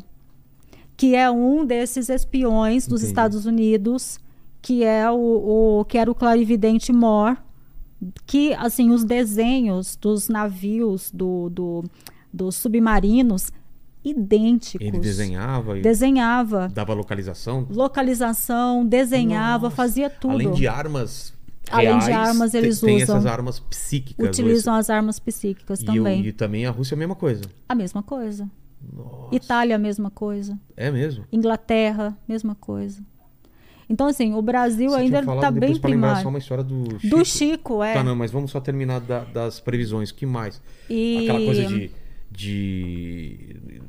que é um desses espiões dos Entendi. Estados Unidos, que é o, o que era o clarividente Moore, que assim os desenhos dos navios, do, do- dos submarinos, idênticos. Ele desenhava Desenhava dava localização. localização, desenhava, Nossa. fazia tudo. Além de armas Além de reais, armas, eles tem usam- essas armas psíquicas. Utilizam as armas psíquicas e, o- também. e também a Rússia é a mesma coisa. A mesma coisa. Nossa. Itália, a mesma coisa. É mesmo. Inglaterra, mesma coisa. Então, assim, o Brasil Você ainda está bem pra lembrar só primário. uma história do Chico. Do Chico, é. Tá, não, mas vamos só terminar da- das previsões. que mais? E- Aquela coisa de, de.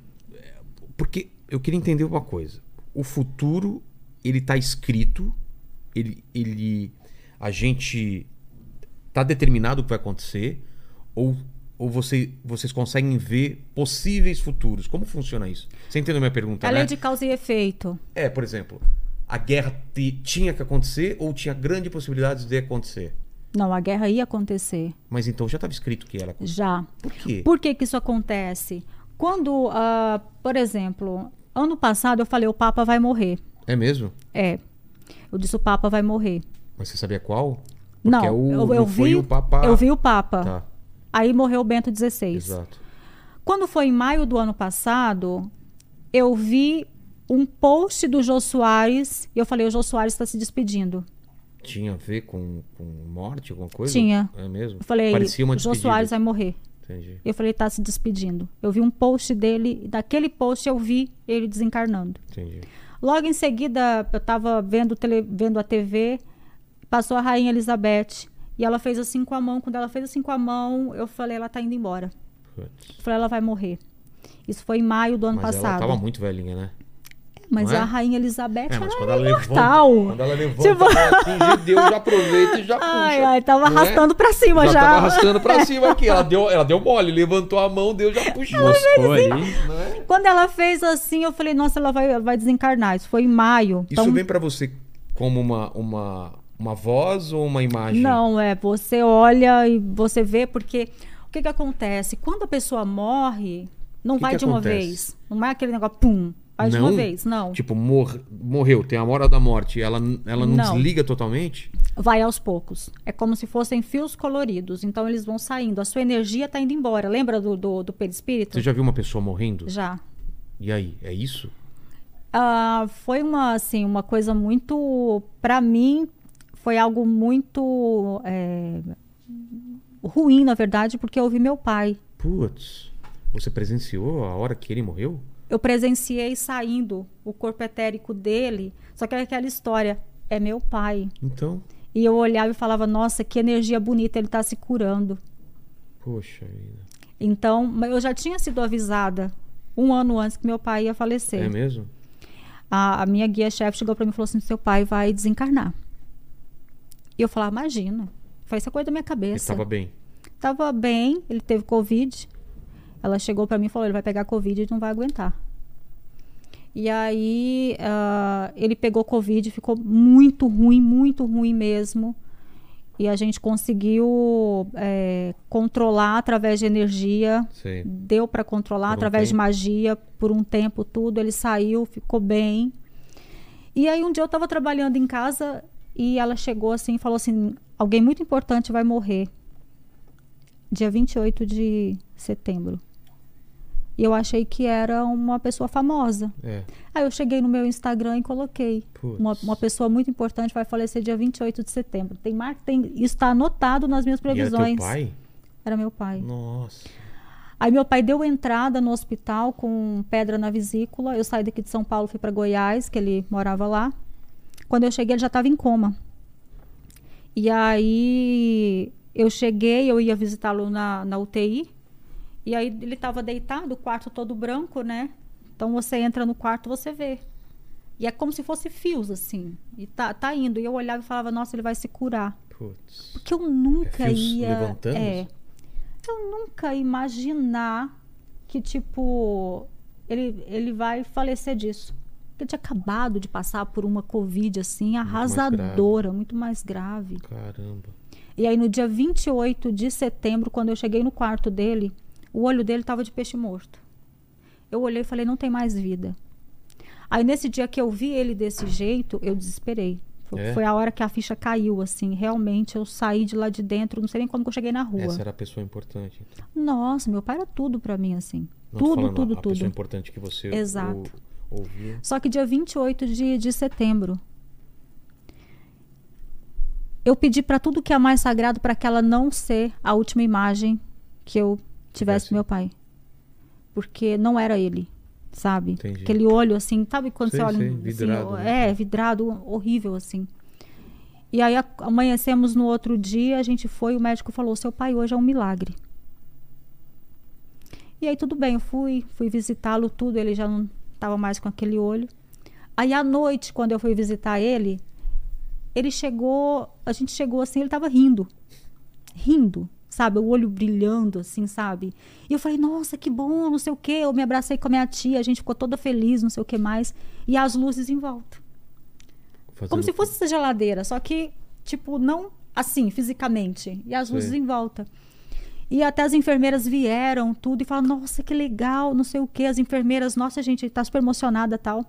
Porque eu queria entender uma coisa. O futuro, ele tá escrito, ele. ele a gente tá determinado o que vai acontecer, ou, ou você, vocês conseguem ver possíveis futuros? Como funciona isso? Você entendeu a minha pergunta, A né? de causa e efeito. É, por exemplo, a guerra tinha que acontecer ou tinha grande possibilidade de acontecer? Não, a guerra ia acontecer. Mas então já estava escrito que ela acontecer. Já. Por quê? Por que, que isso acontece? Quando, ah, por exemplo, Ano passado eu falei, o Papa vai morrer. É mesmo? É. Eu disse, o Papa vai morrer. Mas você sabia qual? Não, Porque é o- eu, eu não vi, o Papa. eu vi o Papa. Tá, Aí morreu o Bento XVI. exato. Quando foi em maio do ano passado, eu vi um post do Jô Soares e eu falei, o Jô Soares está se despedindo. Tinha a ver com, com morte, alguma coisa? Tinha. É mesmo? Eu falei, Parecia uma o Jô. Soares vai morrer. Entendi. Eu falei, tá se despedindo. Eu vi um post dele, e daquele post eu vi ele desencarnando. Entendi. Logo em seguida, eu estava vendo, tele- vendo a TV, passou a Rainha Elizabeth. E ela fez assim com a mão. Quando ela fez assim com a mão, eu falei, ela tá indo embora. Putz. Eu falei, ela vai morrer. Isso foi em maio do ano Mas passado. ela tava muito velhinha, né? Mas é? a Rainha Elizabeth É, mas quando era ela imortal. levanta, quando ela levanta, Tipo- ela atinge Deus, já aproveita e já puxa. Ai, ai, tava é? arrastando pra cima já. Já tava arrastando pra cima aqui. Ela deu, ela deu mole, levantou a mão, Deus já puxou. Moscou ali. Não é? Quando ela fez assim, eu falei, nossa, ela vai, ela vai desencarnar. Isso foi em maio. Isso Então, vem pra você como uma, uma, uma voz ou uma imagem? Não, é, você olha e você vê, porque o que que acontece? Quando a pessoa morre, não Que vai que de uma acontece? vez. Não é aquele negócio, pum, vai de uma Não? vez, não. Tipo, mor morreu, tem a hora da morte. Ela, ela não, Não. desliga totalmente? Vai aos poucos. É como se fossem fios coloridos. Então eles vão saindo. A sua energia tá indo embora. Lembra do, do, do perispírito? Você já viu uma pessoa morrendo? Já. E aí, é isso? Ah, foi uma, assim, uma coisa muito. Pra mim, foi algo muito é, ruim, na verdade, porque eu vi meu pai. Putz, você presenciou a hora que ele morreu? Eu presenciei saindo o corpo etérico dele. Só que é aquela história. É meu pai. Então, E eu olhava e falava, nossa, que energia bonita, ele tá se curando. poxa vida. Então, eu já tinha sido avisada um ano antes que meu pai ia falecer. É mesmo? a, a minha guia-chefe chegou para mim e falou assim: seu pai vai desencarnar. E eu falava, imagina. Foi essa coisa da minha Ele cabeça. tava bem. Tava bem, ele teve Covid. Ela chegou para mim e falou: ele vai pegar Covid e não vai aguentar. E aí ah, ele pegou Covid, ficou muito ruim, muito ruim mesmo. E a gente conseguiu eh, controlar através de energia Sei. deu para controlar um através de tempo. magia por um tempo tudo ele saiu ficou bem e aí um dia eu estava trabalhando em casa e ela chegou assim e falou assim alguém muito importante vai morrer dia 28 de setembro e eu achei que era uma pessoa famosa É. aí eu cheguei no meu Instagram e coloquei uma, uma pessoa muito importante vai falecer dia 28 de setembro tem mar... tem isso está anotado nas minhas E era previsões teu pai? era meu pai Nossa. Aí meu pai deu entrada no hospital com pedra na vesícula. Eu saí daqui de São Paulo, fui para Goiás, que ele morava lá. Quando eu cheguei, ele já estava em coma. E aí eu cheguei, eu ia visitá-lo na, na UTI. E aí ele estava deitado, o quarto todo branco, né? Então você entra no quarto, você vê. E é como se fosse fios, assim. E tá, tá indo. E eu olhava e falava, nossa, ele vai se curar. Putz. Porque eu nunca É ia. levantando? É, eu nunca ia imaginar que, tipo, ele, ele vai falecer disso. Ele tinha acabado de passar por uma Covid, assim, mais arrasadora, muito mais grave. Caramba. E aí, no dia 28 de setembro, quando eu cheguei no quarto dele, o olho dele estava de peixe morto. Eu olhei e falei, não tem mais vida. Aí, nesse dia que eu vi ele desse jeito, eu desesperei. Foi, É? foi a hora que a ficha caiu, assim. Realmente, eu saí de lá de dentro, não sei nem como que eu cheguei na rua. Essa era a pessoa importante. então. Nossa, meu pai era tudo pra mim, assim. Não tudo, falando tudo, a pessoa tudo. importante que você Exato. ou- ouvia. Só que dia 28 de, de setembro, eu pedi pra tudo que é mais sagrado para aquela não ser a última imagem que eu tivesse meu pai. Porque não era ele, sabe? Entendi. Aquele olho assim, sabe quando Sei, você olha sei, assim, vidrado, né? é, vidrado, horrível assim. E aí amanhecemos no outro dia, a gente foi, o médico falou: "Seu pai hoje é um milagre". E aí tudo bem, eu fui, fui visitá-lo tudo, ele já não estava mais com aquele olho. Aí à noite, quando eu fui visitar ele, ele chegou, a gente chegou assim, ele estava rindo. Rindo, sabe? O olho brilhando assim, sabe? E eu falei: "Nossa, que bom, não sei o quê". Eu me abracei com a minha tia, a gente ficou toda feliz, não sei o que mais, e as luzes em volta. Fazendo Como se fosse essa geladeira, só que, tipo, não assim, fisicamente. E as luzes em volta. E até as enfermeiras vieram, tudo, e falaram, nossa, que legal, não sei o quê. As enfermeiras, nossa, gente, tá super emocionada tal.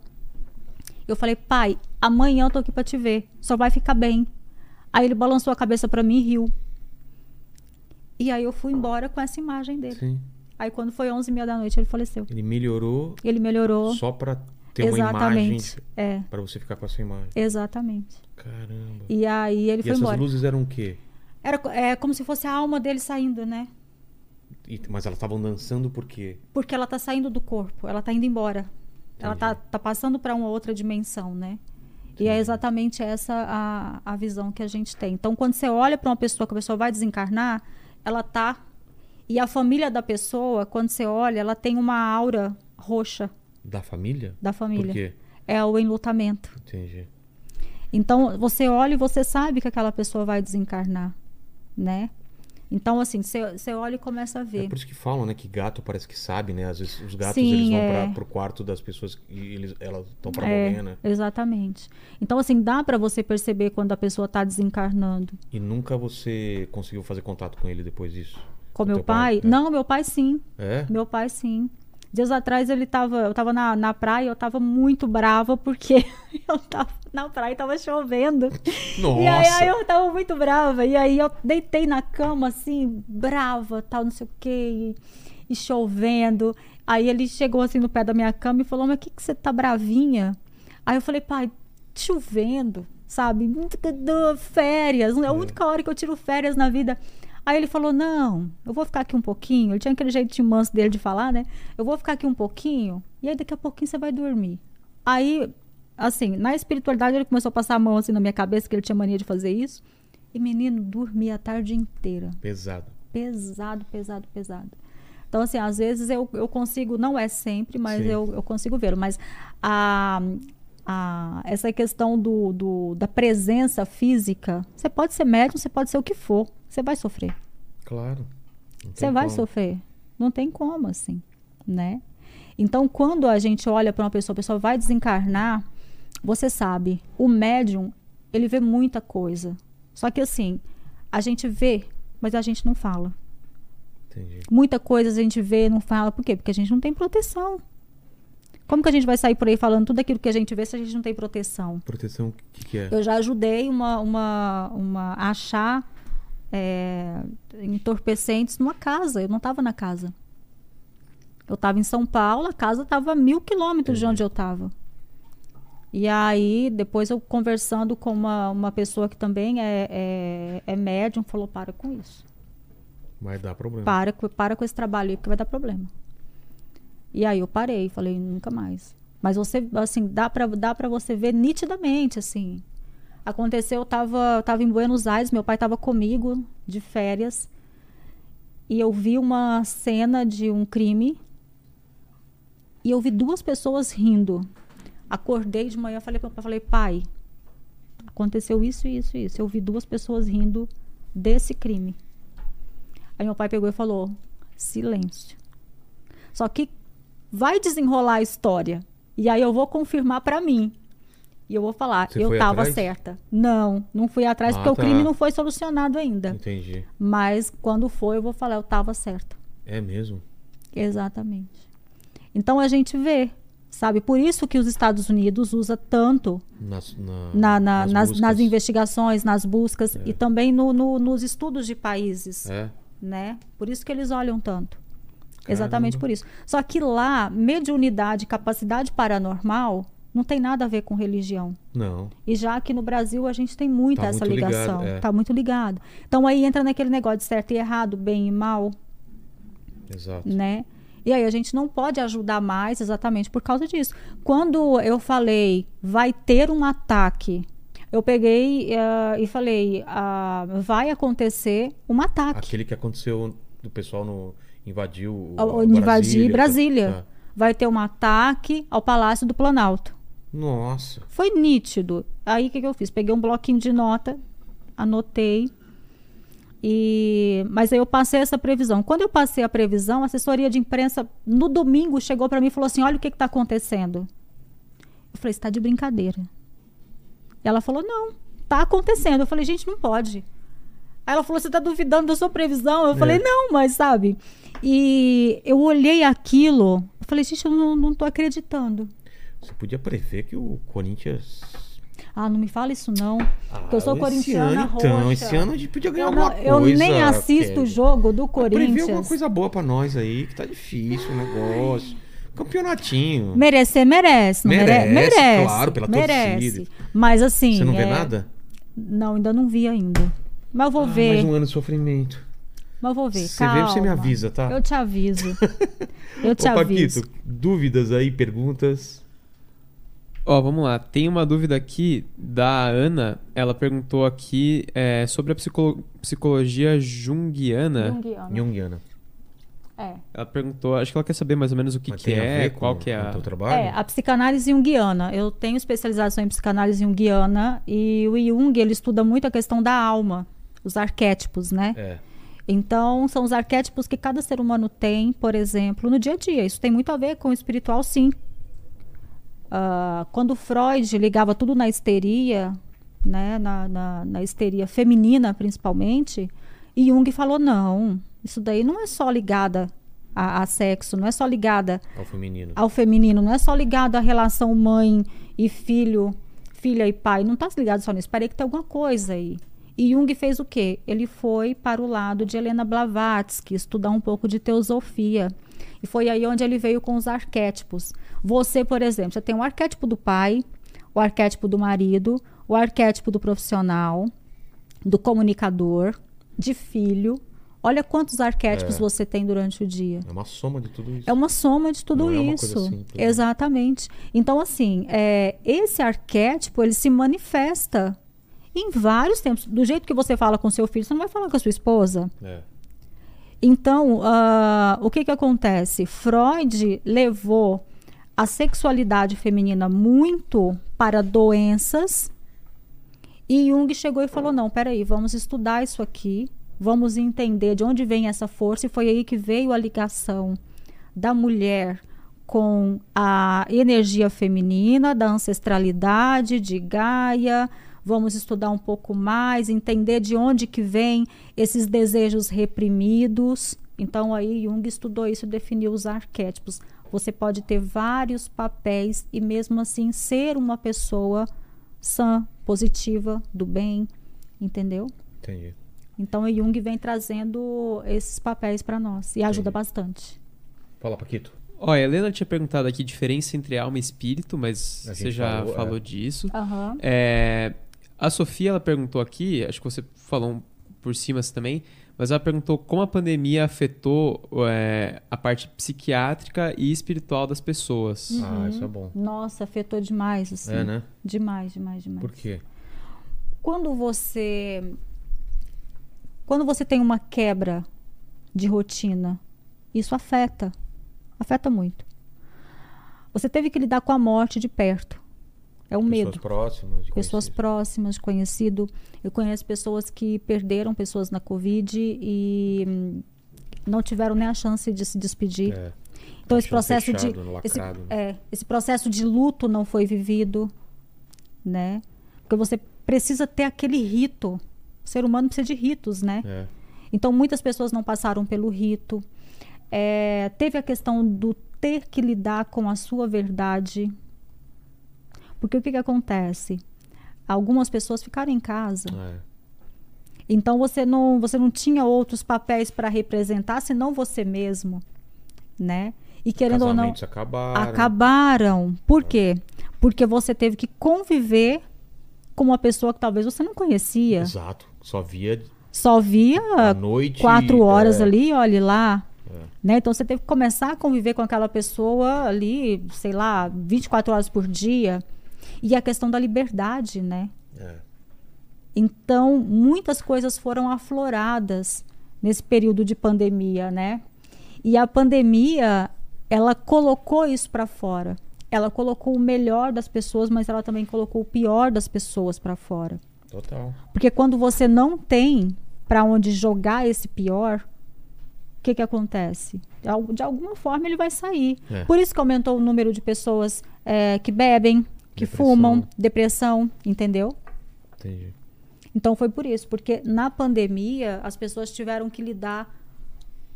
Eu falei, pai, amanhã eu tô aqui pra te ver. Só vai ficar bem. Aí ele balançou a cabeça pra mim e riu. E aí eu fui embora com essa imagem dele. Sim. Aí quando foi 11 e meia da noite, ele faleceu. Ele melhorou Ele melhorou. só pra ter uma imagem Exatamente. É, pra você ficar com essa imagem. exatamente. Caramba. E aí ele E foi essas embora. luzes eram o quê? Era é, como se fosse a alma dele saindo, né? E- mas elas estavam dançando por quê? Porque ela tá saindo do corpo, ela tá indo embora. Ela tá, Entendi. tá passando para uma outra dimensão, né? E é exatamente essa a, a visão que a gente tem. Então, quando você olha para uma pessoa que a pessoa vai desencarnar, ela tá. E a família da pessoa, quando você olha, ela tem uma aura roxa Da família? da Por família. quê? É o enlutamento. Entendi. Então, você olha e você sabe que aquela pessoa vai desencarnar, né? Então, assim, você olha e começa a É ver. por isso que falam, né? Que gato parece que sabe, né? Às vezes os gatos Sim, eles vão é. pra, pro quarto das pessoas e eles, elas estão pra É, morrer, né? exatamente. Então, assim, dá para você perceber quando a pessoa está desencarnando. E nunca você conseguiu fazer contato com ele depois disso? Com Com meu pai? pai, é. Não, meu pai sim. É? Meu pai sim. Dias atrás ele tava, eu tava na, na praia, eu tava muito brava porque eu tava na praia e tava chovendo. Nossa! E aí, aí eu tava muito brava. E aí eu deitei na cama, assim, brava, tal, não sei o quê, e, e chovendo. Aí ele chegou assim no pé da minha cama e falou: Mas o que, que você tá bravinha? Aí eu falei, pai, chovendo, sabe? Férias, é a única hora que eu tiro férias na vida. Aí ele falou: Não, eu vou ficar aqui um pouquinho. Ele tinha aquele jeitinho manso dele de falar, né? Eu vou ficar aqui um pouquinho e aí daqui a pouquinho você vai dormir. Aí, assim, na espiritualidade ele começou a passar a mão assim na minha cabeça, que ele tinha mania de fazer isso. E menino, dormia a tarde inteira. Pesado. Pesado, pesado, pesado. Então, assim, às vezes eu, eu consigo, não é sempre, mas Sim. eu, eu consigo ver. Mas a, a, essa questão do, do, da presença física, você pode ser médium, você pode ser o que for. Você vai sofrer. Claro. Você vai como. sofrer. Não tem como, assim, né? Então, quando a gente olha para uma pessoa, a pessoa vai desencarnar, você sabe, o médium, ele vê muita coisa. Só que, assim, a gente vê, mas a gente não fala. Entendi. Muita coisa a gente vê e não fala. Por quê? Porque a gente não tem proteção. Como que a gente vai sair por aí falando tudo aquilo que a gente vê se a gente não tem proteção? Proteção, o que, que é? Eu já ajudei uma, uma, uma a achar é, entorpecentes numa casa. Eu não estava na casa. Eu estava em São Paulo, a casa estava a mil quilômetros de Entendi. onde eu estava. E aí, depois eu conversando com uma, uma pessoa que também é, é, é médium, falou: para com isso. Vai dar problema. Para, para com esse trabalho aí, porque vai dar problema. E aí eu parei, falei, nunca mais. Mas você, assim, dá pra, dá pra você ver nitidamente, assim. Aconteceu, eu tava, tava em Buenos Aires, meu pai tava comigo de férias. E eu vi uma cena de um crime. E eu vi duas pessoas rindo. Acordei de manhã, falei falei, pai, aconteceu isso, isso, isso. Eu vi duas pessoas rindo desse crime. Aí meu pai pegou e falou: silêncio. Só que vai desenrolar a história. E aí eu vou confirmar pra mim. E eu vou falar, Você eu tava certa. Não, não fui atrás Ah, porque o tá. crime não foi solucionado ainda. Entendi. Mas quando foi, eu vou falar, eu tava certa. É mesmo? Exatamente. Então a gente vê, sabe? Por isso que os Estados Unidos usa tanto Nas, na- na- na- nas, nas, buscas. investigações, nas buscas e também no- no- nos estudos de países É. né? Por isso que eles olham tanto. Exatamente por isso. Só que lá, mediunidade, capacidade paranormal, não tem nada a ver com religião. Não. E já aqui no Brasil a gente tem muito Tá essa muito ligado, ligação. é. Tá muito ligado. Então aí entra naquele negócio de certo e errado, bem e mal, Exato. né? E aí a gente não pode ajudar mais exatamente por causa disso. Quando eu falei vai ter um ataque, eu peguei eh, e falei ah, vai acontecer um ataque. Aquele que aconteceu do pessoal no invadiu o, invadir tá? Brasília. Vai ter um ataque ao Palácio do Planalto. Tá. Nossa. Foi nítido. Aí o que, que eu fiz? Peguei um bloquinho de nota, anotei. E... Mas aí eu passei essa previsão. Quando eu passei a previsão, a assessoria de imprensa, no domingo, chegou para mim e falou assim: olha o que está acontecendo. Eu falei, está de brincadeira. Ela falou, não, está acontecendo. Eu falei, gente, não pode. Aí ela falou: Você tá duvidando da sua previsão? Eu É. falei: Não, mas sabe? E eu olhei aquilo, eu falei: Gente, eu não, não tô acreditando. Você podia prever que o Corinthians. Ah, não me fala isso não. Ah, porque eu sou esse corintiana ano, então, roxa. esse ano a gente podia ganhar eu, não- alguma eu coisa. nem assisto o jogo do Prever alguma Corinthians. coisa boa pra nós aí, que tá difícil o negócio. Campeonatinho. Merecer, merece. Não mere- Merece, merece. claro, pela merece. torcida. Mas assim. Você não vê é- nada? Não, ainda não vi ainda. Mas eu vou Ah, ver. mais um ano de sofrimento. Mas eu vou ver. Você vê, você me avisa, tá? Eu te aviso. Eu te Ô, aviso. Paquito, dúvidas aí, perguntas? Ó, vamos lá. Tem uma dúvida aqui da Ana. Ela perguntou aqui é, sobre a psicolo- psicologia junguiana. Junguiana. Jungiana. É. Ela perguntou, acho que ela quer saber mais ou menos o que, Mas que é, ver qual que é a... teu trabalho? É, a psicanálise junguiana. Eu tenho especialização em psicanálise junguiana e o Jung, ele estuda muito a questão da alma, os arquétipos, né? É. Então, são os arquétipos que cada ser humano tem, por exemplo, no dia a dia. Isso tem muito a ver com o espiritual, sim. Ah, quando Freud ligava tudo na histeria, né, na, na, na histeria feminina principalmente, e Jung falou: não, isso daí não é só ligada a, a sexo, não é só ligada Ao feminino. ao feminino, não é só ligado à relação mãe e filho, filha e pai, não está ligado só nisso. Parei que tem alguma coisa aí. E Jung fez o quê? Ele foi para o lado de Helena Blavatsky, estudar um pouco de teosofia. E foi aí onde ele veio com os arquétipos. Você, por exemplo, você tem o arquétipo do pai, o arquétipo do marido, o arquétipo do profissional, do comunicador, de filho. Olha quantos arquétipos É. você tem durante o dia. É uma soma de tudo isso. É uma soma de tudo Não é isso. né? Exatamente. Então, assim, é, esse arquétipo ele se manifesta em vários tempos. Do jeito que você fala com seu filho, você não vai falar com a sua esposa. É. Então, ah, o que, que acontece? Freud levou a sexualidade feminina muito para doenças e Jung chegou e falou: não, peraí, vamos estudar isso aqui, vamos entender de onde vem essa força. E foi aí que veio a ligação da mulher com a energia feminina, da ancestralidade, de Gaia. Vamos estudar um pouco mais, entender de onde que vem esses desejos reprimidos. Então aí Jung estudou isso, definiu os arquétipos. Você pode ter vários papéis e mesmo assim ser uma pessoa sã, positiva, do bem, entendeu? Entendi. Então o Jung vem trazendo esses papéis para nós e ajuda bastante. Fala, Paquito. Ó, a Helena tinha perguntado aqui diferença entre alma e espírito, mas A você já falou, falou, é. disso. Aham. É, a Sofia, ela perguntou aqui, acho que você falou por cima assim também, mas ela perguntou como a pandemia afetou é, a parte psiquiátrica e espiritual das pessoas. Ah, isso é bom. Nossa, afetou demais, assim. É, né? Demais, demais, demais. Por quê? Quando você quando você tem uma quebra de rotina, isso afeta, afeta muito. Você teve que lidar com a morte de perto. É o Pessoas medo. próximas. de Pessoas próximas, conhecido. Eu conheço pessoas que perderam pessoas na Covid e hum, não tiveram nem a chance de se despedir. É. Então esse processo de fechado, esse, lacrado, né? é, esse processo de luto não foi vivido, né? Porque você precisa ter aquele rito. O ser humano precisa de ritos, né? É. Então muitas pessoas não passaram pelo rito. É, teve a questão do ter que lidar com a sua verdade. Porque o que, que acontece? Algumas pessoas ficaram em casa. É. Então você não, você não tinha outros papéis para representar senão você mesmo, né? E querendo ou não, acabaram. acabaram. Por quê? Porque você teve que conviver com uma pessoa que talvez você não conhecia. Exato. Só via Só via à noite. quatro horas é. ali, olhe lá. É. Né? Então você teve que começar a conviver com aquela pessoa ali, sei lá, 24 horas por dia. E a questão da liberdade, né? É. Então, muitas coisas foram afloradas nesse período de pandemia, né? E a pandemia, ela colocou isso para fora. Ela colocou o melhor das pessoas, mas ela também colocou o pior das pessoas para fora. Total. Porque quando você não tem para onde jogar esse pior, o que que acontece? De al- De alguma forma ele vai sair. É. Por isso que aumentou o número de pessoas eh, que bebem, que Depressão. fumam, depressão, entendeu? Entendi. Então foi por isso, porque na pandemia as pessoas tiveram que lidar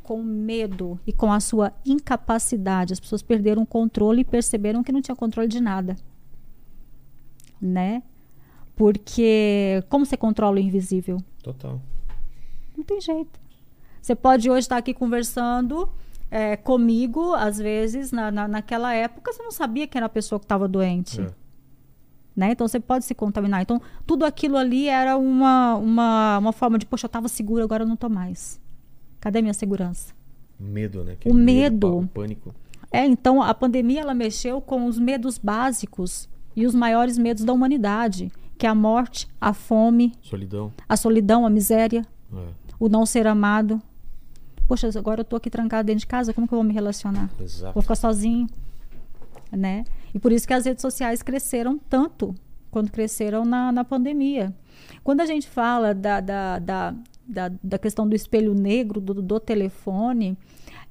com medo e com a sua incapacidade. As pessoas perderam o controle e perceberam que não tinha controle de nada. Né? Porque como você controla o invisível? Total. Não tem jeito. Você pode hoje estar aqui conversando é, comigo, às vezes, na, na, naquela época, você não sabia quem era a pessoa que estava doente. É. Né? Então você pode se contaminar. Então, tudo aquilo ali era uma, uma, uma forma de, poxa, eu estava seguro, agora eu não estou mais. Cadê minha segurança? Medo, né? O medo. O pânico. É, então a pandemia ela mexeu com os medos básicos e os maiores medos da humanidade, que é a morte, a fome, Solidão. a solidão, a miséria, É, o não ser amado. Poxa, agora eu tô aqui trancado dentro de casa, como que eu vou me relacionar? exato. Vou ficar sozinho, né? E por isso que as redes sociais cresceram tanto quando cresceram na, na pandemia. Quando a gente fala da, da, da, da, da questão do espelho negro, do, do telefone,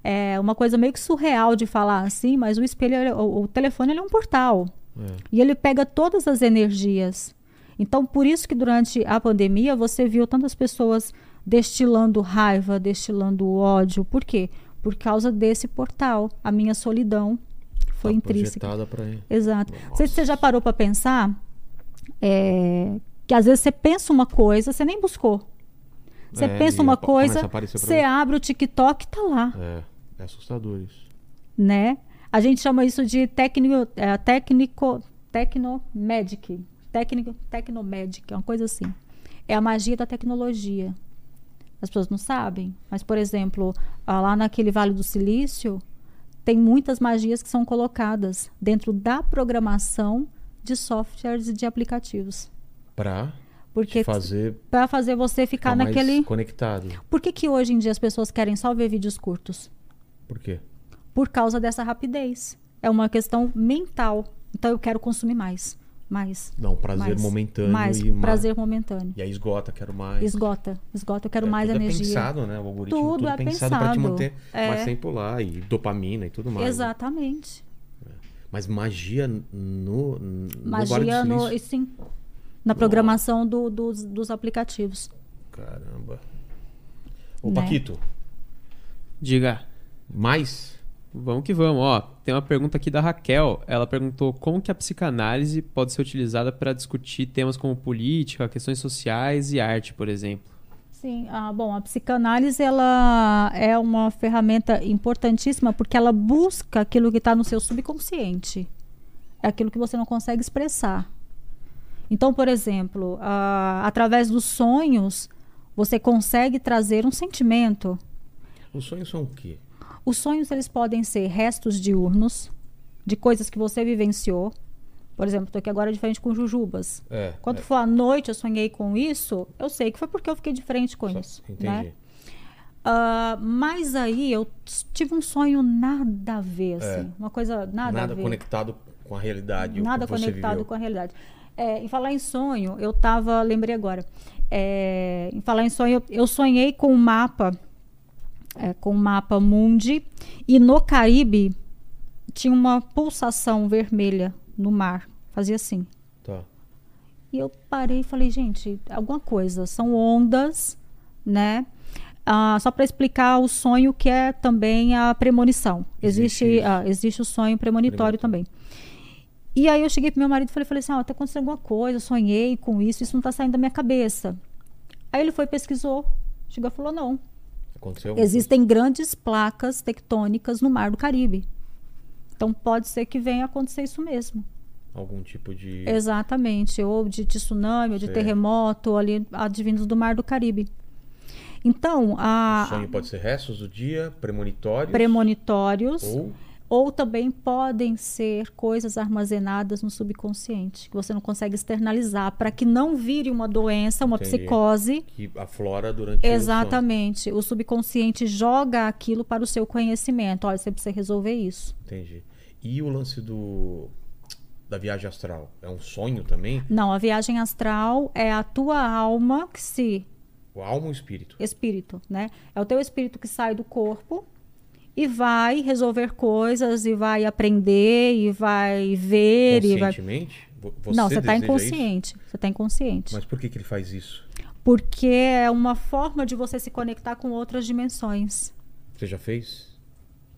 é uma coisa meio que surreal de falar assim, mas o espelho, ele- o, o telefone ele é um portal. É. E ele pega todas as energias. Então, por isso que durante a pandemia você viu tantas pessoas destilando raiva, destilando ódio. Por quê? Por causa desse portal. A minha solidão foi Tá intrínseca. pra... Exato. Não sei se você já parou para pensar é, que às vezes você pensa uma coisa, você nem buscou. Você É, pensa uma coisa, você. abre o TikTok e tá lá É, é assustador isso. né? A gente chama isso de técnico, é, técnico, tecnomedic, técnico, tecnomedic, é uma coisa assim. É a magia da tecnologia. As pessoas não sabem, mas por exemplo, ah, lá naquele Vale do Silício tem muitas magias que são colocadas dentro da programação de softwares e de aplicativos, Pra porque fazer para fazer você ficar ficar naquele. conectado. Por que que hoje em dia as pessoas querem só ver vídeos curtos? Por quê? por causa dessa rapidez. É uma questão mental. Então eu quero consumir mais, mais. Um prazer mais, momentâneo mais e prazer momentâneo. E aí esgota, quero mais. Esgota, esgota, eu quero É, mais tudo energia. É pensado, né? O algoritmo Tudo tudo, é pensado, pra te pensado. manter É. mais tempo lá. E dopamina e tudo mais. né? Exatamente. Mas magia no. no Magia no, e sim, na programação do- dos, dos aplicativos. Caramba. Ô, Né? Paquito, Diga. mais? Vamos que vamos. Ó, tem uma pergunta aqui da Raquel. Ela perguntou como que a psicanálise pode ser utilizada para discutir temas como política, questões sociais e arte, por exemplo. Sim, ah, bom, a psicanálise ela é uma ferramenta importantíssima porque ela busca aquilo que está no seu subconsciente. É aquilo que você não consegue expressar. Então, por exemplo, ah, através dos sonhos, você consegue trazer um sentimento. Os sonhos são o quê? Os sonhos eles podem ser restos diurnos de coisas que você vivenciou. Por exemplo, estou aqui agora de frente com jujubas. É. Quando é, for à noite eu sonhei com isso, eu sei que foi porque eu fiquei de frente com só- isso. Entendi. Né? Ah, mas aí eu tive um sonho nada a ver, assim. Uma coisa nada, Nada a ver. conectado com a realidade. Nada conectado viveu. com a realidade. É, em falar em sonho, eu tava, lembrei agora. É, em falar em sonho, eu, eu sonhei com um mapa, é, com um mapa mundi, e no Caribe tinha uma pulsação vermelha no mar. Fazia assim. Tá. E eu parei e falei, gente, alguma coisa. São ondas, né? Ah, só para explicar o sonho que é também a premonição. Existe Existe, ah, existe o sonho premonitório também. E aí eu cheguei pro meu marido e falei, falei assim, ó, tá acontecendo alguma coisa, eu sonhei com isso, isso não tá saindo da minha cabeça. Aí ele foi pesquisou, chegou e falou, não. Aconteceu Existem grandes placas tectônicas no Mar do Caribe. Então pode ser que venha acontecer isso mesmo. Algum tipo de. Exatamente, ou de tsunami, ou de terremoto, ali advindos do Mar do Caribe. Então, O a sonho pode ser restos do dia, premonitórios. premonitórios ou... Ou também podem ser coisas armazenadas no subconsciente que você não consegue externalizar para que não vire uma doença, uma Entendi. psicose. que aflora durante o. Exatamente. O subconsciente joga aquilo para o seu conhecimento. Olha, você precisa resolver isso. Entendi. E o lance do da viagem astral? É um sonho também? Não, a viagem astral é a tua alma que se O alma ou o espírito? espírito, né? É o teu espírito que sai do corpo e vai resolver coisas e vai aprender e vai ver e vai Você não, você está inconsciente. Você está inconsciente. isso? Mas por que, que ele faz isso? Porque é uma forma de você se conectar com outras dimensões. Você já fez?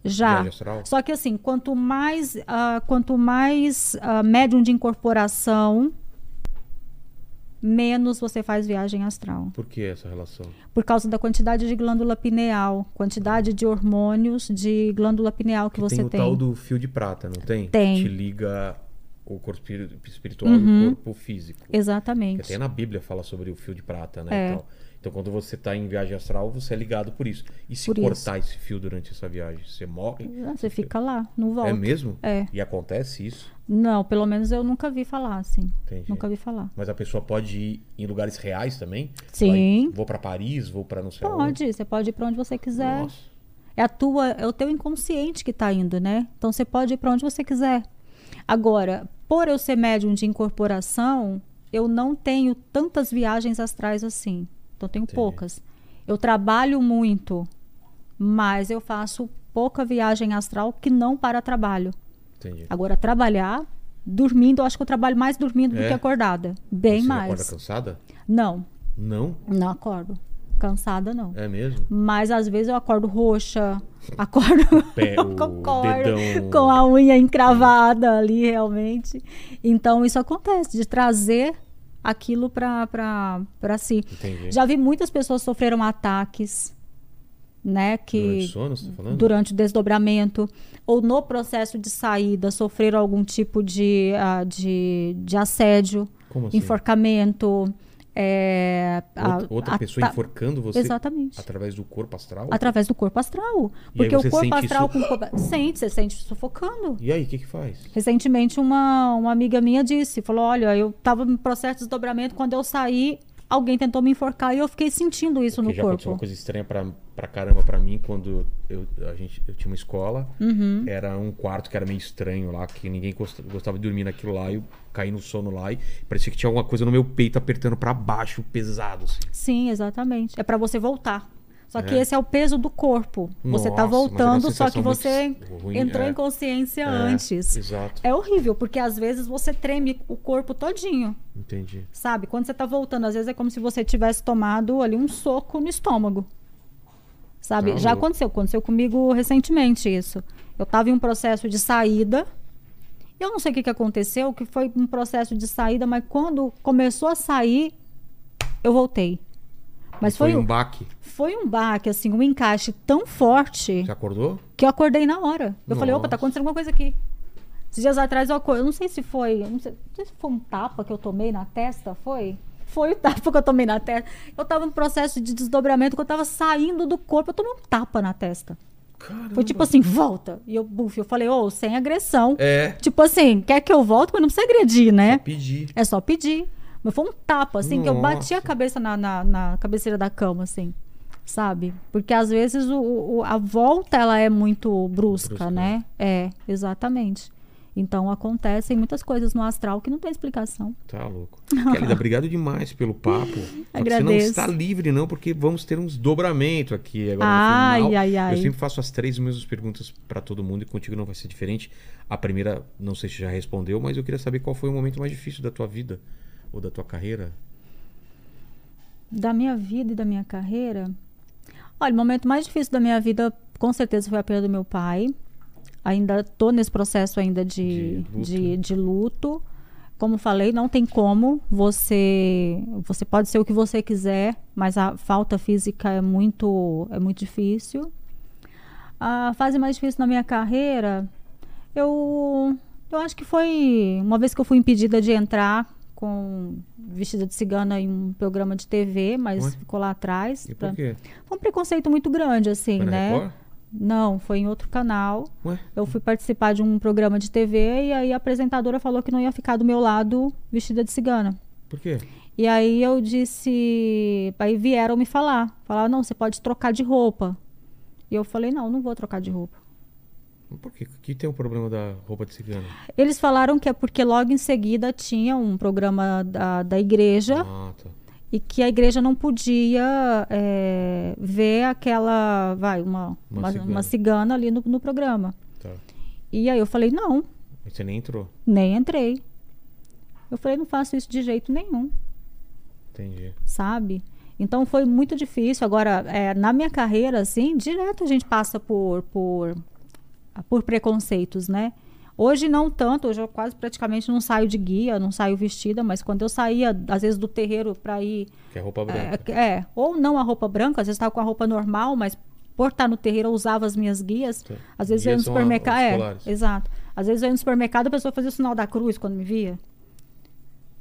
Já. Só que assim, quanto mais, ah, quanto mais ah, médium de incorporação, menos você faz viagem astral. Por que essa relação? Por causa da quantidade de glândula pineal, quantidade de hormônios de glândula pineal que, Que você tem o tem. tal do fio de prata, não tem? Tem. Que te liga o corpo espiri- espiritual e o corpo físico. Que Exatamente. até na Bíblia fala sobre o fio de prata, né? É. e tal. Então, quando você está em viagem astral, você é ligado por isso. E se Por isso. cortar esse fio durante essa viagem, você morre? Você fica lá, não volta. É mesmo? É. E acontece isso? Não, pelo menos eu nunca vi falar assim. Entendi. Nunca vi falar. Mas a pessoa pode ir em lugares reais também? Sim. Vai- vou para Paris, vou para não sei. Pode, você pode ir para onde você quiser. Nossa. É a tua, é o teu inconsciente que está indo, né? Então você pode ir para onde você quiser. Agora, por eu ser médium de incorporação, eu não tenho tantas viagens astrais assim. Então eu tenho Entendi. poucas. Eu trabalho muito, mas eu faço pouca viagem astral que não para trabalho. Entendi. Agora trabalhar dormindo, eu acho que eu trabalho mais dormindo do É? que acordada. Bem Você mais. acorda cansada? Não, Não? não acordo. Cansada não. É mesmo? Mas às vezes eu acordo roxa, acordo Pé, o concordo, dedão- com a unha encravada ali realmente. Então isso acontece, de trazer aquilo para si. Entendi. Já vi muitas pessoas sofreram ataques, né? Que Durante o sono, tá durante o desdobramento ou no processo de saída sofreram algum tipo de, ah, de, de assédio, Como assim? enforcamento. é, a- Outra, outra a- pessoa ta- enforcando você Exatamente. através do corpo astral? Através do corpo astral. E Porque o corpo astral isso? com. Sente, você sente sufocando. E aí, o que que faz? Recentemente, uma, uma amiga minha disse: falou, olha, eu estava em processo de desdobramento, quando eu saí, alguém tentou me enforcar e eu fiquei sentindo isso Porque no já aconteceu corpo. uma coisa estranha pra, pra caramba pra mim quando eu, a gente, eu tinha uma escola. Uhum. Era um quarto que era meio estranho lá, que ninguém gosta- gostava de dormir naquilo lá. E eu caí no sono lá e parecia que tinha alguma coisa no meu peito apertando pra baixo, pesado. Assim. Sim, exatamente. É para você voltar. Só que É. esse é o peso do corpo. Você Nossa, tá mas é uma voltando, só que você ruim, entrou é. em consciência É, antes. Exato. É horrível, porque às vezes você treme o corpo todinho. Entendi. Sabe? Quando você tá voltando, às vezes é como se você tivesse tomado ali um soco no estômago. Sabe? Tá Já louco. aconteceu, aconteceu comigo recentemente isso. Eu tava em um processo de saída. Eu não sei o que, que aconteceu, que foi um processo de saída, mas quando começou a sair, eu voltei. Mas foi, um um baque. Foi um baque, assim, um encaixe tão forte Você acordou? que eu acordei na hora. Eu falei, opa, Nossa. tá acontecendo alguma coisa aqui. Esses dias atrás eu acordei, eu não sei se foi, não sei, não sei se foi um tapa que eu tomei na testa, foi? Foi o tapa que eu tomei na testa. Eu tava no processo de desdobramento, que eu tava saindo do corpo, eu tomei um tapa na testa. Caramba. Foi tipo assim, volta. E eu, buf, eu falei, ô, sem agressão. É. Tipo assim, quer que eu volte, mas não precisa agredir, né? Pedir. É só pedir. Mas foi um tapa, assim, que eu bati a Nossa. cabeça na, na, na cabeceira da cama, assim. Sabe? Porque às vezes o, o- a volta ela é muito brusca, Brusca. né? É, exatamente. Então acontecem muitas coisas no astral que não tem explicação. Tá louco. Kelly, obrigado demais pelo papo. Que você não Agradeço. está livre, não, porque vamos ter uns dobramento aqui agora Ai, no final. ai, ai. Eu sempre faço as três mesmas perguntas para todo mundo e contigo não vai ser diferente. A primeira, não sei se já respondeu, mas eu queria saber qual foi o momento mais difícil da tua vida ou da tua carreira. Da minha vida e da minha carreira. Olha, o momento mais difícil da minha vida, com certeza, foi a perda do meu pai. Ainda tô nesse processo ainda de, De luto. de, de luto. Como falei, não tem como. Você você pode ser o que você quiser, mas a falta física é muito é muito difícil. A fase mais difícil na minha carreira, eu eu acho que foi uma vez que eu fui impedida de entrar com vestida de cigana em um programa de TV, mas Ué? ficou lá atrás. E pra- por quê? Foi um preconceito muito grande, assim, Foi né? Record? Não, foi em outro canal. Ué? Eu fui participar de um programa de TV e aí a apresentadora falou que não ia ficar do meu lado vestida de cigana. Por quê? E aí eu disse. Aí vieram me falar. Falaram, não, você pode trocar de roupa. E eu falei, não, não vou trocar de roupa. Por quê? Que tem o problema da roupa de cigana? Eles falaram que é porque logo em seguida tinha um programa da, da igreja Ah, tá. e que a igreja não podia é, ver aquela, vai, uma, Uma uma, cigana. uma cigana ali no, no programa. tá. E aí eu falei, não, você nem entrou. nem entrei. Eu falei, não faço isso de jeito nenhum, Entendi. sabe? Então foi muito difícil. Agora, é, na minha carreira, assim, direto a gente passa por, por, por preconceitos, né? Hoje não tanto, hoje eu quase praticamente não saio de guia, não saio vestida, mas quando eu saía, às vezes, do terreiro para ir Que é roupa branca. É, é, ou não a roupa branca, às vezes estava com a roupa normal, mas por estar no terreiro eu usava as minhas guias. Às vezes Guias eu ia no supermercado. É, exato. Às vezes eu ia no supermercado a pessoa fazia o sinal da cruz quando me via.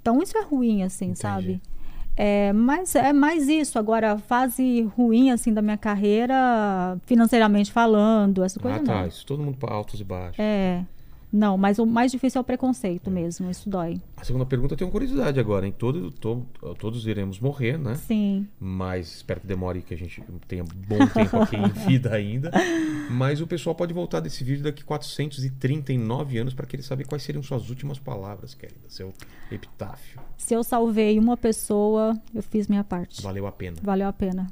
Então isso é ruim, assim, Entendi. sabe? É, mas é mais isso. Agora, a fase ruim, assim, da minha carreira, financeiramente falando, essa coisa Ah, tá. não. Isso todo mundo pra altos e baixos. É. Não, mas o mais difícil é o preconceito mesmo. Isso dói. A segunda pergunta eu tenho curiosidade agora, hein? Todo, to- todos iremos morrer, né? Sim. Mas espero que demore, que a gente tenha bom tempo aqui em vida ainda. Mas o pessoal pode voltar desse vídeo daqui 439 anos para querer saber quais seriam suas últimas palavras, querida. Seu epitáfio. Se eu salvei uma pessoa, eu fiz minha parte. Valeu a pena. Valeu a pena.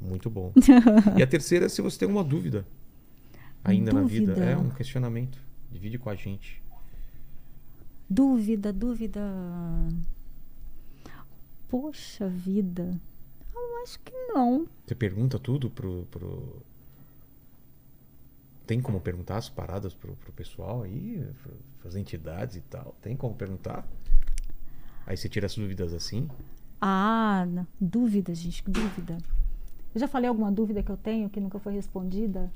Muito bom. e a terceira é se você tem uma dúvida ainda na vida. Dúvida? É um questionamento. Divide com a gente. Dúvida, dúvida. Poxa vida. Eu acho que não. Você pergunta tudo pro. pro... Tem como perguntar as paradas pro, pro pessoal aí, pras entidades e tal? Tem como perguntar? Aí você tira as dúvidas assim? Ah, dúvida, gente, dúvida. Eu já falei alguma dúvida que eu tenho que nunca foi respondida?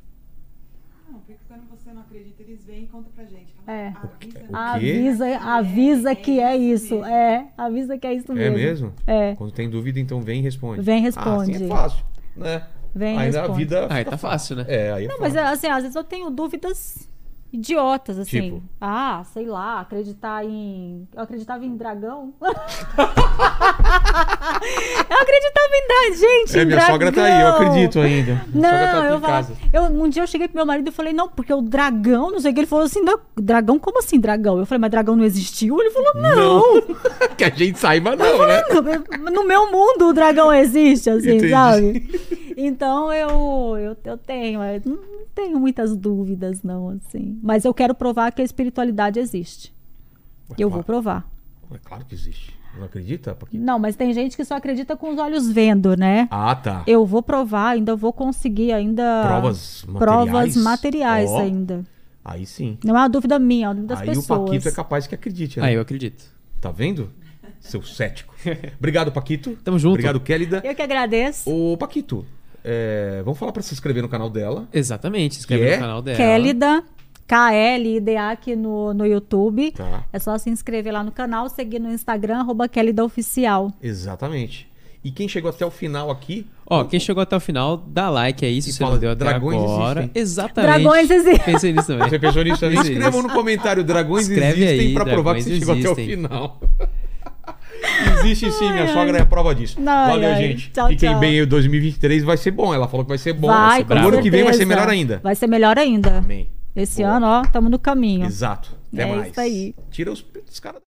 Não, porque quando você não acredita, eles vêm e contam pra gente. Fala, É. Avisa, quê? Avisa, avisa que é isso. mesmo. É, avisa que é isso É mesmo. mesmo? É. Quando tem dúvida, então vem e responde. Vem e Ah, assim responde. é fácil, né? Vem e aí a responde. vida. Aí tá fácil, né? É, aí é Não, mas fácil. assim, às vezes eu tenho dúvidas idiotas, assim. Tipo? Ah, sei lá, acreditar em. Eu acreditava em dragão. eu acreditava em dragão, gente. É, minha sogra tá aí, eu dragão. acredito ainda. Minha sogra tá Não, eu em falava, casa. eu Um dia eu cheguei pro meu marido e falei, não, porque o dragão, não sei o que. Ele falou assim, "Não, dragão, como assim dragão? Eu falei, mas dragão não existiu? Ele falou, não. que a gente saiba, não, né? No meu mundo o dragão existe, assim, Entendi. sabe? Então eu, eu, eu tenho, eu não tenho muitas dúvidas, não, assim. Mas eu quero provar que a espiritualidade existe. Ué, Eu vou claro, provar. É claro que existe. Não acredita? Porque... Não, mas tem gente que só acredita com os olhos vendo, né? Ah, tá. Eu vou provar, ainda vou conseguir ainda Provas provas materiais? materiais Ó. ainda. Aí sim. Não é uma dúvida minha, é uma dúvida das aí pessoas. o Paquito é capaz que acredite, né? Aí eu acredito. Tá vendo? Seu cético. Obrigado, Paquito. Tamo junto. Obrigado, Kélida. Eu que agradeço. Ô, Paquito, é, vamos falar pra se inscrever no canal dela. Exatamente. Se inscreve Que é? no canal dela. Kélida, K-L-I-D-A aqui no, no YouTube. Tá. É só se inscrever lá no canal, seguir no Instagram, arroba Kélida Oficial. Exatamente. E quem chegou até o final aqui, Ó, quem chegou até o final, dá like aí se E você fala, não deu até dragões agora. existem. Exatamente. Dragões existem. Pensei nisso também. você pensou nisso também? Escrevam no comentário, dragões Escreve existem aí, pra provar que você chegou até o existem. final. Existe sim, minha sogra é a prova disso. Ai, Valeu, ai. gente. Tchau, Fiquem tão. bem aí, o 2023 vai ser bom. Ela falou que vai ser bom. vai, ser com. O ano que vem vai ser melhor ainda. Vai ser melhor ainda. Amém. Esse Boa. ano, ó, estamos no caminho. Exato. Até É mais. isso aí. Tira os, os caras.